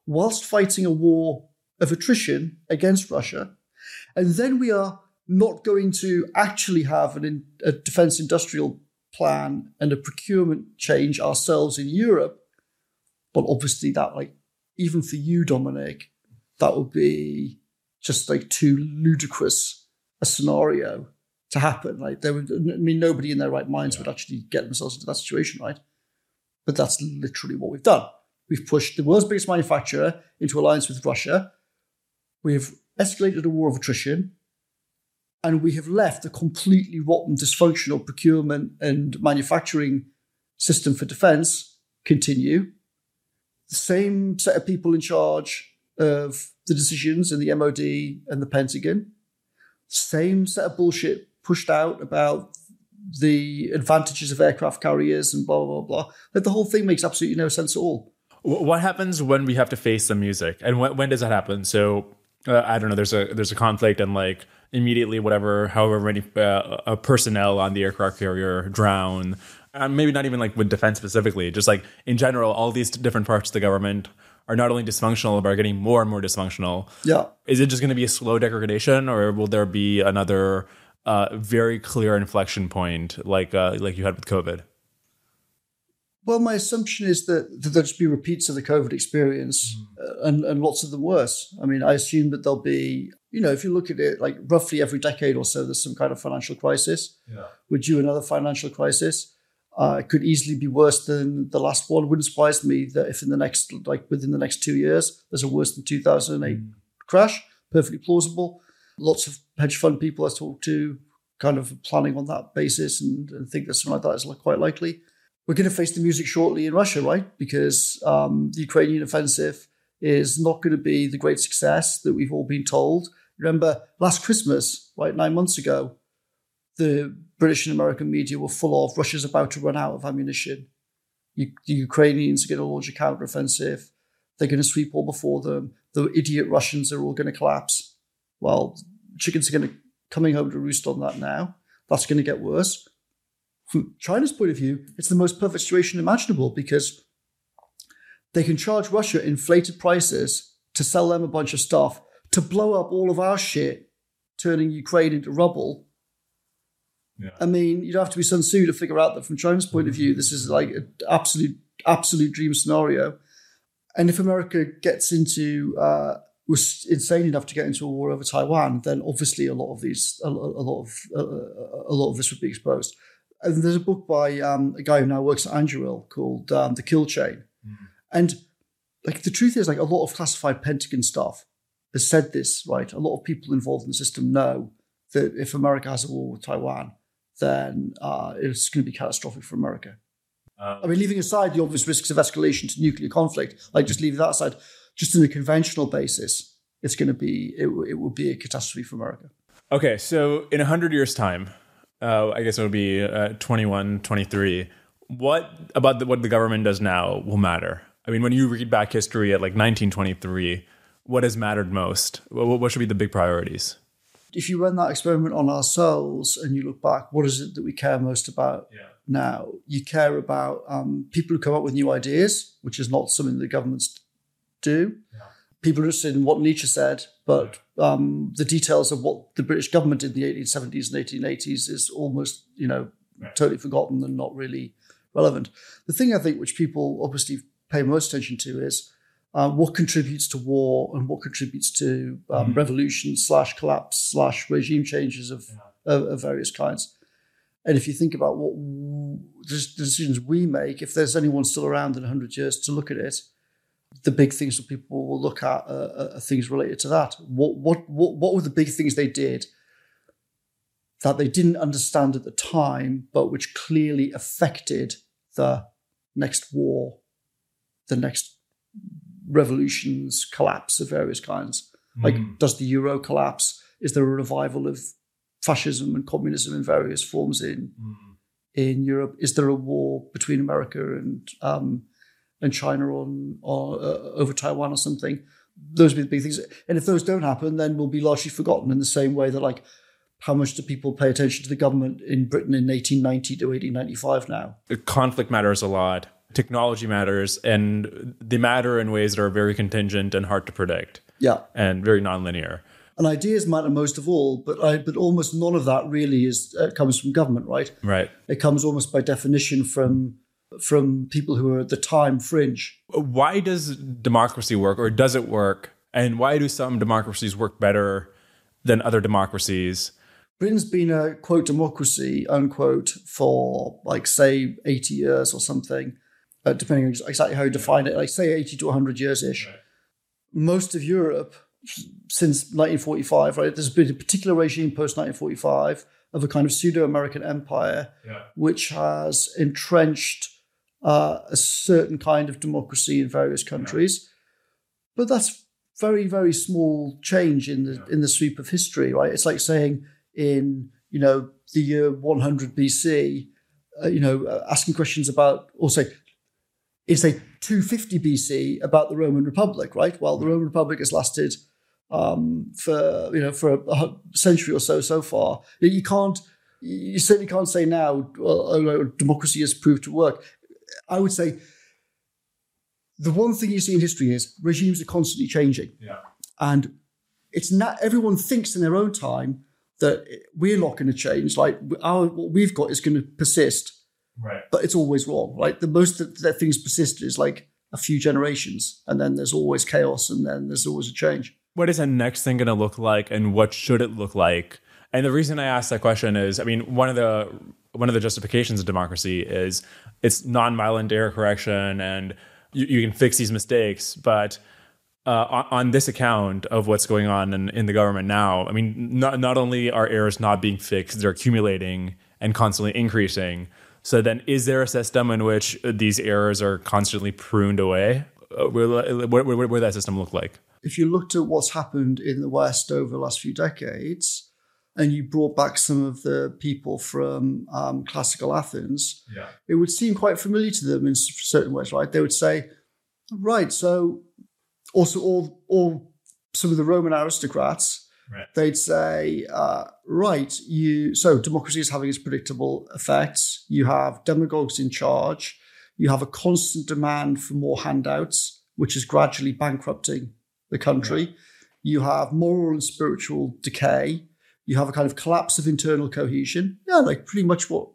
whilst fighting a war of attrition against Russia and then we are not going to actually have an, a defense industrial plan and a procurement change ourselves in Europe. But obviously, that, like, even for you, Dominic, that would be just like too ludicrous a scenario to happen. Like, there would, I mean, nobody in their right minds yeah. would actually get themselves into that situation, right? But that's literally what we've done. We've pushed the world's biggest manufacturer into alliance with Russia. We've escalated a war of attrition, and we have left a completely rotten, dysfunctional procurement and manufacturing system for defense continue. The same set of people in charge of the decisions in the MOD and the Pentagon. Same set of bullshit pushed out about the advantages of aircraft carriers and blah, blah, blah. Like the whole thing makes absolutely no sense at all. What happens when we have to face the music? And when, when does that happen? So uh, I don't know. There's a there's a conflict and like immediately whatever however many uh, personnel on the aircraft carrier drown. Uh, maybe not even like with defense specifically, just like in general, all these different parts of the government are not only dysfunctional but are getting more and more dysfunctional. Yeah, is it just going to be a slow degradation, or will there be another a very clear inflection point, like uh, like you had with COVID? Well, my assumption is that, that there'll just be repeats of the COVID experience uh, and, and lots of them worse. I mean, I assume that there'll be, you know, if you look at it, like roughly every decade or so, there's some kind of financial crisis. Yeah. Would you another financial crisis? Uh, it could easily be worse than the last one. It wouldn't surprise me that if in the next, like within the next two years, there's a worse than 2008 crash, perfectly plausible. Lots of hedge fund people I talk to kind of planning on that basis and, and think that something like that is quite likely. We're going to face the music shortly in Russia, right? Because um, the Ukrainian offensive is not going to be the great success that we've all been told. Remember last Christmas, right, nine months ago, the British and American media were full of Russia's about to run out of ammunition. You, the Ukrainians are going to launch a counteroffensive. They're going to sweep all before them. The idiot Russians are all going to collapse. Well, chickens are going to coming home to roost on that now. That's going to get worse. From China's point of view, it's the most perfect situation imaginable because they can charge Russia inflated prices to sell them a bunch of stuff to blow up all of our shit, turning Ukraine into rubble. Yeah. I mean, you'd have to be Sun Tzu to figure out that from China's point of view, this is like an absolute, absolute dream scenario. And if America gets into, uh, was insane enough to get into a war over Taiwan, then obviously a lot of these, a, a lot of, a, a lot of this would be exposed. And there's a book by um, a guy who now works at Anduril called um, The Kill Chain, and like the truth is, like a lot of classified Pentagon stuff has said this, right? A lot of people involved in the system know that if America has a war with Taiwan, then uh, it's going to be catastrophic for America. Um, I mean, leaving aside the obvious risks of escalation to nuclear conflict, like just leave that aside, just on a conventional basis, it's going to be it, it would be a catastrophe for America. Okay, so in 100 years' time, uh, I guess it would be uh, 21, 23. What about the, what the government does now will matter? I mean, when you read back history at like 1923, what has mattered most? What, what should be the big priorities? If you run that experiment on ourselves and you look back, what is it that we care most about Yeah. now? You care about um, people who come up with new ideas, which is not something that governments do. People are interested in what Nietzsche said, but um, the details of what the British government did in the 1870s and 1880s is almost, you know, totally forgotten and not really relevant. The thing I think which people obviously pay most attention to is uh, what contributes to war and what contributes to um, revolution slash collapse slash regime changes of, of, of various kinds. And if you think about what w- the decisions we make, if there's anyone still around in 100 years to look at it, the big things that people will look at are, are things related to that. What, what, what, what were the big things they did that they didn't understand at the time, but which clearly affected the next war, the next revolutions, collapse of various kinds? Like, does the euro collapse? Is there a revival of fascism and communism in various forms in in Europe? Is there a war between America and um, and China on, on uh, over Taiwan or something? Those would be the big things. And if those don't happen, then we'll be largely forgotten in the same way that like how much do people pay attention to the government in Britain in 1890 to 1895 now? Conflict matters a lot. Technology matters, and they matter in ways that are very contingent and hard to predict, Yeah. and very nonlinear. And ideas matter most of all, but I, but almost none of that really is uh, comes from government, right? Right. It comes almost by definition from from people who are at the time fringe. why does democracy work or does it work and why do some democracies work better than other democracies Britain's been a quote democracy unquote for like say 80 years or something, uh, depending on exactly how you define it, like say 80 to 100 years ish. Most of Europe since 1945, right? There's been a particular regime post 1945 of a kind of pseudo American empire, which has entrenched uh, a certain kind of democracy in various countries. But that's very, very small change in the in the sweep of history, right? It's like saying in you know the year 100 BC, uh, you know, uh, asking questions about, or say, in say 250 BC about the Roman Republic, right? Well, the Roman Republic has lasted um, for you know for a, a century or so so far. You- can't, you certainly can't say now, well, oh, democracy has proved to work. I would say the one thing you see in history is regimes are constantly changing. Yeah. And it's not everyone thinks in their own time that we're not going to change. Like our what we've got is going to persist, Right. but it's always wrong. Like the most that, that things persist is like a few generations, and then there's always chaos, and then there's always a change. What is the next thing going to look like, and what should it look like? And the reason I ask that question is, I mean, one of the one of the justifications of democracy is it's nonviolent error correction, and you, you can fix these mistakes. But uh, on, this account of what's going on in, in the government now, I mean, not not only are errors not being fixed, they're accumulating and constantly increasing. So then, is there a system in which these errors are constantly pruned away? Uh, what, what would that system look like? if you looked at what's happened in the West over the last few decades, and you brought back some of the people from um, classical Athens, Yeah. it would seem quite familiar to them in certain ways, right? They would say, right, so also all, all some of the Roman aristocrats, Right. they'd say, uh, right, you so democracy is having its predictable effects. You have demagogues in charge. You have a constant demand for more handouts, which is gradually bankrupting the country. You have moral and spiritual decay. You have a kind of collapse of internal cohesion. Yeah, like pretty much what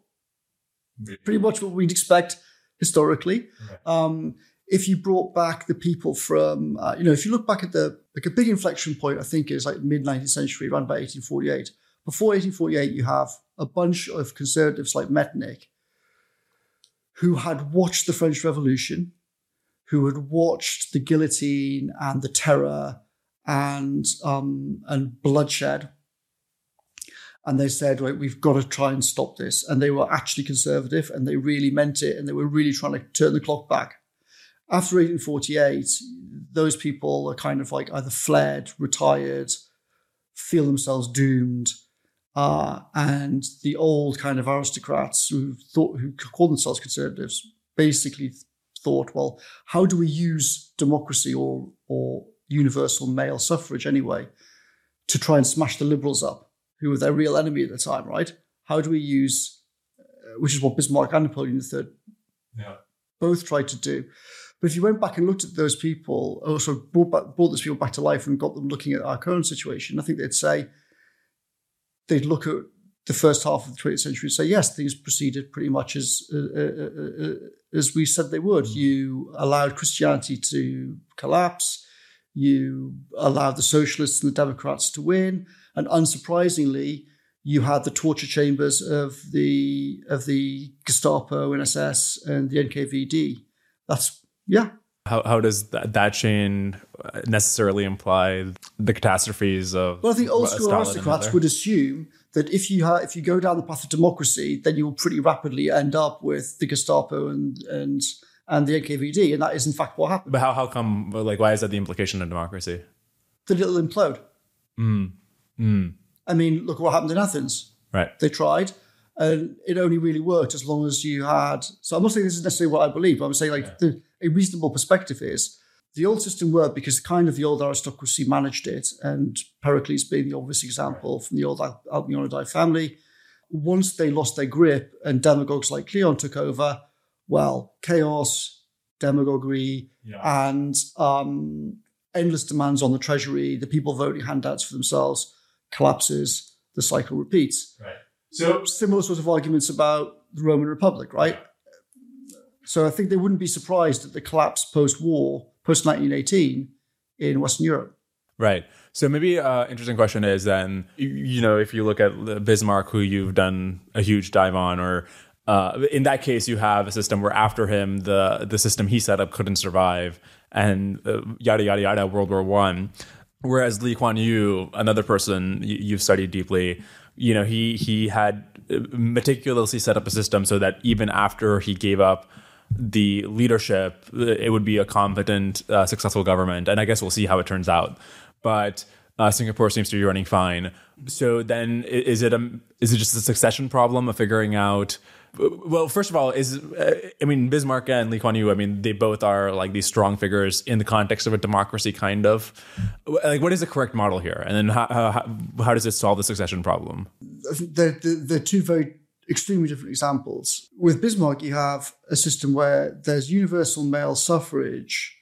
pretty much what we'd expect historically. Um, if you brought back the people from, uh, you know, if you look back at the like a big inflection point, I think is like mid 19th century, around about 1848. Before 1848, you have a bunch of conservatives like Metternich who had watched the French Revolution, who had watched the guillotine and the terror and um, and bloodshed, and they said, "Right, we've got to try and stop this." And they were actually conservative, and they really meant it, and they were really trying to turn the clock back. After 1848, those people are kind of like either fled, retired, feel themselves doomed, uh, and the old kind of aristocrats who thought who called themselves conservatives basically thought, well, how do we use democracy or or universal male suffrage anyway to try and smash the liberals up, who were their real enemy at the time, right? How do we use, uh, which is what Bismarck and Napoleon III Yeah. both tried to do. But if you went back and looked at those people, also brought, back, brought those people back to life and got them looking at our current situation, I think they'd say, they'd look at the first half of the 20th century and say, yes, things proceeded pretty much as uh, uh, uh, uh, as we said they would. You allowed Christianity to collapse. You allowed the socialists and the Democrats to win, and unsurprisingly, you had the torture chambers of the of the Gestapo, NSS, and the NKVD. That's yeah, How, how does that, that chain necessarily imply the catastrophes of Well, I think old school and aristocrats would assume that if you ha- if you go down the path of democracy, then you will pretty rapidly end up with the Gestapo and and and the NKVD, and that is in fact what happened. But how, how come, like, why is that the implication of democracy? That it'll implode. Mm. Mm. I mean, look what happened in Athens. Right. They tried, and it only really worked as long as you had. So I'm not saying this is necessarily what I believe. But I'm saying like the, a reasonable perspective is the old system worked because kind of the old aristocracy managed it, and Pericles being the obvious example from the old Al- Alcmaeonidae family. Once they lost their grip and demagogues like Cleon took over, well, chaos, demagoguery, and um, endless demands on the treasury, the people voting handouts for themselves collapses, the cycle repeats. Right. So, Similar sort of arguments about the Roman Republic, right? So I think they wouldn't be surprised at the collapse post-war, post 1918 in Western Europe. Right. So maybe uh, interesting question is then you, you know if you look at Bismarck, who you've done a huge dive on, or uh, in that case you have a system where after him the the system he set up couldn't survive, and uh, yada yada yada. World War One. Whereas Lee Kuan Yew, another person you, you've studied deeply, you know he he had meticulously set up a system so that even after he gave up the leadership, it would be a competent, uh, successful government. And I guess we'll see how it turns out. But uh, Singapore seems to be running fine. So then, is it a is it just a succession problem of figuring out? Well, first of all, is uh, I mean Bismarck and Lee Kuan Yew. I mean they both are like these strong figures in the context of a democracy, kind of. Like, what is the correct model here? And then how how, how does it solve the succession problem? They're, they're, they're two very extremely different examples. With Bismarck, you have a system where there's universal male suffrage,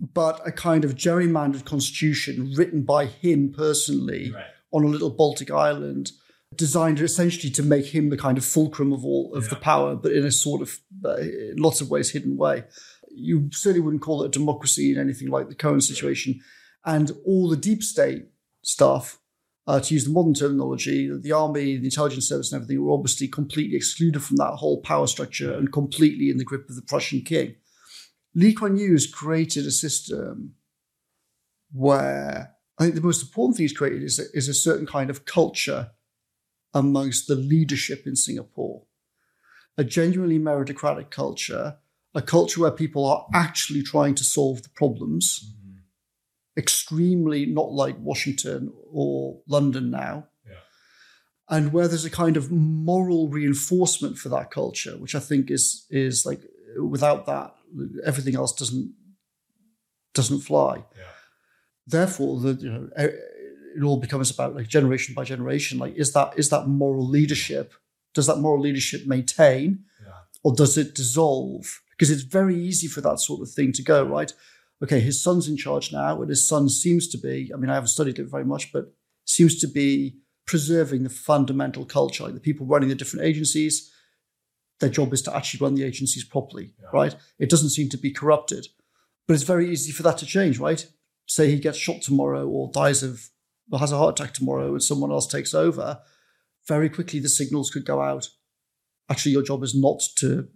but a kind of gerrymandered constitution written by him personally on a little Baltic island, designed essentially to make him the kind of fulcrum of all of yeah. the power, but in a sort of, uh, in lots of ways, hidden way. You certainly wouldn't call it a democracy in anything like the Cohen situation. And all the deep state stuff, uh, to use the modern terminology, the army, the intelligence service, and everything were obviously completely excluded from that whole power structure and completely in the grip of the Prussian king. Lee Kuan Yew has created a system where I think the most important thing he's created is a, is a certain kind of culture amongst the leadership in Singapore, a genuinely meritocratic culture, a culture where people are actually trying to solve the problems, mm-hmm. extremely not like Washington or London now. Yeah. And where there's a kind of moral reinforcement for that culture, which I think is is like without that, everything else doesn't doesn't fly. Yeah. Therefore, the you know it all becomes about like generation by generation. Like, is that is that moral leadership? Does that moral leadership maintain, yeah. or does it dissolve? Because it's very easy for that sort of thing to go right. Okay, his son's in charge now, and his son seems to be. I mean, I haven't studied it very much, but seems to be preserving the fundamental culture. Like the people running the different agencies, their job is to actually run the agencies properly, yeah. right? It doesn't seem to be corrupted, but it's very easy for that to change, right? Say he gets shot tomorrow or dies of has a heart attack tomorrow and someone else takes over, very quickly the signals could go out. Actually, your job is not to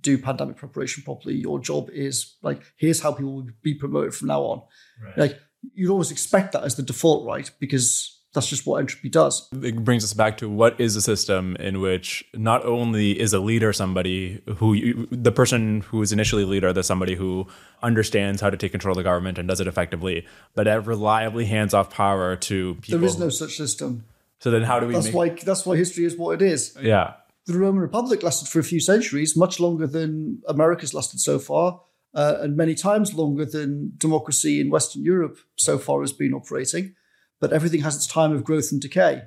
do pandemic preparation properly. Your job is like, here's how people will be promoted from now on. Right. Like, you'd always expect that as the default, right? Because that's just what entropy does. It brings us back to what is a system in which not only is a leader somebody who you, the person who is initially leader, there's somebody who understands how to take control of the government and does it effectively, but it reliably hands off power to people. There is no such system. So then, how do we? That's make- why. That's why history is what it is. Yeah. The Roman Republic lasted for a few centuries, much longer than America's lasted so far, uh, and many times longer than democracy in Western Europe so far has been operating but everything has its time of growth and decay.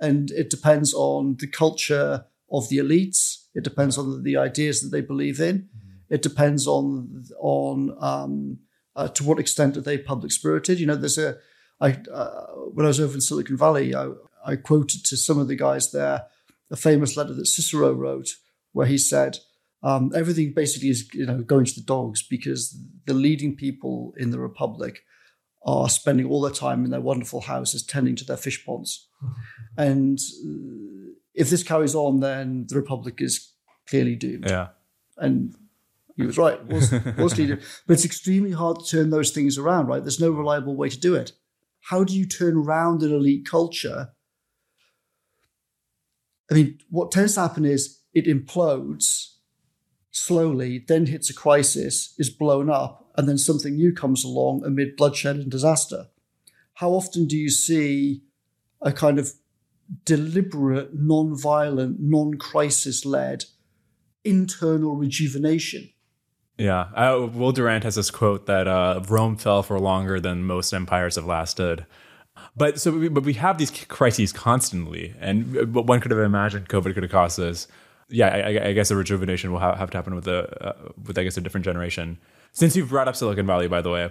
And it depends on the culture of the elites. It depends on the ideas that they believe in. It depends on on um, uh, to what extent are they public spirited. You know, there's a I uh, when I was over in Silicon Valley, I, I quoted to some of the guys there a famous letter that Cicero wrote, where he said, um, everything basically is you know going to the dogs because the leading people in the republic are spending all their time in their wonderful houses tending to their fish ponds. and uh, if this carries on, then the Republic is clearly doomed. Yeah. And he was right, was, was But it's extremely hard to turn those things around, right? There's no reliable way to do it. How do you turn around an elite culture? I mean, what tends to happen is it implodes slowly, then hits a crisis, is blown up, and then something new comes along amid bloodshed and disaster. How often do you see a kind of deliberate, non-violent, non-crisis led internal rejuvenation? Yeah, uh, Will Durant has this quote that uh, Rome fell for longer than most empires have lasted. But so, we, but we have these crises constantly, and uh, one could have imagined COVID could have caused this. Yeah, I, I guess a rejuvenation will have, have to happen with a uh, with I guess a different generation. Since you've brought up Silicon Valley, by the way,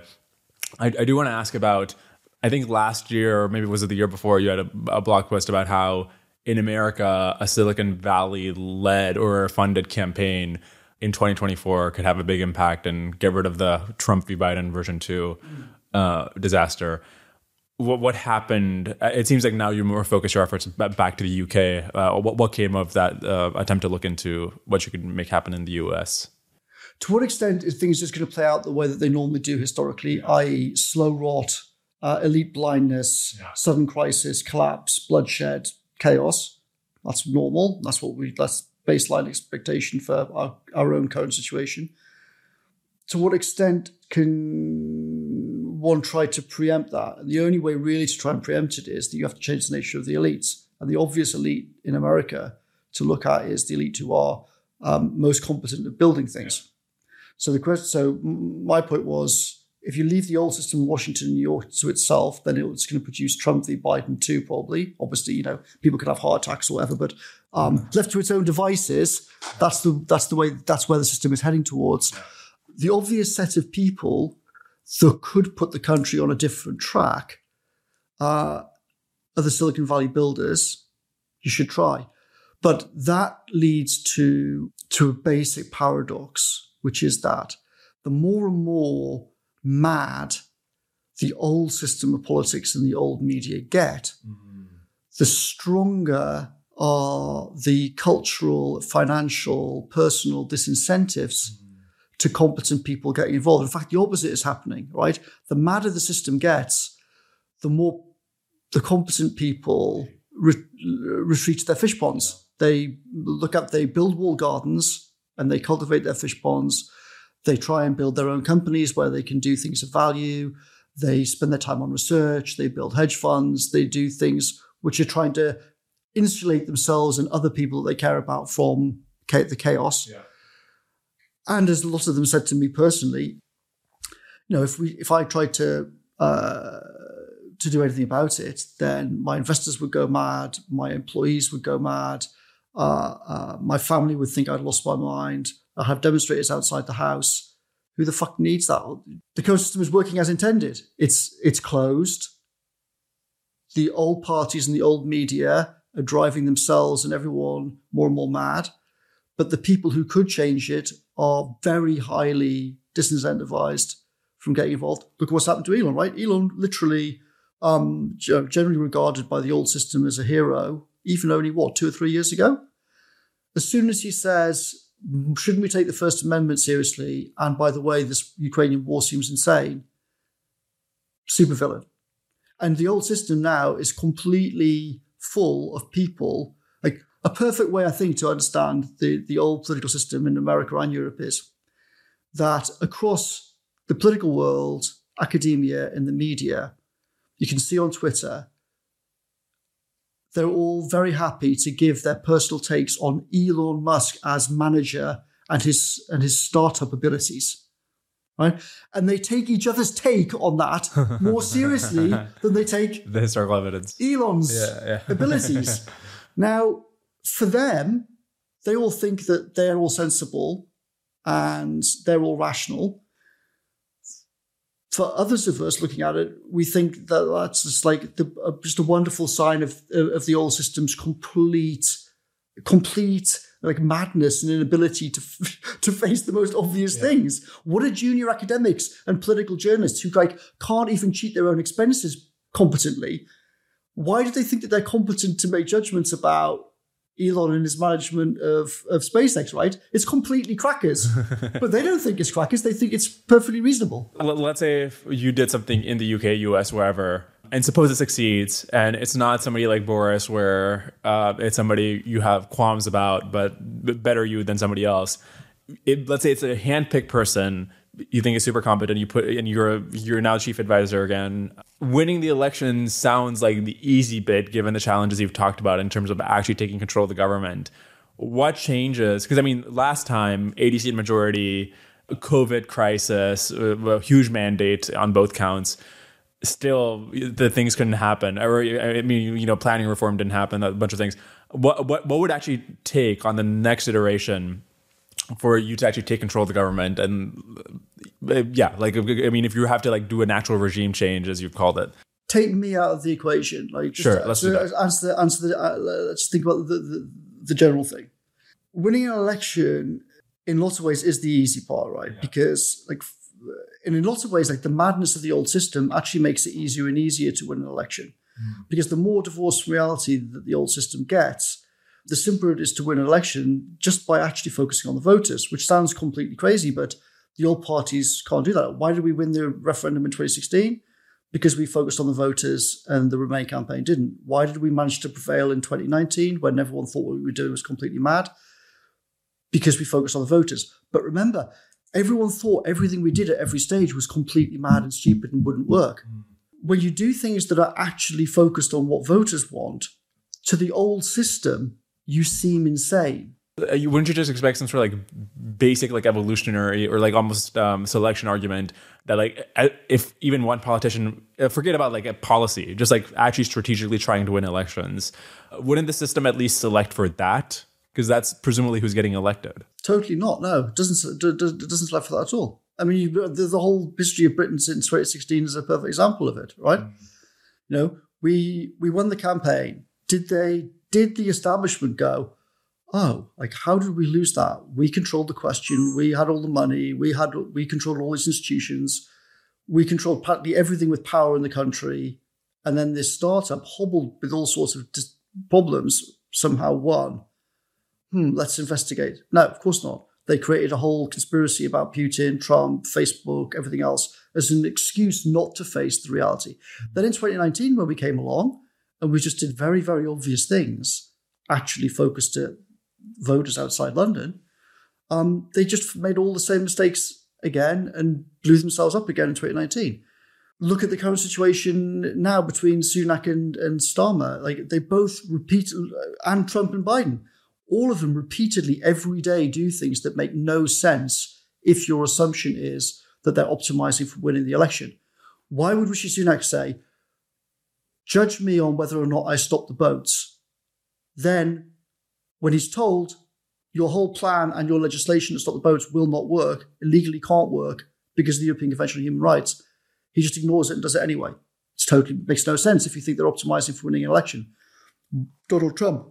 I, I do want to ask about. I think last year, or maybe was it the year before, you had a, a blog post about how in America, a Silicon Valley led or funded campaign in 2024 could have a big impact and get rid of the Trump v. Biden version two uh, disaster. What, what happened? It seems like now you more focus your efforts back to the UK. Uh, what, what came of that uh, attempt to look into what you could make happen in the US? To what extent is things just going to play out the way that they normally do historically, yeah. i.e., slow rot, uh, elite blindness, yeah. sudden crisis, collapse, bloodshed, chaos? That's normal. That's what we. That's baseline expectation for our, our own current situation. To what extent can one try to preempt that? And the only way really to try and preempt it is that you have to change the nature of the elites. And the obvious elite in America to look at is the elite who are um, most competent at building things. So the question, so my point was, if you leave the old system in Washington and New York to itself, then it's going to produce Trump v. Biden too, probably. Obviously, you know, people could have heart attacks or whatever, but um, left to its own devices, that's the that's the way that's where the system is heading towards. The obvious set of people that could put the country on a different track uh, the Silicon Valley builders, you should try. But that leads to, to a basic paradox, which is that the more and more mad the old system of politics and the old media get, mm-hmm. the stronger are the cultural, financial, personal disincentives mm-hmm. to competent people getting involved. In fact, the opposite is happening, right? The madder the system gets, the more the competent people re- retreat to their fish ponds. They look up, they build wall gardens and they cultivate their fish ponds. They try and build their own companies where they can do things of value. They spend their time on research. They build hedge funds. They do things which are trying to insulate themselves and other people that they care about from the chaos. Yeah. And as a lot of them said to me personally, you know, if we if I tried to uh, to do anything about it, then my investors would go mad, my employees would go mad, uh, uh, my family would think I'd lost my mind. I'd have demonstrators outside the house. Who the fuck needs that? The code system is working as intended. It's it's closed. The old parties and the old media are driving themselves and everyone more and more mad. But the people who could change it are very highly disincentivized from getting involved. Look what's happened to Elon, right? Elon literally um, generally regarded by the old system as a hero, even only what, two or three years ago? As soon as he says, shouldn't we take the First Amendment seriously? And by the way, this Ukrainian war seems insane. Supervillain. And the old system now is completely full of people. Like a perfect way, I think, to understand the, the old political system in America and Europe is that across the political world, academia, and the media, you can see on Twitter, they're all very happy to give their personal takes on Elon Musk as manager and his and his startup abilities. Right? And they take each other's take on that [laughs] more seriously than they take [laughs] the historical evidence. Elon's yeah, yeah. [laughs] abilities. now, for them, they all think that they're all sensible and they're all rational for others of us looking at it, we think that that's just like the, uh, just a wonderful sign of of the old system's complete, complete like madness and inability to [laughs] to face the most obvious yeah. things. What are junior academics and political journalists who like can't even cheat their own expenses competently? Why do they think that they're competent to make judgments about Elon and his management of, of SpaceX, right? It's completely crackers. [laughs] but they don't think it's crackers. They think it's perfectly reasonable. Let's say if you did something in the UK, US, wherever, and suppose it succeeds, and it's not somebody like Boris where uh, it's somebody you have qualms about, but better you than somebody else. It, let's say it's a handpicked person you think is super competent. You put and you're you're now chief advisor again. Winning the election sounds like the easy bit, given the challenges you've talked about in terms of actually taking control of the government. What changes? Because I mean, last time eighty seat majority, COVID crisis, uh, a huge mandate on both counts. Still, the things couldn't happen. Or I mean, you know, planning reform didn't happen. A bunch of things. What what what would actually take on the next iteration for you to actually take control of the government and uh, yeah like i mean if you have to like do a natural regime change as you've called it. Take me out of the equation. Like just sure let's to, answer the, answer the uh, let's think about the, the, the general thing. Winning an election in lots of ways is the easy part right? Yeah. because like and in lots of ways like the madness of the old system actually makes it easier and easier to win an election. Mm. because the more divorced from reality that the old system gets the simpler it is to win an election just by actually focusing on the voters, which sounds completely crazy, but the old parties can't do that. Why did we win the referendum in 2016? Because we focused on the voters and the Remain campaign didn't. Why did we manage to prevail in 2019 when everyone thought what we were doing was completely mad? Because we focused on the voters. But remember, everyone thought everything we did at every stage was completely mad and stupid and wouldn't work. Mm. When you do things that are actually focused on what voters want, to the old system, you seem insane. Uh, wouldn't you just expect some sort of like basic like evolutionary or like almost um, selection argument that like if even one politician uh, forget about like a policy just like actually strategically trying to win elections wouldn't the system at least select for that because that's presumably who's getting elected totally not no it doesn't it doesn't select for that at all i mean the, the whole history of britain since 2016 is a perfect example of it right mm. you know we we won the campaign. Did they? Did the establishment go? Oh, like how did we lose that? We controlled the question. We had all the money. We had we controlled all these institutions. We controlled practically everything with power in the country. And then this startup, hobbled with all sorts of dis- problems, somehow won. Hmm, let's investigate. No, of course not. They created a whole conspiracy about Putin, Trump, Facebook, everything else as an excuse not to face the reality. Then in 2019, when we came along and we just did very, very obvious things, actually focused at voters outside London, um, they just made all the same mistakes again and blew themselves up again in 2019. Look at the current situation now between Sunak and, and Starmer. Like they both repeat, and Trump and Biden, all of them repeatedly every day do things that make no sense if your assumption is that they're optimizing for winning the election. Why would Rishi Sunak say, judge me on whether or not I stop the boats? Then, when he's told your whole plan and your legislation to stop the boats will not work, illegally can't work because of the European Convention on Human Rights, he just ignores it and does it anyway. It totally makes no sense if you think they're optimizing for winning an election. Donald Trump.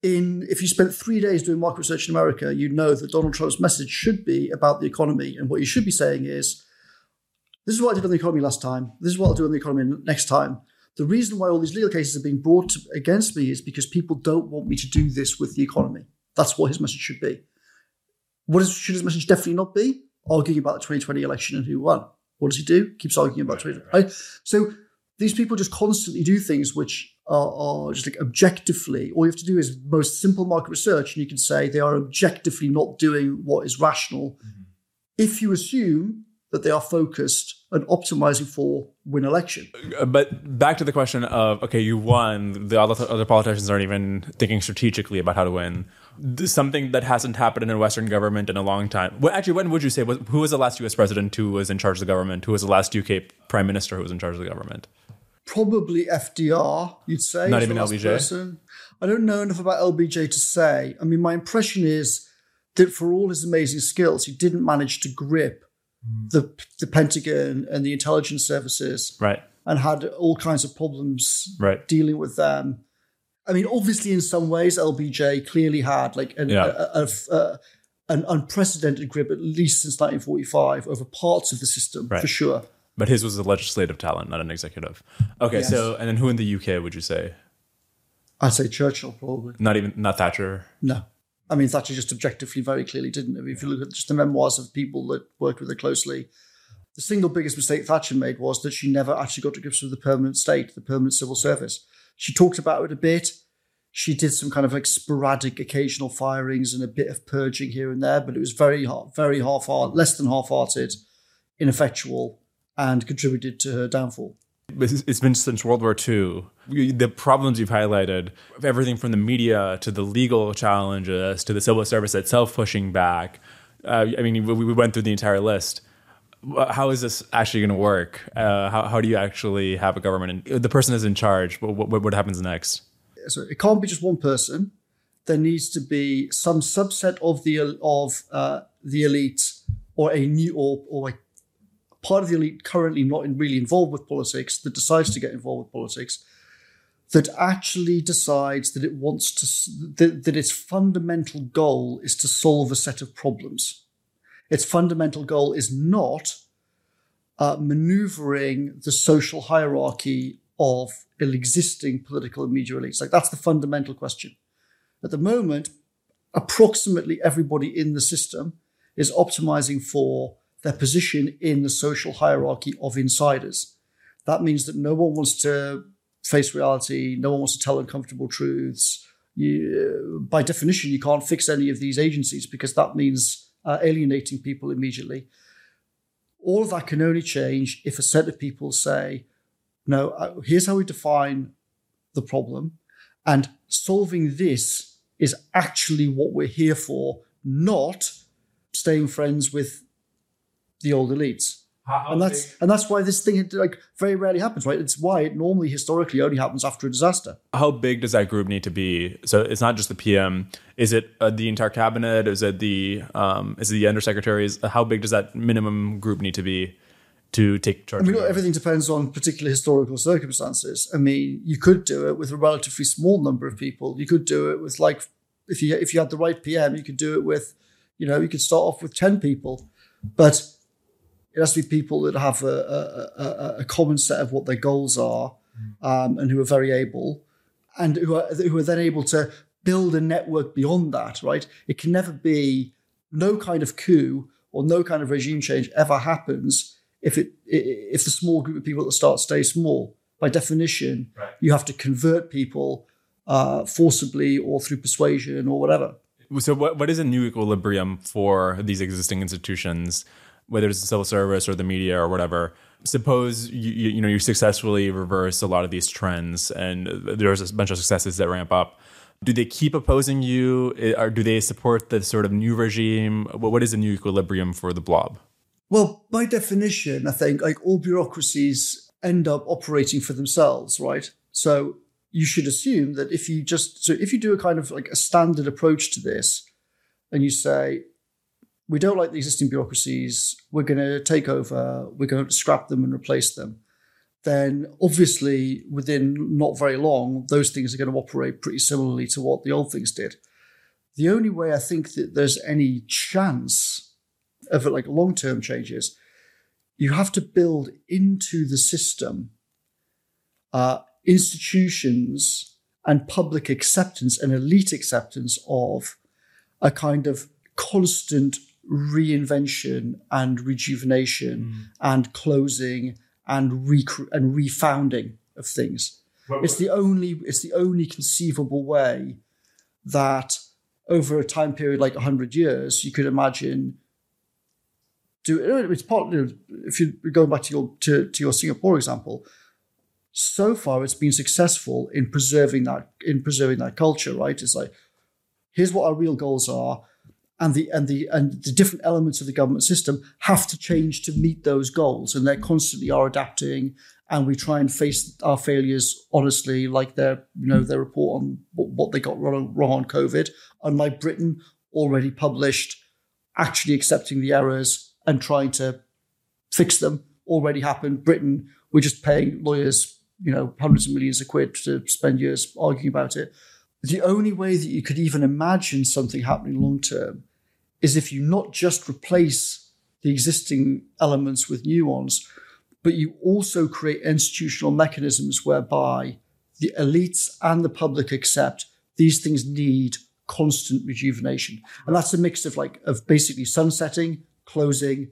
In if you spent three days doing market research in America, you know that Donald Trump's message should be about the economy. And what you should be saying is, this is what I did on the economy last time. This is what I'll do on the economy next time. The reason why all these legal cases are being brought against me is because people don't want me to do this with the economy. That's what his message should be. What is, should his message definitely not be? Arguing about the 2020 election and who won. What does he do? Keeps arguing about right, 2020. Right? So these people just constantly do things which are, are, just like objectively, all you have to do is most simple market research, and you can say they are objectively not doing what is rational. Mm-hmm. If you assume that they are focused on optimizing for win election. Uh, but back to the question of okay, you won. The other, other politicians aren't even thinking strategically about how to win. Something that hasn't happened in a Western government in a long time. Well, actually, when would you say was, who was the last U.S. president who was in charge of the government? Who was the last UK prime minister who was in charge of the government? Probably FDR. You'd say not even LBJ. Person. I don't know enough about LBJ to say. I mean, my impression is that for all his amazing skills, he didn't manage to grip Mm. the the Pentagon and the intelligence services, right, and had all kinds of problems, right, dealing with them. I mean, obviously, in some ways, LBJ clearly had like an, yeah. a, a, a, an unprecedented grip, at least since 1945, over parts of the system, right. for sure. But his was a legislative talent, not an executive. Okay, yes. so and then who in the UK would you say? I'd say Churchill, probably. Not even not Thatcher. No. I mean, Thatcher just objectively very clearly didn't. I mean, if you look at just the memoirs of people that worked with her closely, the single biggest mistake Thatcher made was that she never actually got to grips with the permanent state, the permanent civil service. She talked about it a bit. She did some kind of like sporadic, occasional firings and a bit of purging here and there, but it was very, very half-hearted, less than half-hearted, ineffectual, and contributed to her downfall. It's been since World War II. The problems you've highlighted, everything from the media to the legal challenges to the civil service itself pushing back. Uh, I mean, we went through the entire list. How is this actually going to work? Uh, how, how do you actually have a government? In, the person is in charge, but what, what happens next? So it can't be just one person. There needs to be some subset of the of uh, the elite, or a new or or a part of the elite currently not in really involved with politics that decides to get involved with politics that actually decides that it wants to that, that its fundamental goal is to solve a set of problems. Its fundamental goal is not uh, maneuvering the social hierarchy of existing political and media elites. Like that's the fundamental question. At the moment approximately everybody in the system is optimizing for their position in the social hierarchy of insiders. That means that no one wants to face reality, no one wants to tell uncomfortable truths. You, by definition, you can't fix any of these agencies because that means uh, alienating people immediately. All of that can only change if a set of people say, no, uh, here's how we define the problem, and solving this is actually what we're here for, not staying friends with the old elites. How, and that's big? and that's why this thing like very rarely happens, right? It's why it normally historically only happens after a disaster. How big does that group need to be? So it's not just the PM. Is it uh, the entire cabinet? Is it the um, is it the undersecretaries? How big does that minimum group need to be to take charge? I mean, of everything depends on particular historical circumstances. I mean, you could do it with a relatively small number of people. You could do it with like, if you if you had the right PM, you could do it with, you know, you could start off with ten people, but it has to be people that have a, a, a, a common set of what their goals are, um, and who are very able, and who are who are then able to build a network beyond that. Right? It can never be no kind of coup or no kind of regime change ever happens if it if the small group of people at the start stay small. By definition, Right. you have to convert people uh, forcibly or through persuasion or whatever. So, what, what is a new equilibrium for these existing institutions, whether it's the civil service or the media or whatever? Suppose you, you, you know you successfully reverse a lot of these trends, and there's a bunch of successes that ramp up. Do they keep opposing you, eh, or do they support the sort of new regime? What is a new equilibrium for the blob? Well, by definition, I think like all bureaucracies end up operating for themselves, right? So you should assume that if you just so if you do a kind of like a standard approach to this, and you say, we don't like the existing bureaucracies, we're going to take over, we're going to scrap them and replace them, then obviously within not very long, those things are going to operate pretty similarly to what the old things did. The only way I think that there's any chance of like long term changes, you have to build into the system uh, institutions and public acceptance and elite acceptance of a kind of constant reinvention and rejuvenation mm. and closing and recre- and refounding of things. It's the only it's the only conceivable way that over a time period like 100 years you could imagine do it's partly if you going back to your to, to your Singapore example so far it's been successful in preserving that in preserving that culture right it's like here's what our real goals are and the and the and the different elements of the government system have to change to meet those goals. And they constantly are adapting and we try and face our failures honestly like their you know their report on what, they got wrong, wrong on covid. Unlike britain already published actually accepting the errors and trying to fix them already happened. Britain we're just paying lawyers you know hundreds of millions of quid to spend years arguing about it. The only way that you could even imagine something happening long term is if you not just replace the existing elements with new ones, but you also create institutional mechanisms whereby the elites and the public accept these things need constant rejuvenation. And that's a mix of like of basically sunsetting, closing,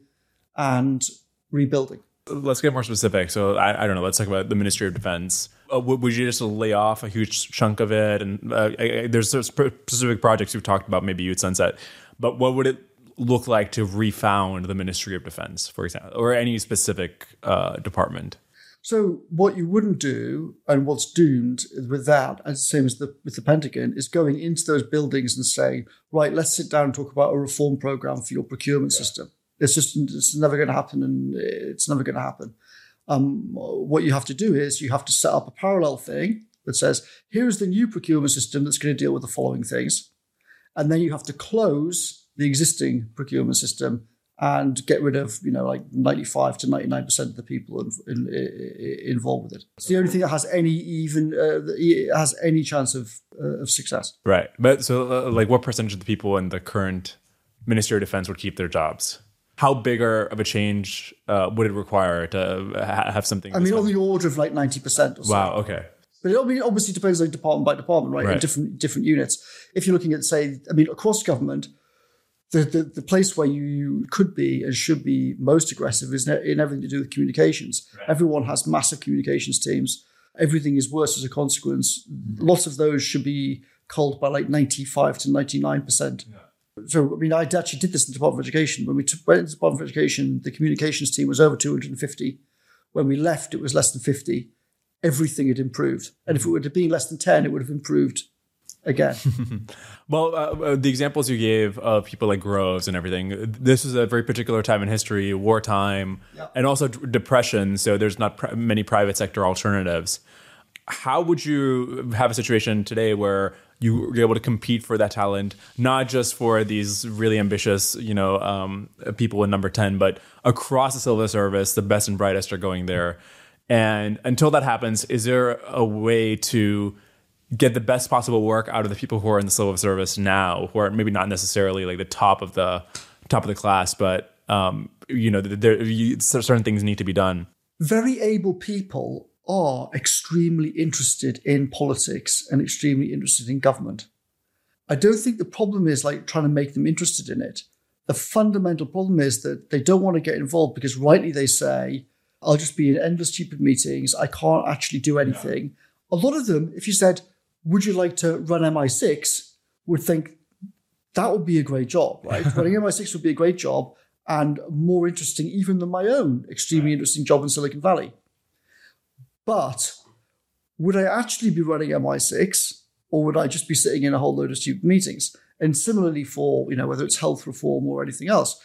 and rebuilding. Let's get more specific. So I, I don't know. Let's talk about the Ministry of Defense. Uh, would, would you just lay off a huge chunk of it? And uh, I, I, there's specific projects we've talked about. Maybe you'd sunset, but what would it look like to refound the Ministry of Defense, for example, or any specific uh, department? So what you wouldn't do, and what's doomed with that, as the same as the, with the Pentagon, is going into those buildings and saying, right, let's sit down and talk about a reform program for your procurement system. It's just it's never going to happen, and it's never going to happen. Um, what you have to do is you have to set up a parallel thing that says, here's the new procurement system that's going to deal with the following things, and then you have to close the existing procurement system and get rid of you know like 95 to 99 percent of the people in, in, in, involved with it it's the only thing that has any even uh, has any chance of uh, of success Right. But so, uh, like, what percentage of the people in the current Ministry of Defense would keep their jobs? How bigger of a change uh, would it require to ha- have something? i mean on the order of like 90 percent or so wow. Okay. But it obviously, depends on department by department, right? In different different units. If you're looking at, say, I mean, across government, the, the, the place where you could be and should be most aggressive is in everything to do with communications. Everyone has massive communications teams. Everything is worse as a consequence. Mm-hmm. Lots of those should be culled by like 95 to 99%. So, I mean, I actually did this in the Department of Education. When we took, went into the Department of Education, the communications team was over 250. When we left, it was less than 50 everything had improved. And if it would have been less than 10, it would have improved again. [laughs] Well, uh, uh, the examples you gave of people like Groves and everything, this is a very particular time in history, wartime, Yeah. and also d- depression. So there's not pr- many private sector alternatives. How would you have a situation today where you were able to compete for that talent, not just for these really ambitious, you know, um, people in number 10, but across the civil service, the best and brightest are going there. And until that happens, is there a way to get the best possible work out of the people who are in the civil service now, who are maybe not necessarily like the top of the top of the class, but um, you know, there, you, certain things need to be done. Very able people are extremely interested in politics and extremely interested in government. I don't think the problem is like trying to make them interested in it. The fundamental problem is that they don't want to get involved because rightly they say, I'll just be in endless stupid meetings. I can't actually do anything. A lot of them, if you said, Would you like to run MI6? would think that would be a great job, [laughs] right? Running MI6 would be a great job and more interesting even than my own extremely interesting job in Silicon Valley. But would I actually be running MI6 or would I just be sitting in a whole load of stupid meetings? And similarly for, you know, whether it's health reform or anything else,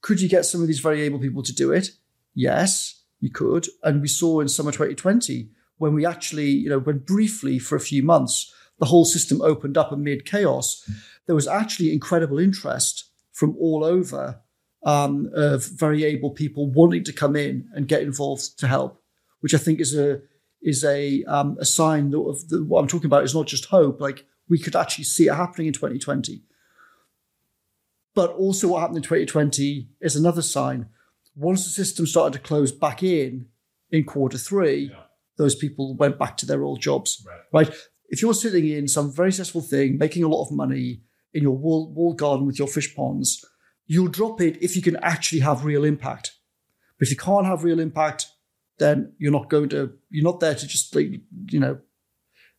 could you get some of these very able people to do it? Yes, you could. And we saw in summer 2020 when we actually, you know, when briefly for a few months, the whole system opened up amid chaos, there was actually incredible interest from all over um, of very able people wanting to come in and get involved to help which I think is a is a um, a sign of the, what I'm talking about is not just hope. Like we could actually see it happening in 2020. But also, what happened in 2020 is another sign. Once the system started to close back in in quarter three, yeah. those people went back to their old jobs. Right. right. If you're sitting in some very successful thing, making a lot of money in your wall, wall garden with your fish ponds, you'll drop it if you can actually have real impact. But if you can't have real impact, then you're not going to you're not there to just like you know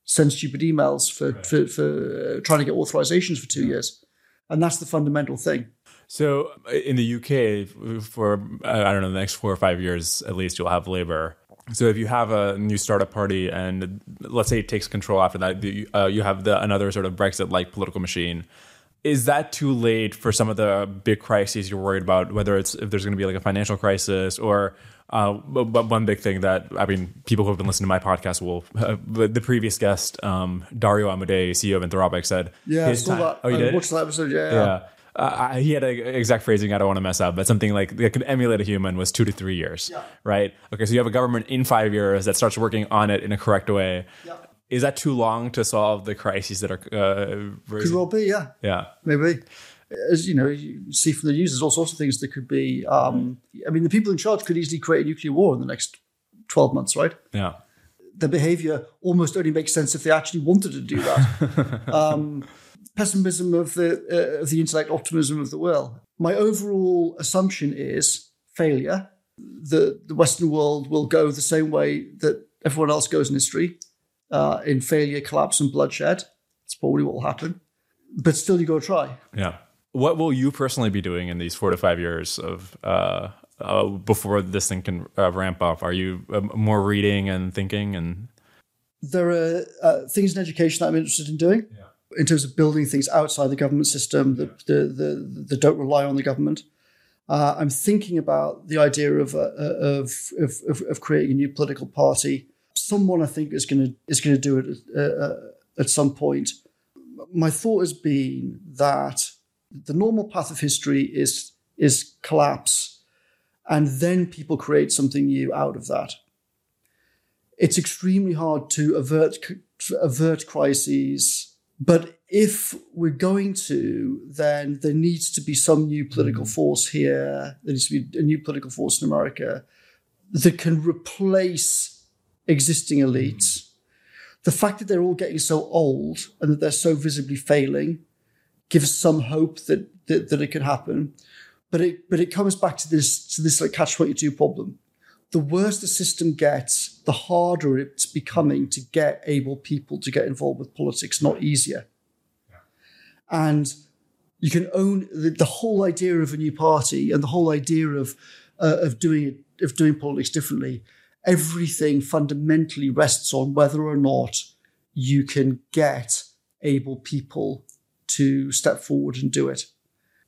send stupid emails for right. for, for uh, trying to get authorizations for two yeah. years, and that's the fundamental thing. So uh, in the UK, for I don't know the next four or five years at least, you'll have Labour. So if you have a new startup party, and let's say it takes control after that, uh, you have the, another sort of Brexit-like political machine. Is that too late for some of the big crises you're worried about? Whether it's if there's going to be like a financial crisis or uh, but one big thing that I mean, people who have been listening to my podcast will. Uh, the previous guest, um, Dario Amodei, CEO of Anthropic, said, "Yeah, his time, that. Oh, you did? Watched that episode. Yeah, yeah. Uh, he had an exact phrasing I don't want to mess up, but something like that could emulate a human was two to three years, yeah. right? Okay, so you have a government in five years that starts working on it in a correct way. Yeah. Is that too long to solve the crises that are? Uh, could well be, yeah, yeah, maybe as you know, you see from the news, there's all sorts of things that could be. Um, I mean, the people in charge could easily create a nuclear war in the next 12 months, right? Yeah. Their behavior almost only makes sense if they actually wanted to do that. [laughs] um, pessimism of the uh, of the intellect, optimism of the will. My overall assumption is failure. The the Western world will go the same way that everyone else goes in history, uh, in failure, collapse, and bloodshed. That's probably what will happen. But still, you go try. Yeah what will you personally be doing in these four to five years of uh, uh, before this thing can uh, ramp up? Are you uh, more reading and thinking? And there are uh, things in education that I'm interested in doing. Yeah. In terms of building things outside the government system that, the, the, that don't rely on the government, uh, I'm thinking about the idea of, uh, of, of, of, creating a new political party. Someone I think is going to is going to do it uh, uh, at some point. My thought has been that the normal path of history is is collapse, and then people create something new out of that. It's extremely hard to avert avert crises, but if we're going to, then there needs to be some new political mm. force here. There needs to be a new political force in America that can replace existing elites. The fact that they're all getting so old and that they're so visibly failing gives some hope that, that, that it can happen. But it, but it comes back to this, to this like catch 22 problem. The worse the system gets, the harder it's becoming to get able people to get involved with politics, not easier. And you can own the, the, whole idea of a new party and the whole idea of, uh, of doing it, of doing politics differently. Everything fundamentally rests on whether or not you can get able people to step forward and do it.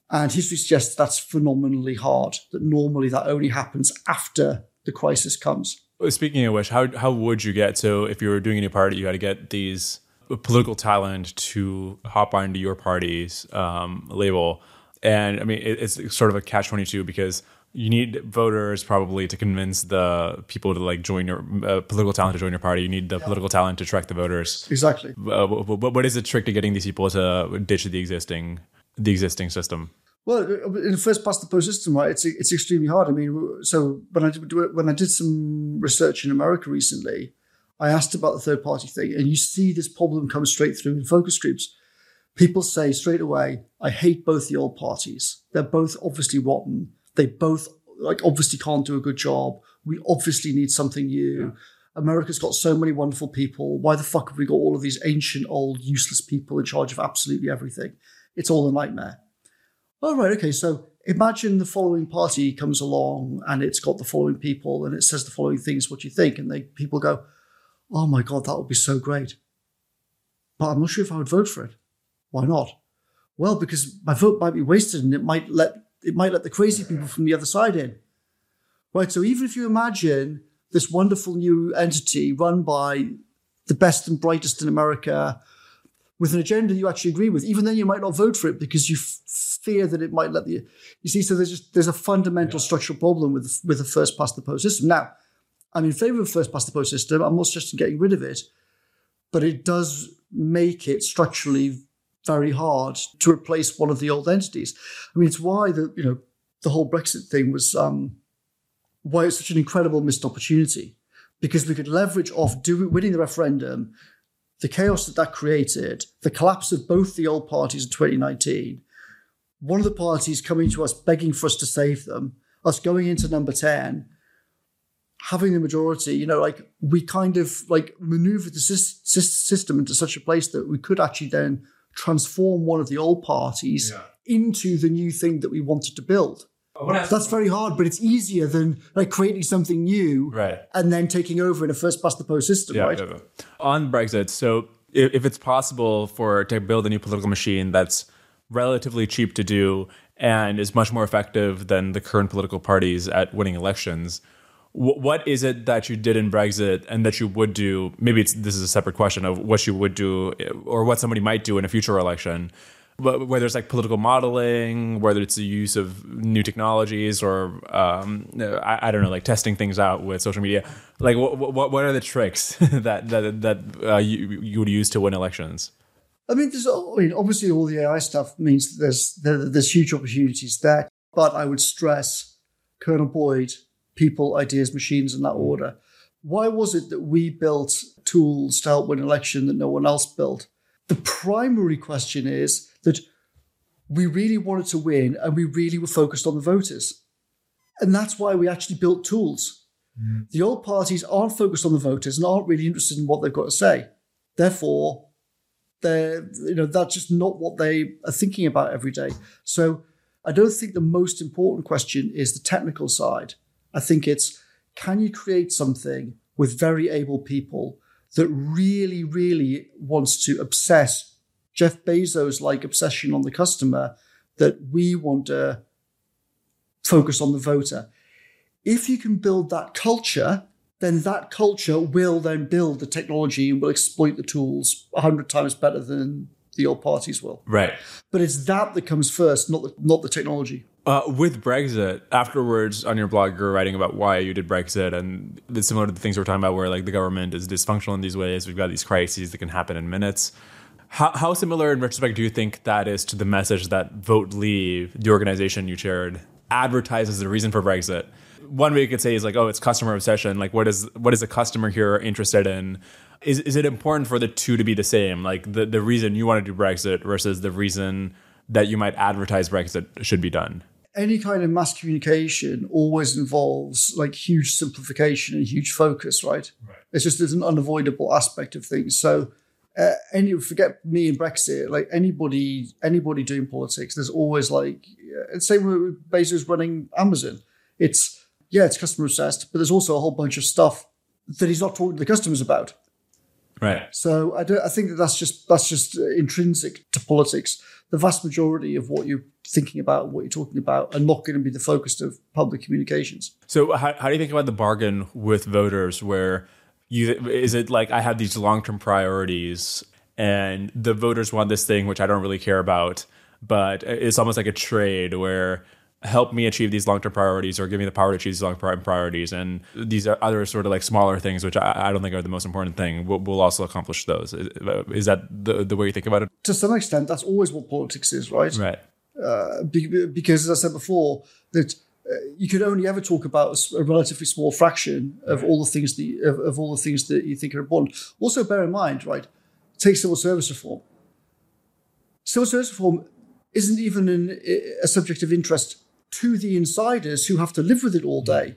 And history suggests that's phenomenally hard, that normally that only happens after the crisis comes. Speaking of which, how, how would you get so if you were doing a new party, you had to get these political talent to hop onto your party's um, label. And I mean, it, it's sort of a catch 22 because you need voters probably to convince the people to like join your uh, political talent to join your party. You need the political talent to attract the voters. Exactly. Uh, what, what is the trick to getting these people to ditch the existing the existing system? Well, in the first past the post system, right? It's it's extremely hard. I mean, so when I did when I did some research in America recently, I asked about the third party thing, and you see this problem come straight through in focus groups. People say straight away, "I hate both the old parties. They're both obviously rotten. They both like obviously can't do a good job. We obviously need something new." Yeah. America's got so many wonderful people. Why the fuck have we got all of these ancient, old, useless people in charge of absolutely everything? It's all a nightmare. Oh, right, okay. So imagine the following party comes along and it's got the following people and it says the following things, what do you think? And they people go, oh my God, that would be so great. But I'm not sure if I would vote for it. Why not? Well, because my vote might be wasted and it might let it might let the crazy people from the other side in. Right. So even if you imagine this wonderful new entity run by the best and brightest in America, with an agenda you actually agree with, even then you might not vote for it because you f- fear that it might let the. You see, so there's just there's a fundamental yeah. structural problem with with the first past the post system. Now, I'm in favour of first past the post system. I'm not just getting rid of it, but it does make it structurally very hard to replace one of the old entities. I mean, it's why the you know the whole Brexit thing was um, why it's such an incredible missed opportunity because we could leverage off do, winning the referendum the chaos that that created, the collapse of both the old parties in 2019, one of the parties coming to us begging for us to save them, us going into number 10, having the majority, you know, like we kind of like maneuvered the system into such a place that we could actually then transform one of the old parties yeah. into the new thing that we wanted to build. Oh, that's very hard, but it's easier than like creating something new, right? And then taking over in a first past the post system, yeah, right? Yeah, On Brexit, so if, if it's possible for to build a new political machine that's relatively cheap to do and is much more effective than the current political parties at winning elections, what is it that you did in Brexit and that you would do? Maybe this is a separate question of what you would do or what somebody might do in a future election whether it's like political modeling, whether it's the use of new technologies, or um, I, I, don't know, like testing things out with social media. Like, what what, what are the tricks [laughs] that that that uh, you you would use to win elections? I mean, there's I mean, obviously all the AI stuff means there's there's huge opportunities there, but I would stress Colonel Boyd, people, ideas, machines in that order. Why was it that we built tools to help win election that no one else built? The primary question is that we really wanted to win and we really were focused on the voters. And that's why we actually built tools. Mm. The old parties aren't focused on the voters and aren't really interested in what they've got to say. Therefore, they're, you know, that's just not what they are thinking about every day. So I don't think the most important question is the technical side. I think it's can you create something with very able people that really, really wants to obsess Jeff Bezos like obsession on the customer that we want to focus on the voter. If you can build that culture, then that culture will then build the technology and will exploit the tools a hundred times better than the old parties will. Right. But it's that that comes first, not the, not the technology. Uh, with Brexit, afterwards on your blog, you're writing about why you did Brexit, and it's similar to the things we're talking about, where like the government is dysfunctional in these ways. We've got these crises that can happen in minutes. How, how similar, in retrospect, do you think that is to the message that Vote Leave, the organization you chaired, advertises the reason for Brexit? One way you could say is like, oh, it's customer obsession. Like, what is what is a customer here interested in? Is is it important for the two to be the same? Like the the reason you want to do Brexit versus the reason that you might advertise Brexit should be done any kind of mass communication always involves like huge simplification and huge focus, right? right. It's just there's an unavoidable aspect of things. So uh, any forget me and Brexit, like anybody anybody doing politics, there's always like uh, same with Bezos running Amazon. It's yeah, it's customer obsessed, but there's also a whole bunch of stuff that he's not talking to the customers about. Right. So I don't. I think that that's just that's just intrinsic to politics. The vast majority of what you're thinking about, what you're talking about, are not going to be the focus of public communications. So how, how do you think about the bargain with voters? Where you is it like I have these long term priorities, and the voters want this thing which I don't really care about, but it's almost like a trade where help me achieve these long term priorities or give me the power to achieve these long term priorities. And these are other sort of like smaller things, which I, I don't think are the most important thing. We'll, we'll, also accomplish those. Is that the, the way you think about it? To some extent, that's always what politics is, right? Right. Uh, because, as I said before, that uh, you can only ever talk about a, relatively small fraction of all the things that of, of all the things that you think are important. Also, bear in mind, right? Take civil service reform. Civil service reform isn't even an, a subject of interest to the insiders who have to live with it all day.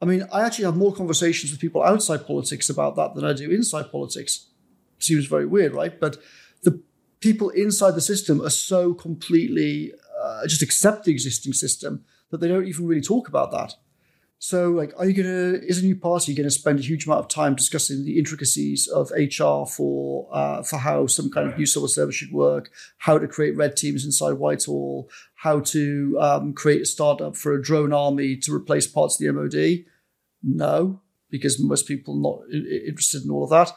I mean, I actually have more conversations with people outside politics about that than I do inside politics. Seems very weird, right? But the people inside the system are so completely uh, just accept the existing system that they don't even really talk about that. So, like, are you gonna? Is a new party going to spend a huge amount of time discussing the intricacies of HR for uh, for how some kind of new civil service should work, how to create red teams inside Whitehall, how to um, create a startup for a drone army to replace parts of the MOD? No, because most people are not interested in all of that.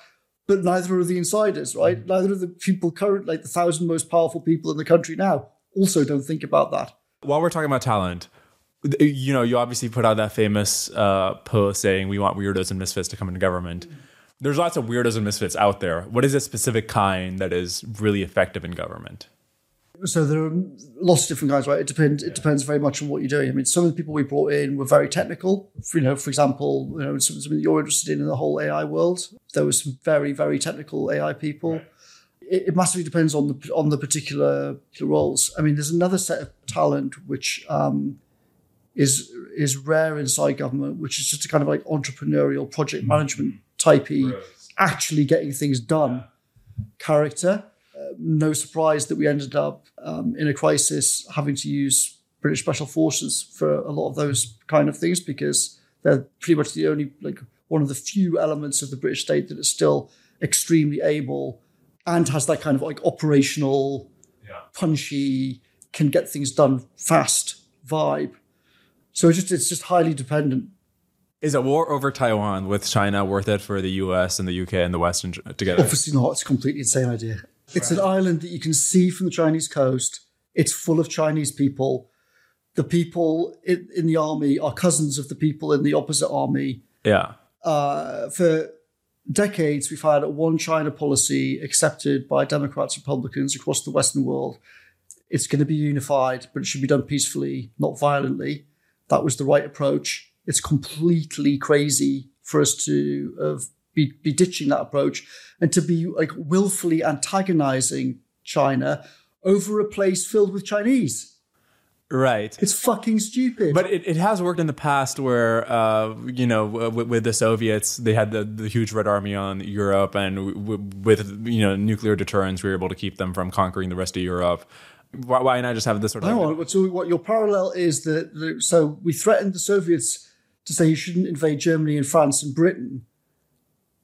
But neither are the insiders, right? Mm. Neither are the people current, like the thousand most powerful people in the country now, also don't think about that. While we're talking about talent, you know, you obviously put out that famous uh, post saying we want weirdos and misfits to come into government. There's lots of weirdos and misfits out there. What is a specific kind that is really effective in government? So there are lots of different guys, right? It depends. It depends very much on what you're doing. I mean, some of the people we brought in were very technical. For, you know, for example, you know, something that you're interested in in the whole AI world. There were some very, very technical AI people. It, it, massively depends on the on the particular roles. I mean, there's another set of talent which um, is is rare inside government, which is just a kind of like entrepreneurial project mm-hmm. management typey, actually getting things done character no surprise that we ended up um, in a crisis having to use British Special Forces for a lot of those kind of things because they're pretty much the only, like, one of the few elements of the British state that is still extremely able and has that kind of like operational, yeah. punchy, can get things done fast vibe. So it's just it's just highly dependent. Is a war over Taiwan with China worth it for the U.S. and the U.K. and the West together? Obviously not. It's a completely insane idea. It's an island that you can see from the Chinese coast. It's full of Chinese people. The people in, in the army are cousins of the people in the opposite army. Yeah. Uh, for decades, we've had a one China policy accepted by Democrats, Republicans across the Western world. It's going to be unified, but it should be done peacefully, not violently. That was the right approach. It's completely crazy for us to have be, be ditching that approach and to be like willfully antagonizing China over a place filled with Chinese. Right. It's fucking stupid. But it, it has worked in the past where, uh, you know, with, with, the Soviets, they had the, the huge Red Army on Europe, and w- with, you know, nuclear deterrence, we were able to keep them from conquering the rest of Europe. Why, why not just have this sort of. No, so what your parallel is that, so we threatened the Soviets to say you shouldn't invade Germany and France and Britain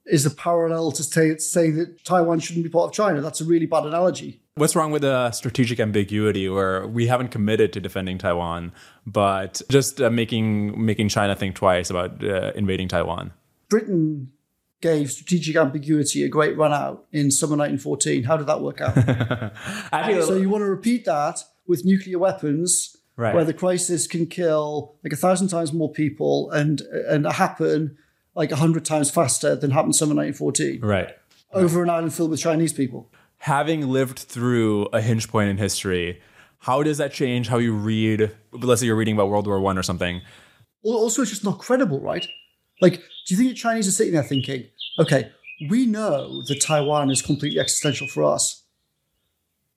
is a parallel to say, saying that Taiwan shouldn't be part of China. That's a really bad analogy. What's wrong with the strategic ambiguity where we haven't committed to defending Taiwan, but just uh, making making China think twice about uh, invading Taiwan? Britain gave strategic ambiguity a great run out in summer 1914. How did that work out? [laughs] Actually, so you want to repeat that with nuclear weapons, right. where the crisis can kill like a thousand times more people and and happen like 100 times faster than happened summer 1914. Right. Over an island filled with Chinese people. Having lived through a hinge point in history, how does that change how you read? Let's say you're reading about World War One or something. Also, it's just not credible, right? Like, do you think the Chinese are sitting there thinking, okay, we know that Taiwan is completely existential for us,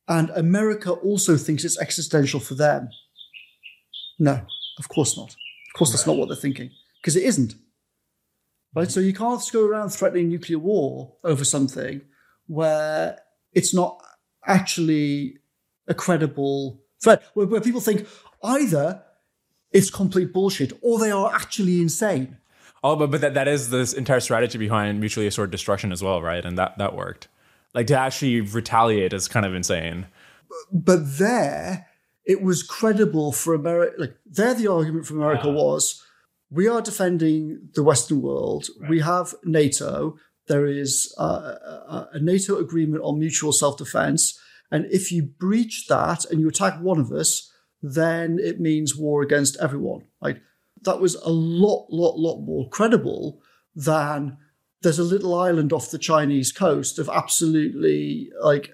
and America also thinks it's existential for them? No, of course not. Of course, that's not what they're thinking, because it isn't. Right? So you can't go around threatening nuclear war over something where it's not actually a credible threat, where, where people think either it's complete bullshit or they are actually insane. Oh, but, but that, that is this entire strategy behind mutually assured destruction as well, right? And that, that worked. Like to actually retaliate is kind of insane. But, but there, it was credible for America. Like there, the argument for America was we are defending the Western world. Right. We have NATO. There is uh, a, a NATO agreement on mutual self defense. And if you breach that and you attack one of us, then it means war against everyone. Like that was a lot, lot, lot more credible than there's a little island off the Chinese coast of absolutely like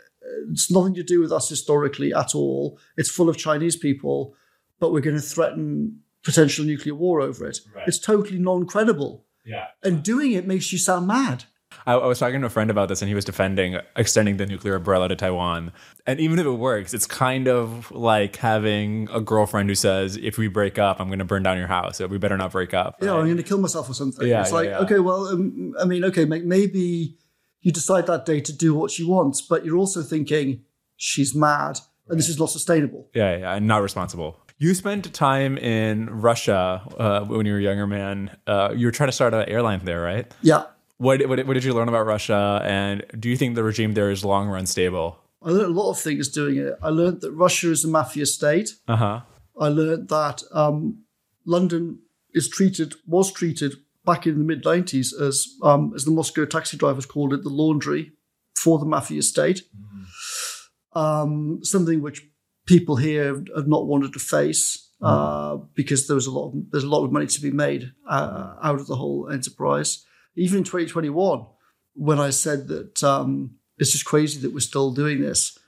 it's nothing to do with us historically at all. It's full of Chinese people, but we're going to threaten potential nuclear war over it. Right. It's totally non-credible. Yeah. And doing it makes you sound mad. I, I was talking to a friend about this, and he was defending extending the nuclear umbrella to Taiwan. And even if it works, it's kind of like having a girlfriend who says, "If we break up, I'm going to burn down your house. So we better not break up." Yeah. I'm going to kill myself or something. Yeah, it's yeah, like, yeah. okay, well, um, I mean, okay, maybe you decide that day to do what she wants, but you're also thinking she's mad and this is not sustainable. Yeah, yeah, and not responsible. You spent time in Russia uh, when you were a younger man. Uh, you were trying to start an airline there, right? Yeah. What, what, what did you learn about Russia? And do you think the regime there is long run stable? I learned a lot of things doing it. I learned that Russia is a mafia state. Uh huh. I learned that um, London is treated, was treated back in the mid 90s as, um, as the Moscow taxi drivers called it, the laundry for the mafia state. Um, something which people here have not wanted to face uh, because there was a lot of, there's a lot of money to be made uh, out of the whole enterprise. Even in 2021, when I said that um, it's just crazy that we're still doing this,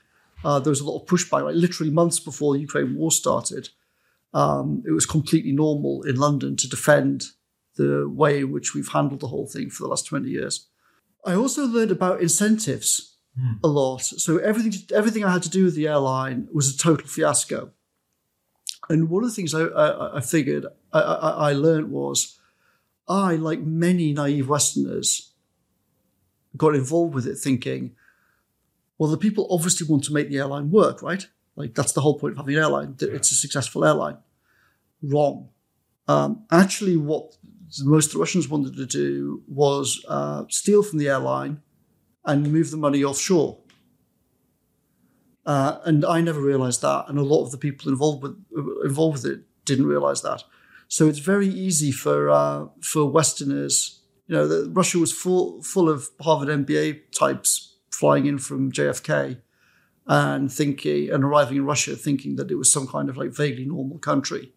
uh, there was a lot of pushback. Like literally months before the Ukraine war started, um, it was completely normal in London to defend the way in which we've handled the whole thing for the last 20 years. I also learned about incentives a lot. So everything everything I had to do with the airline was a total fiasco. And one of the things I, I, I figured I, I, I learned was I, like many naive Westerners, got involved with it thinking, well, the people obviously want to make the airline work, right? Like that's the whole point of having an airline, that it's a successful airline. Wrong. Um, actually, what most of the Russians wanted to do was uh, steal from the airline and move the money offshore. Uh, and I never realized that, and a lot of the people involved with involved with it didn't realize that. So it's very easy for uh, for Westerners. You know, the, Russia was full full of Harvard MBA types flying in from JFK and thinking and arriving in Russia thinking that it was some kind of like vaguely normal country,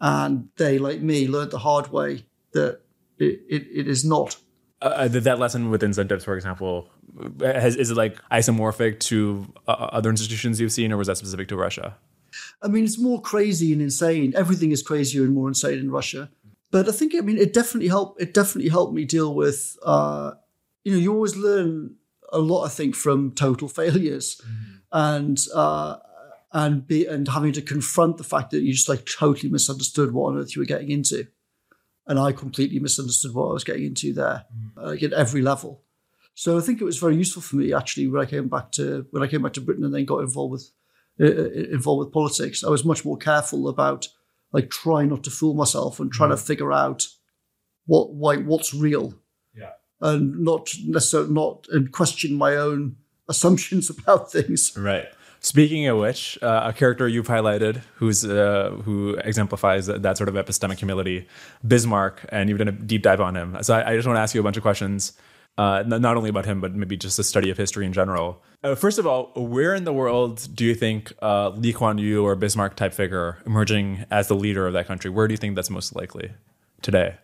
and they, like me, learned the hard way that it, it, it is not. Uh, that lesson with incentives, for example, has, is it like isomorphic to uh, other institutions you've seen, or was that specific to Russia? I mean, it's more crazy and insane. Everything is crazier and more insane in Russia. But I think, I mean, it definitely helped. It definitely helped me deal with. Uh, you know, you always learn a lot. I think from total failures, and uh, and be and having to confront the fact that you just like totally misunderstood what on earth you were getting into, and I completely misunderstood what I was getting into there, like at every level. So I think it was very useful for me actually when I came back to when I came back to Britain and then got involved with uh, involved with politics. I was much more careful about like trying not to fool myself and trying to figure out what why what's real, Yeah. and not necessarily not and question my own [laughs] assumptions about things. Right. Speaking of which, uh, a character you've highlighted who's uh, who exemplifies that, that sort of epistemic humility, Bismarck, and you've done a deep dive on him. So I, I just want to ask you a bunch of questions, uh, not only about him, but maybe just a study of history in general. Uh, first of all, where in the world do you think uh, Lee Kuan Yew or Bismarck type figure emerging as the leader of that country? Where do you think that's most likely today?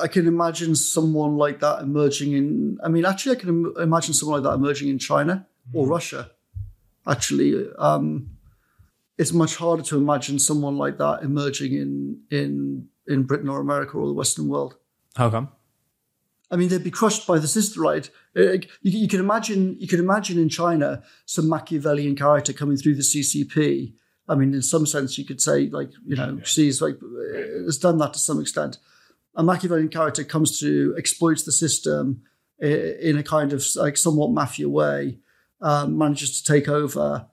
I can imagine someone like that emerging in. I mean, actually, I can Im- imagine someone like that emerging in China or Russia. Actually, um, it's much harder to imagine someone like that emerging in in in Britain or America or the Western world. How come? I mean, they'd be crushed by the system, right? Uh, You, you can imagine, you can imagine in China some Machiavellian character coming through the CCP. I mean, in some sense, you could say, like, you know, Xi's like uh, has done that to some extent. A Machiavellian character comes to exploits the system in a kind of like somewhat mafia way, um, manages to take over,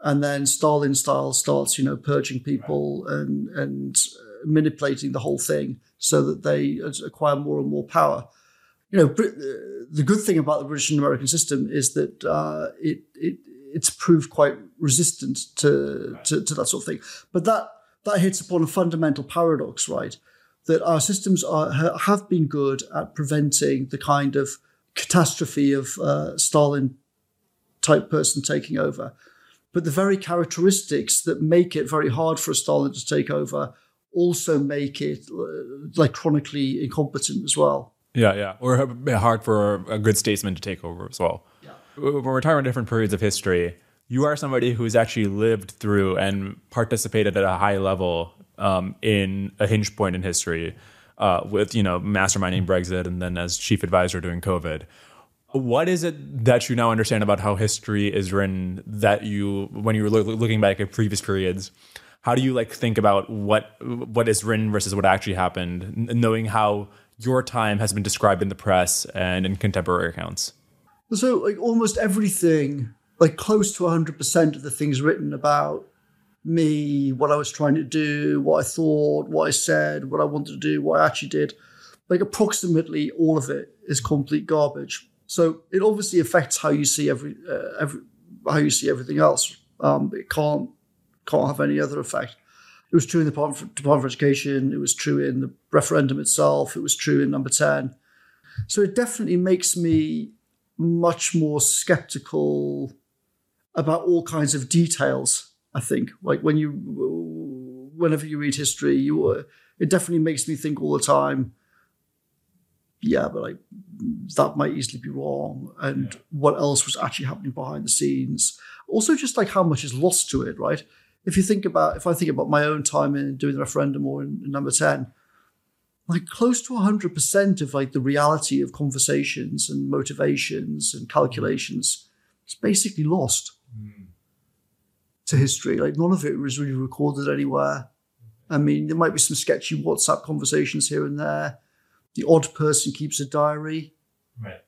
and then Stalin style starts, you know, purging people and and uh, manipulating the whole thing so that they acquire more and more power you know, uh, the good thing about the British and American system is that uh, it, it it's proved quite resistant to, to to that sort of thing. But that that hits upon a fundamental paradox, right? That our systems are have been good at preventing the kind of catastrophe of uh, Stalin type person taking over. But the very characteristics that make it very hard for a Stalin to take over also make it uh, like chronically incompetent as well. Yeah, yeah. Or hard for a good statesman to take over as well. Yeah. When we're talking about different periods of history, you are somebody who's actually lived through and participated at a high level um, in a hinge point in history uh, with, you know, masterminding Brexit and then as chief advisor during COVID. What is it that you now understand about how history is written that you, when you were looking back at previous periods, how do you like think about what what is written versus what actually happened, knowing how your time has been described in the press and in contemporary accounts? So, like almost everything, like close to 100% of the things written about me, what I was trying to do, what I thought, what I said, what I wanted to do, what I actually did, like approximately all of it is complete garbage. So it obviously affects how you see every, uh, every how you see everything else. Um, it can't can't have any other effect. It was true in the Department for Education. It was true in the referendum itself. It was true in number 10. So it definitely makes me much more skeptical about all kinds of details. I think, like when you, whenever you read history, you, it definitely makes me think all the time. Yeah, but like that might easily be wrong, and yeah. what else was actually happening behind the scenes? Also, just like how much is lost to it, right? If you think about, if I think about my own time in doing the referendum or in, in number 10, like close to 100% of like the reality of conversations and motivations and calculations is basically lost mm. to history. Like none of it was really recorded anywhere. I mean, there might be some sketchy WhatsApp conversations here and there. The odd person keeps a diary, right.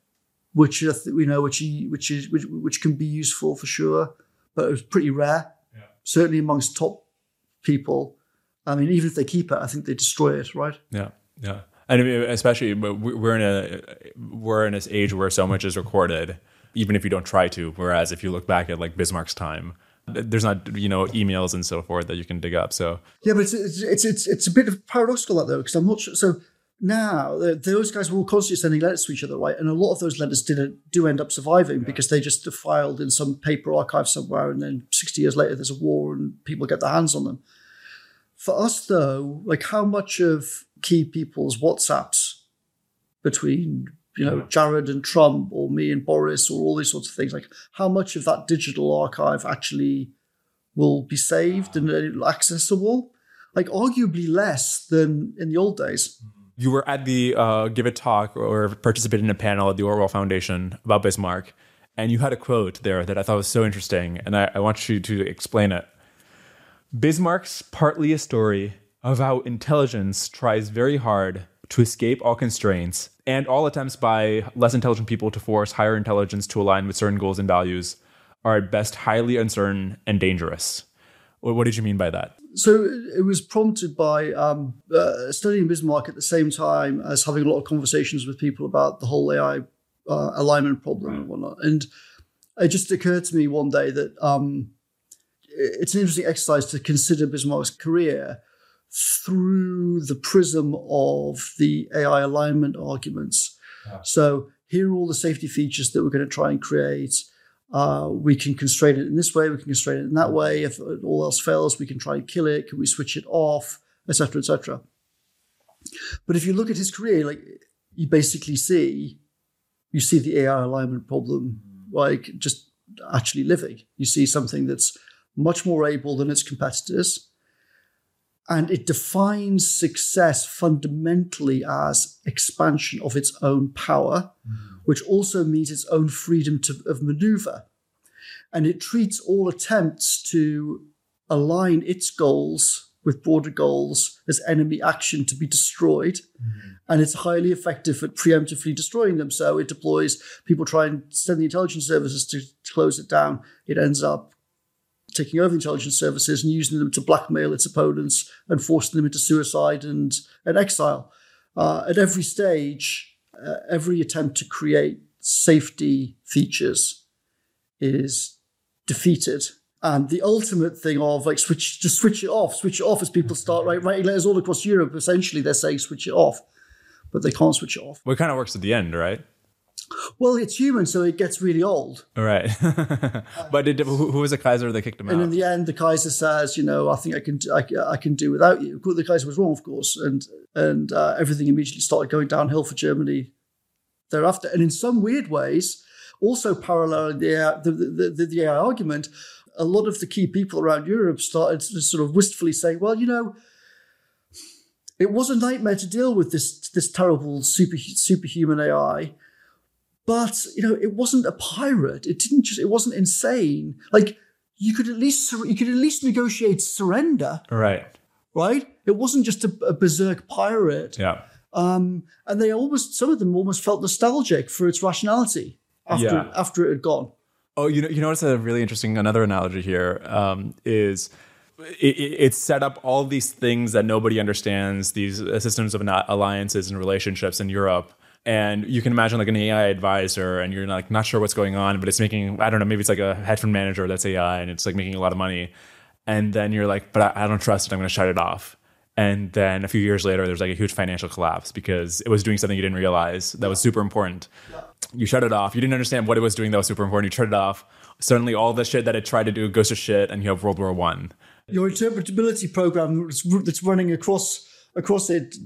which you know, which which is which, which can be useful for sure, but it was pretty rare certainly amongst top people. I mean, even if they keep it, I think they destroy it, right? Yeah, yeah, and I mean, especially we're in a we're in this age where so much is recorded, even if you don't try to. Whereas if you look back at like Bismarck's time, there's not you know emails and so forth that you can dig up. So yeah, but it's it's it's, it's a bit of paradoxical that though because I'm not sure. So now those guys were all constantly sending letters to each other, right? And a lot of those letters didn't do end up surviving yeah. because they just filed in some paper archive somewhere, and then sixty years later there's a war and people get their hands on them. For us, though, like how much of key people's WhatsApps between you know yeah. Jared and Trump or me and Boris or all these sorts of things, like how much of that digital archive actually will be saved and accessible? Like arguably less than in the old days. Mm you were at the uh, give a talk or participated in a panel at the Orwell Foundation about Bismarck, and you had a quote there that I thought was so interesting, and I, I want you to explain it. Bismarck's partly a story of how intelligence tries very hard to escape all constraints, and all attempts by less intelligent people to force higher intelligence to align with certain goals and values are at best highly uncertain and dangerous. What did you mean by that? So it was prompted by um, uh, studying Bismarck at the same time as having a lot of conversations with people about the whole AI uh, alignment problem and whatnot. And it just occurred to me one day that um, it's an interesting exercise to consider Bismarck's career through the prism of the AI alignment arguments. Yeah. So here are all the safety features that we're going to try and create. Uh, we can constrain it in this way, we can constrain it in that way. If all else fails, we can try and kill it. Can we switch it off, etc., etc. But if you look at his career, like you basically see, you see the AI alignment problem, like just actually living. You see something that's much more able than its competitors, and it defines success fundamentally as expansion of its own power. Mm which also means its own freedom to, of maneuver. And it treats all attempts to align its goals with broader goals as enemy action to be destroyed. Mm-hmm. And it's highly effective at preemptively destroying them. So it deploys, people try and send the intelligence services to, to close it down. It ends up taking over the intelligence services and using them to blackmail its opponents and forcing them into suicide and, and exile. Uh, at every stage, uh, every attempt to create safety features is defeated. And the ultimate thing of like switch, just switch it off, switch it off as people start right, writing letters all across Europe. Essentially, they're saying switch it off, but they can't switch it off. Well, it kind of works at the end, right? Well, it's human, so it gets really old. Right. [laughs] but did, who, who was the Kaiser that kicked him And out? And in the end, the Kaiser says, you know, I think I can, I, I can do without you. The Kaiser was wrong, of course, and and uh, everything immediately started going downhill for Germany thereafter. And in some weird ways, also paralleling the the, the, the, the AI argument, a lot of the key people around Europe started to sort of wistfully saying, well, you know, it was a nightmare to deal with this this terrible super superhuman AI, but you know, it wasn't a pirate. It didn't just. It wasn't insane. Like you could at least sur- you could at least negotiate surrender, right. right? It wasn't just a, a berserk pirate. Yeah. Um, and they almost some of them almost felt nostalgic for its rationality after Yeah. after it had gone. Oh, you know, you know what's a really interesting another analogy here um, is it, it, it set up all these things that nobody understands these systems of alliances and relationships in Europe. And you can imagine like an AI advisor, and you're like not sure what's going on, but it's making I don't know maybe it's like a hedge fund manager that's AI, and it's like making a lot of money. And then you're like, but I, I don't trust it. I'm going to shut it off. And then a few years later, there's like a huge financial collapse because it was doing something you didn't realize that was super important. You shut it off. You didn't understand what it was doing that was super important. You shut it off. Suddenly, all the shit that it tried to do goes to shit, and you have World War One. Your interpretability program that's, that's running across across it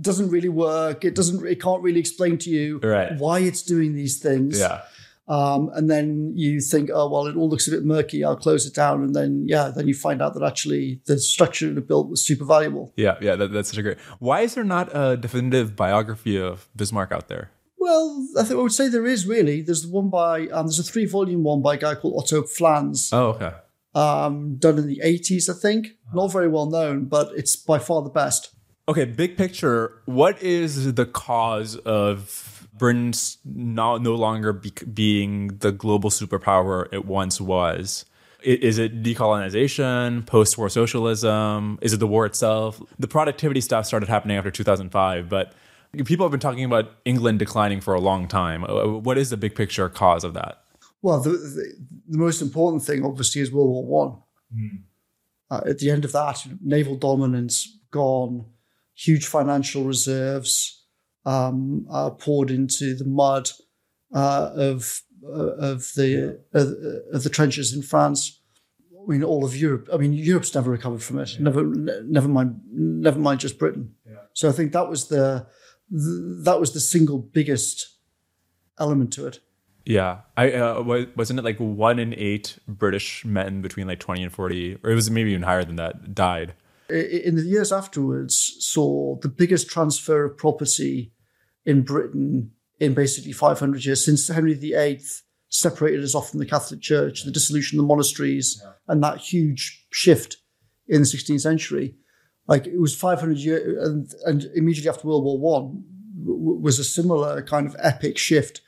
doesn't really work. It doesn't. It can't really explain to you Right. why it's doing these things. Yeah, Um, and then you think, oh well, it all looks a bit murky. I'll close it down, and then yeah, then you find out that actually the structure it built was super valuable. yeah, yeah. That, that's such a great. Why is there not a definitive biography of Bismarck out there? Well, I think I would say there is really. There's the one by um, there's a three volume one by a guy called Otto Pflanze, Oh, okay. um, done in the 80s, I think. Not very well known, but it's by far the best. Okay, big picture. What is the cause of Britain no, no longer be, being the global superpower it once was? Is it decolonization, post war socialism? Is it the war itself? The productivity stuff started happening after 2005, but people have been talking about England declining for a long time. Uh, What is the big picture cause of that? Well, the, the, the most important thing, obviously, is World War One. Uh, at the end of that, naval dominance gone, huge financial reserves um, uh, poured into the mud uh, of uh, of the of, of the trenches in France. I mean, all of Europe. I mean, Europe's never recovered from it. Never, ne- never mind, never mind just Britain. Yeah. So I think that was the th- that was the single biggest element to it. Yeah, I uh, wasn't it like one in eight British men between like 20 and 40, or it was maybe even higher than that, died. In the years afterwards saw the biggest transfer of property in Britain in basically 500 years since Henry VIII separated us off from the Catholic Church, the dissolution of the monasteries, and that huge shift in the 16th century. Like it was 500 years, and, and immediately after World War One w- was a similar kind of epic shift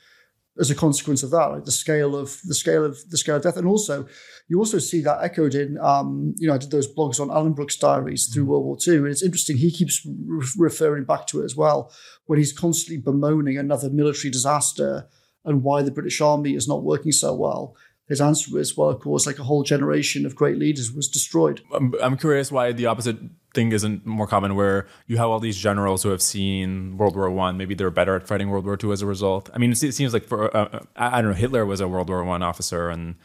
as a consequence of that, like the scale of the scale of the scale of death, and also you also see that echoed in. Um, you know, I did those blogs on Alanbrooke's diaries through World War II, and it's interesting. He keeps re- referring back to it as well, when he's constantly bemoaning another military disaster and why the British Army is not working so well. His answer is, well, of course, like a whole generation of great leaders was destroyed. I'm, I'm curious why the opposite thing isn't more common, where you have all these generals who have seen World War One. Maybe they're better at fighting World War Two as a result. I mean, it seems like for uh, I I don't know, Hitler was a World War One officer, and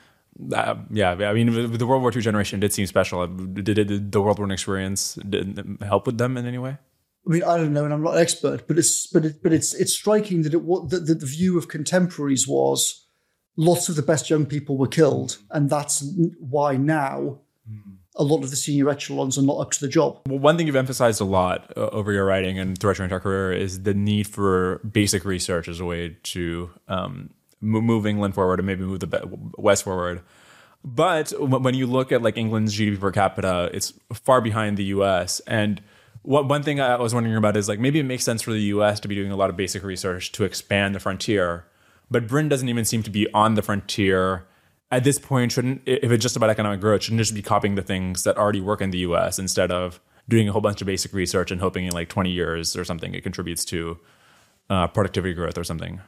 uh, yeah, I mean, the World War Two generation did seem special. Did, did the World War One experience help with them in any way? I mean, I don't know, and I'm not an expert, but it's but it, but it's it's striking that it wa- that, that the view of contemporaries was lots of the best young people were killed, and that's why now a lot of the senior echelons are not up to the job. Well, one thing you've emphasized a lot uh, over your writing and throughout your entire career is the need for basic research as a way to um, move England forward and maybe move the West forward. But when you look at like England's GDP per capita, it's far behind the U.S. And what one thing I was wondering about is like maybe it makes sense for the U.S. to be doing a lot of basic research to expand the frontier, but Britain doesn't even seem to be on the frontier at this point. Shouldn't if it's just about economic growth, shouldn't just be copying the things that already work in the U.S. instead of doing a whole bunch of basic research and hoping in like 20 years or something it contributes to uh, productivity growth or something.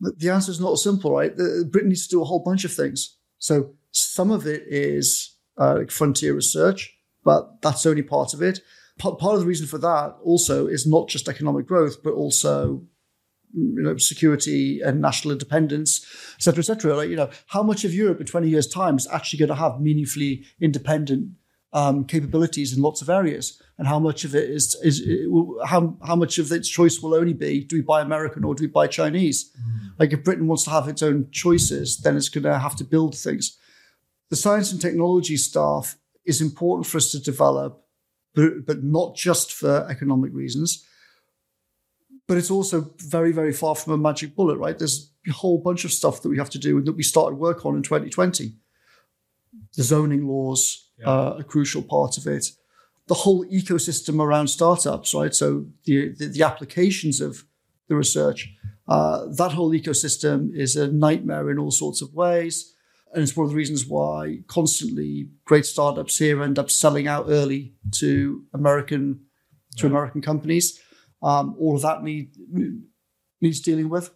The answer is not simple, right? Britain needs to do a whole bunch of things. So some of it is uh, like frontier research, but that's only part of it. Part, part of the reason for that also is not just economic growth, but also you know, security and national independence, et cetera, et cetera. Like, you know, how much of Europe in 20 years' time is actually going to have meaningfully independent um, capabilities in lots of areas? And how much of it is, is how, how much of its choice will only be do we buy American or do we buy Chinese? Mm. Like if Britain wants to have its own choices, then it's going to have to build things. The science and technology staff is important for us to develop, but, but not just for economic reasons but it's also very, very far from a magic bullet, right? There's a whole bunch of stuff that we have to do and that we started work on in 2020. The zoning laws yeah. are a crucial part of it. The whole ecosystem around startups, right? So the, the, the applications of the research, uh, that whole ecosystem is a nightmare in all sorts of ways. And it's one of the reasons why constantly great startups here end up selling out early to American to yeah. American companies um, all of that need, needs dealing with.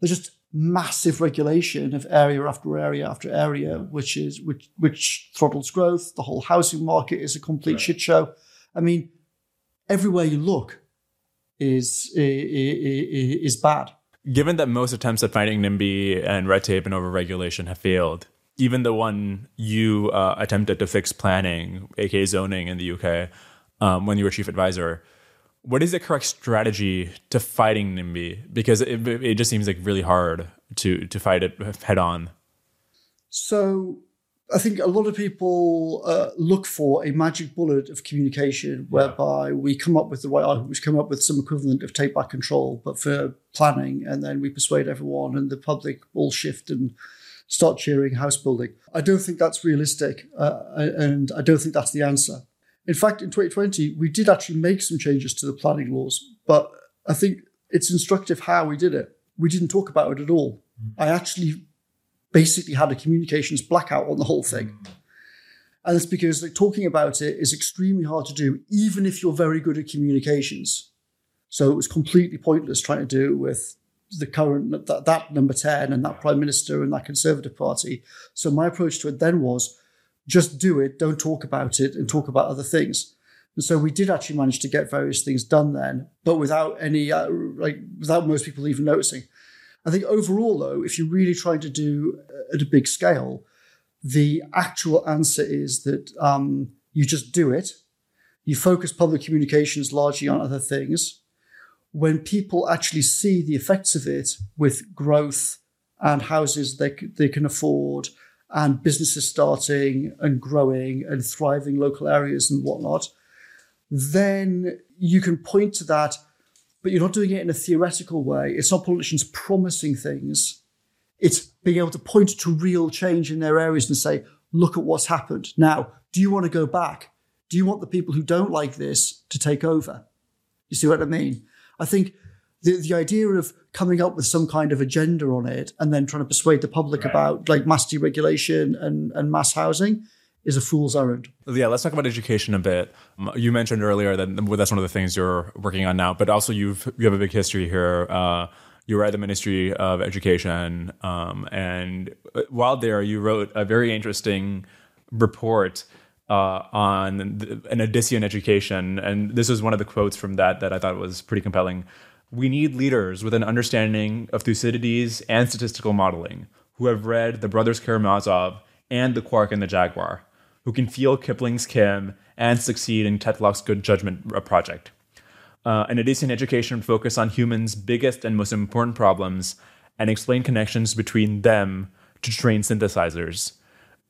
There's just massive regulation of area after area after area, which is which which throttles growth. The whole housing market is a complete right. shit show. I mean, everywhere you look is is, is bad. Given that most attempts at fighting NIMBY and red tape and overregulation have failed, even the one you uh, attempted to fix planning, aka zoning in the UK, um, when you were chief advisor, what is the correct strategy to fighting NIMBY? Because it, it just seems like really hard to to fight it head on. So I think a lot of people uh, look for a magic bullet of communication whereby we come up with the right argument, we come up with some equivalent of take back control, but for planning, and then we persuade everyone, and the public all shift and start cheering house building. I don't think that's realistic, uh, and I don't think that's the answer. In fact, in 2020, we did actually make some changes to the planning laws, but I think it's instructive how we did it. We didn't talk about it at all. Mm. I actually basically had a communications blackout on the whole thing. Mm. And it's because like, talking about it is extremely hard to do, even if you're very good at communications. So it was completely pointless trying to do it with the current that, that number 10 and that prime minister and that conservative party. So my approach to it then was just do it, don't talk about it, and talk about other things. And so we did actually manage to get various things done then, but without any, uh, like, without most people even noticing. I think overall, though, if you're really trying to do at a big scale, the actual answer is that um, you just do it. You focus public communications largely on other things. When people actually see the effects of it with growth and houses they, they can afford and businesses starting and growing and thriving local areas and whatnot, then you can point to that, but you're not doing it in a theoretical way. It's not politicians promising things. It's being able to point to real change in their areas and say, look at what's happened. Now, do you want to go back? Do you want the people who don't like this to take over? You see what I mean? I think the, the idea of coming up with some kind of agenda on it and then trying to persuade the public right. about like mass deregulation and, and mass housing is a fool's errand. Yeah, let's talk about education a bit. You mentioned earlier that that's one of the things you're working on now, but also you've you have a big history here. Uh, you were at the Ministry of Education, um, and while there, you wrote a very interesting report uh, on an Odyssean education, and this is one of the quotes from that that I thought was pretty compelling. We need leaders with an understanding of Thucydides and statistical modeling, who have read The Brothers Karamazov and The Quark and the Jaguar, who can feel Kipling's Kim and succeed in Tetlock's Good Judgment project. Uh, an education focus on humans' biggest and most important problems and explain connections between them to train synthesizers.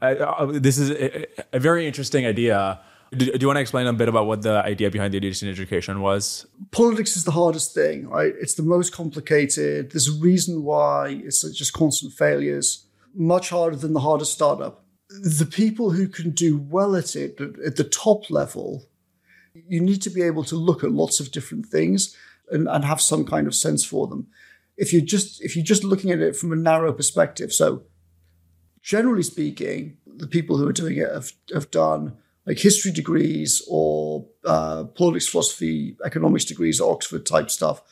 uh, this is a, a very interesting idea do, do, you want to explain a bit about what the idea behind the Odyssean education was? Politics is the hardest thing, right? It's the most complicated. There's a reason why it's just constant failures, much harder than the hardest startup. The people who can do well at it at the top level, you need to be able to look at lots of different things and, and have some kind of sense for them. If you're just if you're just looking at it from a narrow perspective, so generally speaking, the people who are doing it have, have done like history degrees or uh, politics, philosophy, economics degrees, Oxford type stuff.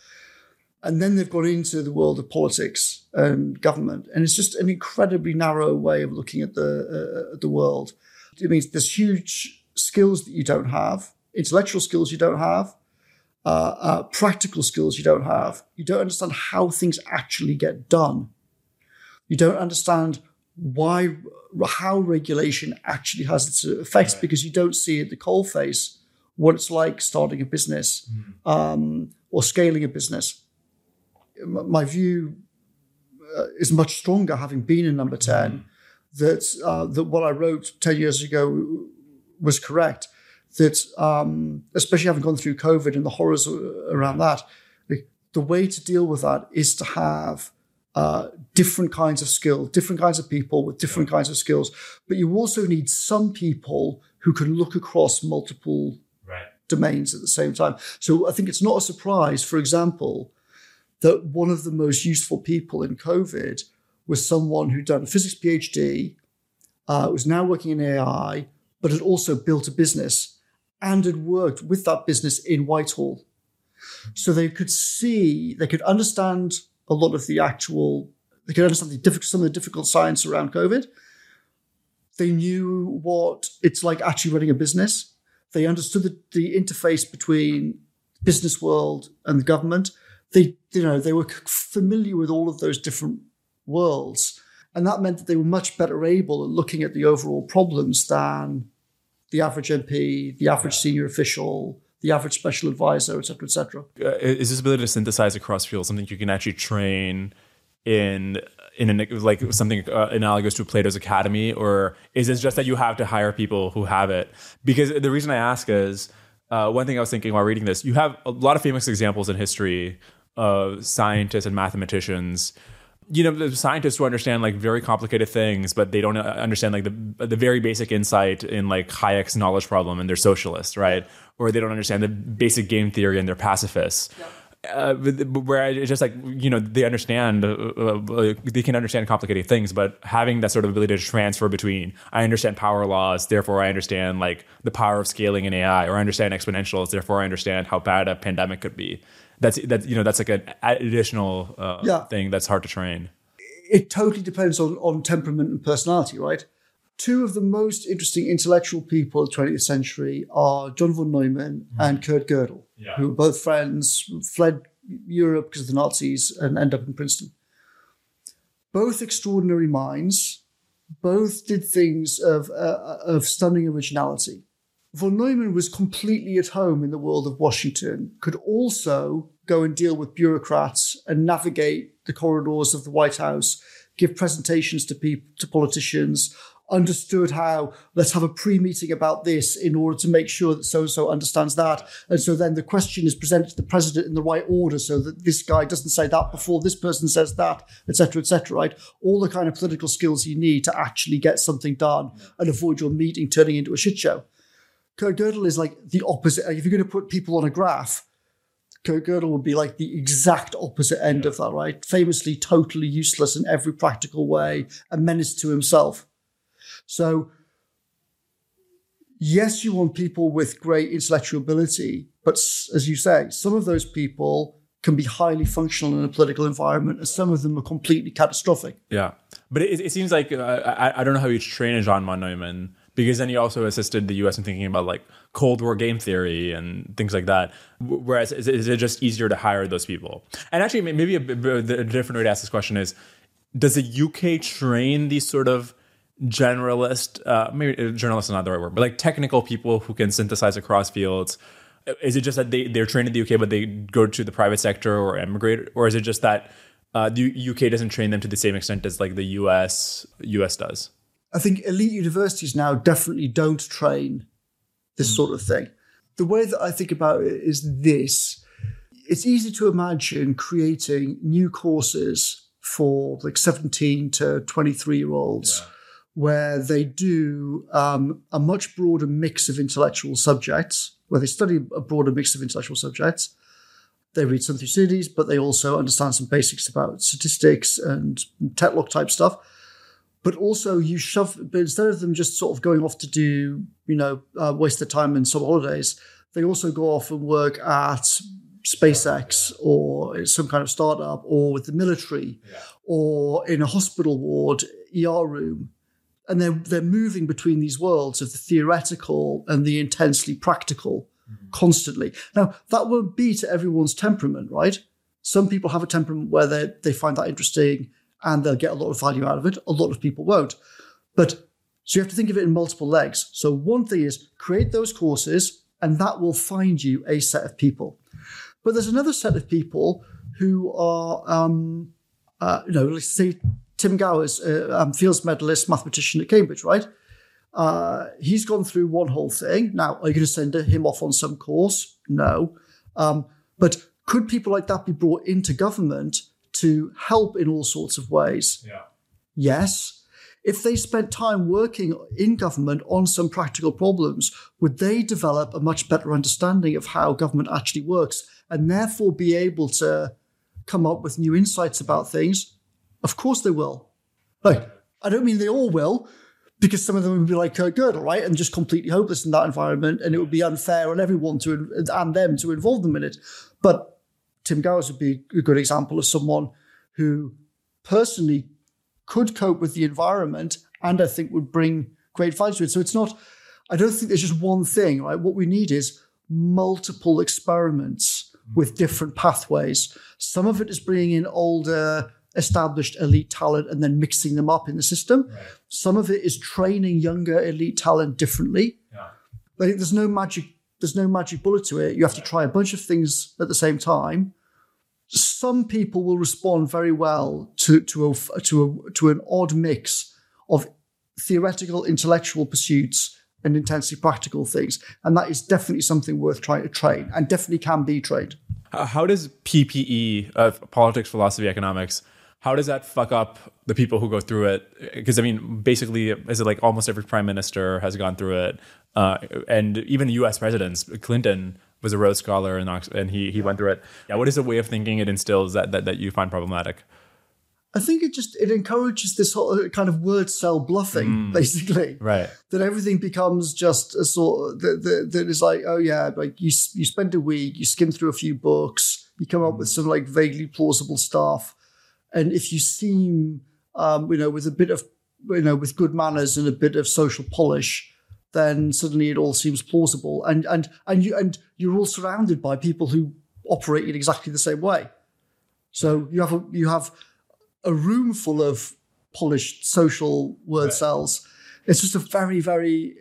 And then they've gone into the world of politics and government. And it's just an incredibly narrow way of looking at the, uh, the world. It means there's huge skills that you don't have, intellectual skills you don't have, uh, uh, practical skills you don't have. You don't understand how things actually get done. You don't understand why, how regulation actually has its effects because you don't see at the coalface what it's like starting a business um, or scaling a business. My view uh, is much stronger, having been in number 10, that, uh, that what I wrote 10 years ago was correct. That, um, especially having gone through COVID and the horrors around that, the way to deal with that is to have uh, different kinds of skills, different kinds of people with different kinds of skills. But you also need some people who can look across multiple Right. domains at the same time. So I think it's not a surprise, for example, that one of the most useful people in COVID was someone who'd done a physics PhD, uh, was now working in AI, but had also built a business and had worked with that business in Whitehall. So they could see, they could understand a lot of the actual, they could understand the difficult, some of the difficult science around COVID. They knew what it's like actually running a business. They understood the, the interface between business world and the government. They, you know, they were familiar with all of those different worlds. And that meant that they were much better able at looking at the overall problems than the average MP, the average senior official, the average special advisor, et cetera, et cetera. uh, is this ability to synthesize across fields something you can actually train in in an, like something uh, analogous to Plato's Academy, or is it just that you have to hire people who have it? Because the reason I ask is uh, one thing I was thinking while reading this: you have a lot of famous examples in history of scientists and mathematicians. You know, the scientists who understand like very complicated things, but they don't uh, understand like the the very basic insight in like Hayek's knowledge problem, and they're socialists, right? Or they don't understand the basic game theory, and they're pacifists uh, but- but where it's just like you know they understand uh, uh, they can understand complicated things but having that sort of ability to transfer between i understand power laws therefore i understand like the power of scaling in ai or i understand exponentials therefore i understand how bad a pandemic could be that's that's you know that's like an additional uh, Yeah. thing that's hard to train it totally depends on, on temperament and personality, right? Two of the most interesting intellectual people of the 20th century are John von Neumann and Kurt Gödel, Yeah. who were both friends, fled Europe because of the Nazis and end up in Princeton. Both extraordinary minds, both did things of, uh, of stunning originality. Von Neumann was completely at home in the world of Washington, could also go and deal with bureaucrats and navigate the corridors of the White House, give presentations to people, to politicians, understood how let's have a pre-meeting about this in order to make sure that so-and-so understands that. And so then the question is presented to the president in the right order so that this guy doesn't say that before this person says that, etc., etc., right? All the kind of political skills you need to actually get something done and avoid your meeting turning into a shit show. Kurt Gödel is like the opposite. If you're going to put people on a graph, Kurt Gödel would be like the exact opposite end of that, right? Famously totally useless in every practical way, a menace to himself. So, yes, you want people with great intellectual ability, but as you say, some of those people can be highly functional in a political environment, and some of them are completely catastrophic. Yeah, but it, it seems like uh, I, I don't know how you train a John von Neumann because then he also assisted the U.S. in thinking about like Cold War game theory and things like that. Whereas is, is it just easier to hire those people? And actually, may- maybe a different way to ask this question is: Does the UK train these sort of generalist, uh, maybe uh, journalist is not the right word, but like technical people who can synthesize across fields? Is it just that they, they're trained in the UK, but they go to the private sector or emigrate? Or is it just that uh, the UK doesn't train them to the same extent as like the US US does? I think elite universities now definitely don't train this sort of thing. The way that I think about it is this it's easy to imagine creating new courses for like 17 to 23 year olds where they do um, a much broader mix of intellectual subjects, where they study a broader mix of intellectual subjects. They read some Thucydides, but they also understand some basics about statistics and Tetlock type stuff but also you shove but instead of them just sort of going off to do you know uh, waste their time in summer holidays they also go off and work at SpaceX or some kind of startup or with the military or in a hospital ward ER room and they're they're moving between these worlds of the theoretical and the intensely practical constantly. Now, that won't be to everyone's temperament, right? Some people have a temperament where they, they find that interesting and they'll get a lot of value out of it. A lot of people won't. But so you have to think of it in multiple legs. So one thing is create those courses and that will find you a set of people. But there's another set of people who are, um, uh, you know, let's say Tim Gowers, uh, um, Fields medalist mathematician at Cambridge, right? Uh, he's gone through one whole thing. Now, are you going to send him off on some course? No. Um, but could people like that be brought into government to help in all sorts of ways? Yeah. Yes. If they spent time working in government on some practical problems, would they develop a much better understanding of how government actually works and therefore be able to come up with new insights about things? Of course they will. Like, I don't mean they all will, because some of them would be like oh, Kurt Gödel, right, and just completely hopeless in that environment, and it would be unfair on everyone to and them to involve them in it. But Tim Gowers would be a good example of someone who personally could cope with the environment and I think would bring great value to it. So it's not, I don't think there's just one thing, right? What we need is multiple experiments with different pathways. Some of it is bringing in older, established elite talent and then mixing them up in the system. Right. Some of it is training younger elite talent differently. Yeah. I think there's no magic. There's no magic bullet to it. You have to try a bunch of things at the same time. Some people will respond very well to to a to a to an odd mix of theoretical, intellectual pursuits and intensely practical things, and that is definitely something worth trying to train, and definitely can be trained. How how does PPE, uh, politics, philosophy, economics, how does that fuck up the people who go through it? Because I mean, basically, is it like almost every prime minister has gone through it, uh, and even the U.S. presidents. Clinton was a Rhodes Scholar, and and he he went through it. Yeah, what is a way of thinking it instills that that, that you find problematic? I think it just it encourages this whole kind of word cell bluffing, basically. Right. That everything becomes just a sort of, that, that, that is like, oh yeah, like you you spend a week, you skim through a few books, you come up with some like vaguely plausible stuff, and if you seem, um, you know, with a bit of, you know, with good manners and a bit of social polish, then suddenly it all seems plausible, and and and you and you're all surrounded by people who operate in exactly the same way. So you have a, you have a room full of polished social word Right. cells. It's just a very, very,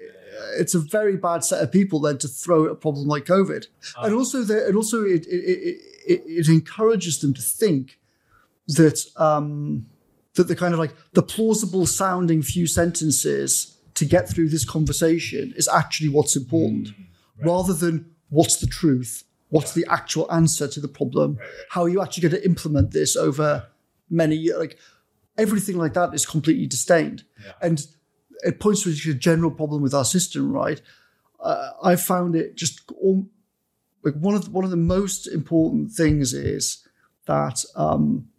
it's a very bad set of people then to throw at a problem like COVID, and also the, and also it, it it it encourages them to think that um, that the kind of like the plausible sounding few sentences to get through this conversation is actually what's important, rather than what's the truth, what's the actual answer to the problem, how are you actually going to implement this over many years, like everything like that is completely disdained, and it points to a general problem with our system, right? Uh, I found it just all, like one of the, one of the most important things is that um,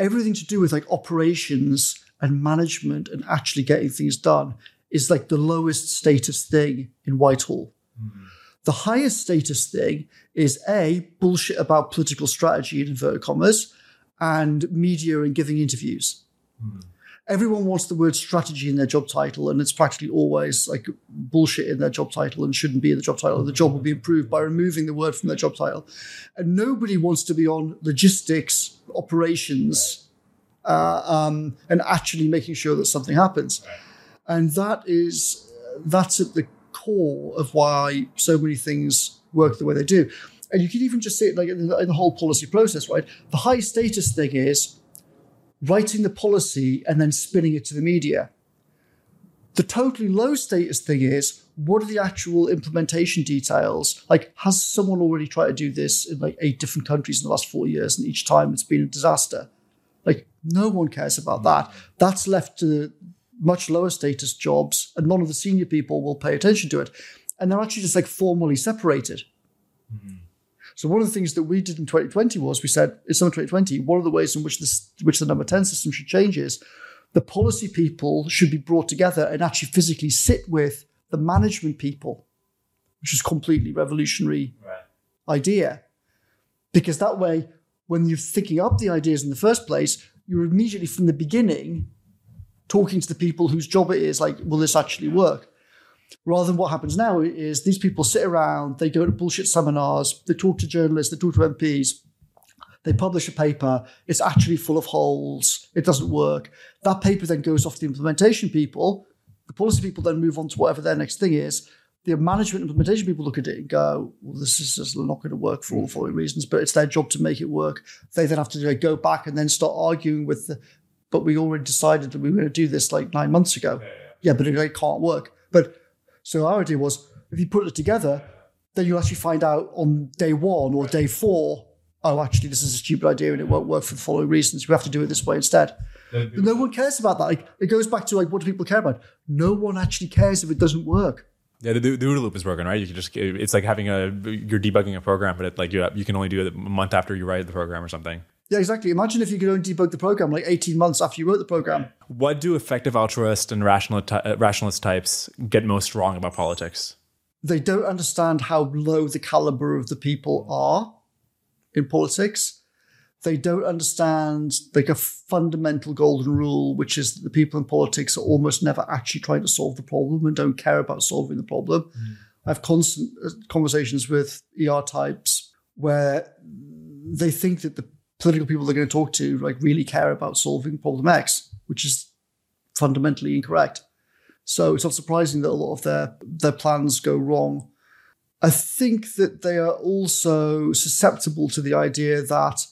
everything to do with like operations and management and actually getting things done is like the lowest status thing in Whitehall. Hmm. The highest status thing is a bullshit about political strategy in inverted commas and media and giving interviews. Hmm. Everyone wants the word strategy in their job title, and it's practically always like bullshit in their job title and shouldn't be in the job title. The job will be improved by removing the word from their job title. And nobody wants to be on logistics, operations, uh, um, and actually making sure that something happens. And that is that's at the core of why so many things work the way they do. And you can even just see it like in the, in the whole policy process, right? The high status thing is writing the policy and then spinning it to the media. The totally low status thing is what are the actual implementation details? Like, has someone already tried to do this in like eight different countries in the last four years, and each time it's been a disaster? Like, no one cares about that. That's left to much lower status jobs, and none of the senior people will pay attention to it. And they're actually just like formally separated. So one of the things that we did in 2020 was we said in summer 2020, one of the ways in which this which the number 10 system should change is the policy people should be brought together and actually physically sit with the management people, which is completely revolutionary idea. Because that way, when you're thinking up the ideas in the first place, you're immediately from the beginning talking to the people whose job it is like, will this actually work? Rather than what happens now is these people sit around, they go to bullshit seminars, they talk to journalists, they talk to MPs, they publish a paper, it's actually full of holes, it doesn't work. That paper then goes off to the implementation people. The policy people then move on to whatever their next thing is. The management implementation people look at it and go, well, this is just not going to work for all the following reasons, but it's their job to make it work. They then have to go back and then start arguing with the, but we already decided that we were going to do this like nine months ago. Yeah, yeah. yeah but it can't work. But so our idea was if you put it together, then you'll actually find out on day one or day four oh, actually, this is a stupid idea and it won't work for the following reasons. We have to do it this way instead. No one cares about that. Like, it goes back to like, what do people care about? No one actually cares if it doesn't work. Yeah, the, the OODA loop is broken, right? You can just it's like having a you're debugging a program, but it, like you you can only do it a month after you write the program or something. Yeah, exactly. Imagine if you could only debug the program like 18 months after you wrote the program. What do effective altruist and rationalist, uh, rationalist types get most wrong about politics? They don't understand how low the caliber of the people are in politics. They don't understand like a fundamental golden rule, which is that the people in politics are almost never actually trying to solve the problem and don't care about solving the problem. Mm. I have constant uh, conversations with ER types where they think that the political people they're going to talk to like really care about solving problem X, which is fundamentally incorrect. So it's not surprising that a lot of their their plans go wrong I think that they are also susceptible to the idea that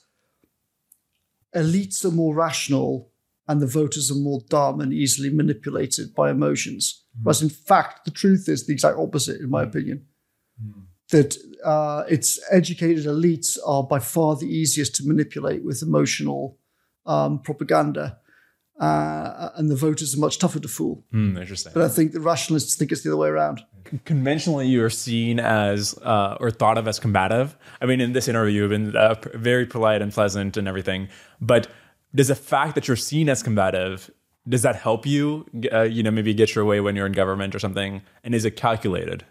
elites are more rational and the voters are more dumb and easily manipulated by emotions. Mm. Whereas, in fact, the truth is the exact opposite, in my opinion. Mm. That uh, its educated elites are by far the easiest to manipulate with emotional um, propaganda. Uh, and the voters are much tougher to fool. Mm, interesting. But I think the rationalists think it's the other way around conventionally you're seen as uh, or thought of as combative. I mean, in this interview, you've been uh, very polite and pleasant and everything. But does the fact that you're seen as combative does that help you? Uh, you know, maybe get your way when you're in government or something. And is it calculated?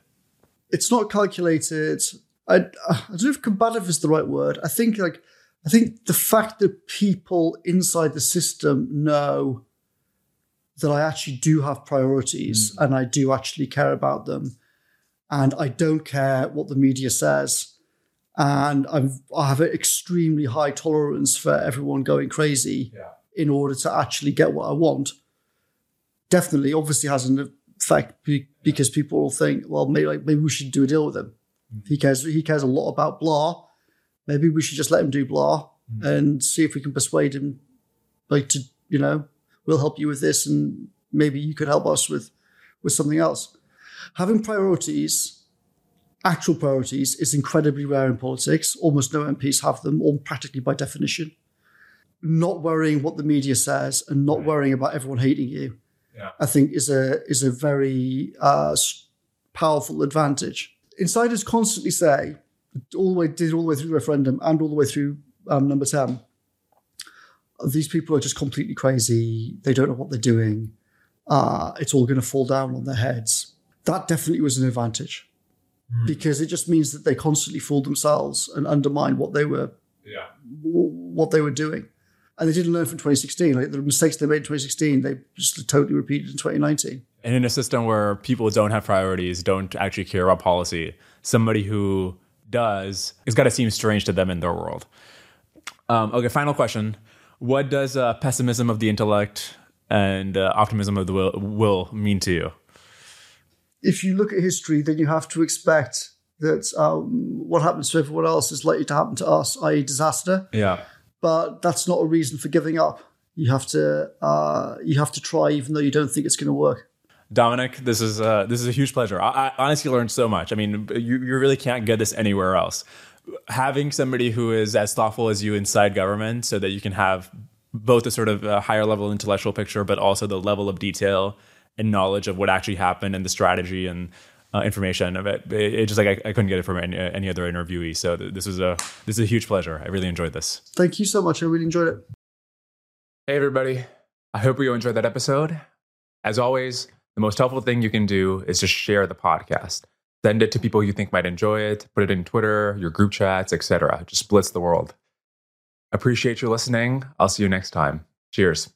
It's not calculated. I, I don't know if combative is the right word. I think like I think the fact that people inside the system know that I actually do have priorities mm. and I do actually care about them. And I don't care what the media says. And I'm, I have an extremely high tolerance for everyone going crazy yeah. in order to actually get what I want. Definitely, obviously, has an effect because people will think, well, maybe, maybe we should do a deal with him. Mm. He cares. He cares a lot about blah. Maybe we should just let him do blah mm. and see if we can persuade him, like to you know we'll help you with this and maybe you could help us with with something else having priorities actual priorities is incredibly rare in politics almost no mps have them all practically by definition not worrying what the media says and not worrying about everyone hating you yeah. i think is a is a very uh, powerful advantage insiders constantly say all the way did all the way through the referendum and all the way through um, number 10 these people are just completely crazy. They don't know what they're doing. Uh, it's all going to fall down on their heads. That definitely was an advantage mm. because it just means that they constantly fool themselves and undermine what they were, yeah. w- what they were doing. And they didn't learn from 2016. Like the mistakes they made in 2016, they just totally repeated in 2019. And in a system where people don't have priorities, don't actually care about policy, somebody who does, it's got to seem strange to them in their world. Um, okay, final question. What does uh, pessimism of the intellect and uh, optimism of the will, will, mean to you? If you look at history, then you have to expect that um, what happens to everyone else is likely to happen to us, i.e., disaster. Yeah. But that's not a reason for giving up. You have to uh, you have to try, even though you don't think it's going to work. Dominic, this is uh, this is a huge pleasure. I, I honestly learned so much. I mean, you, you really can't get this anywhere else having somebody who is as thoughtful as you inside government so that you can have both a sort of a higher level intellectual picture, but also the level of detail and knowledge of what actually happened and the strategy and uh, information of it. It, it just like I, I, couldn't get it from any, any other interviewee. So th- this was a this is a huge pleasure. I really enjoyed this. Thank you so much. I really enjoyed it. Hey everybody! I hope you enjoyed that episode. As always, the most helpful thing you can do is just share the podcast. Send it to people you think might enjoy it. Put it in Twitter, your group chats, etc. Just blitz the world. Appreciate you listening. I'll see you next time. Cheers.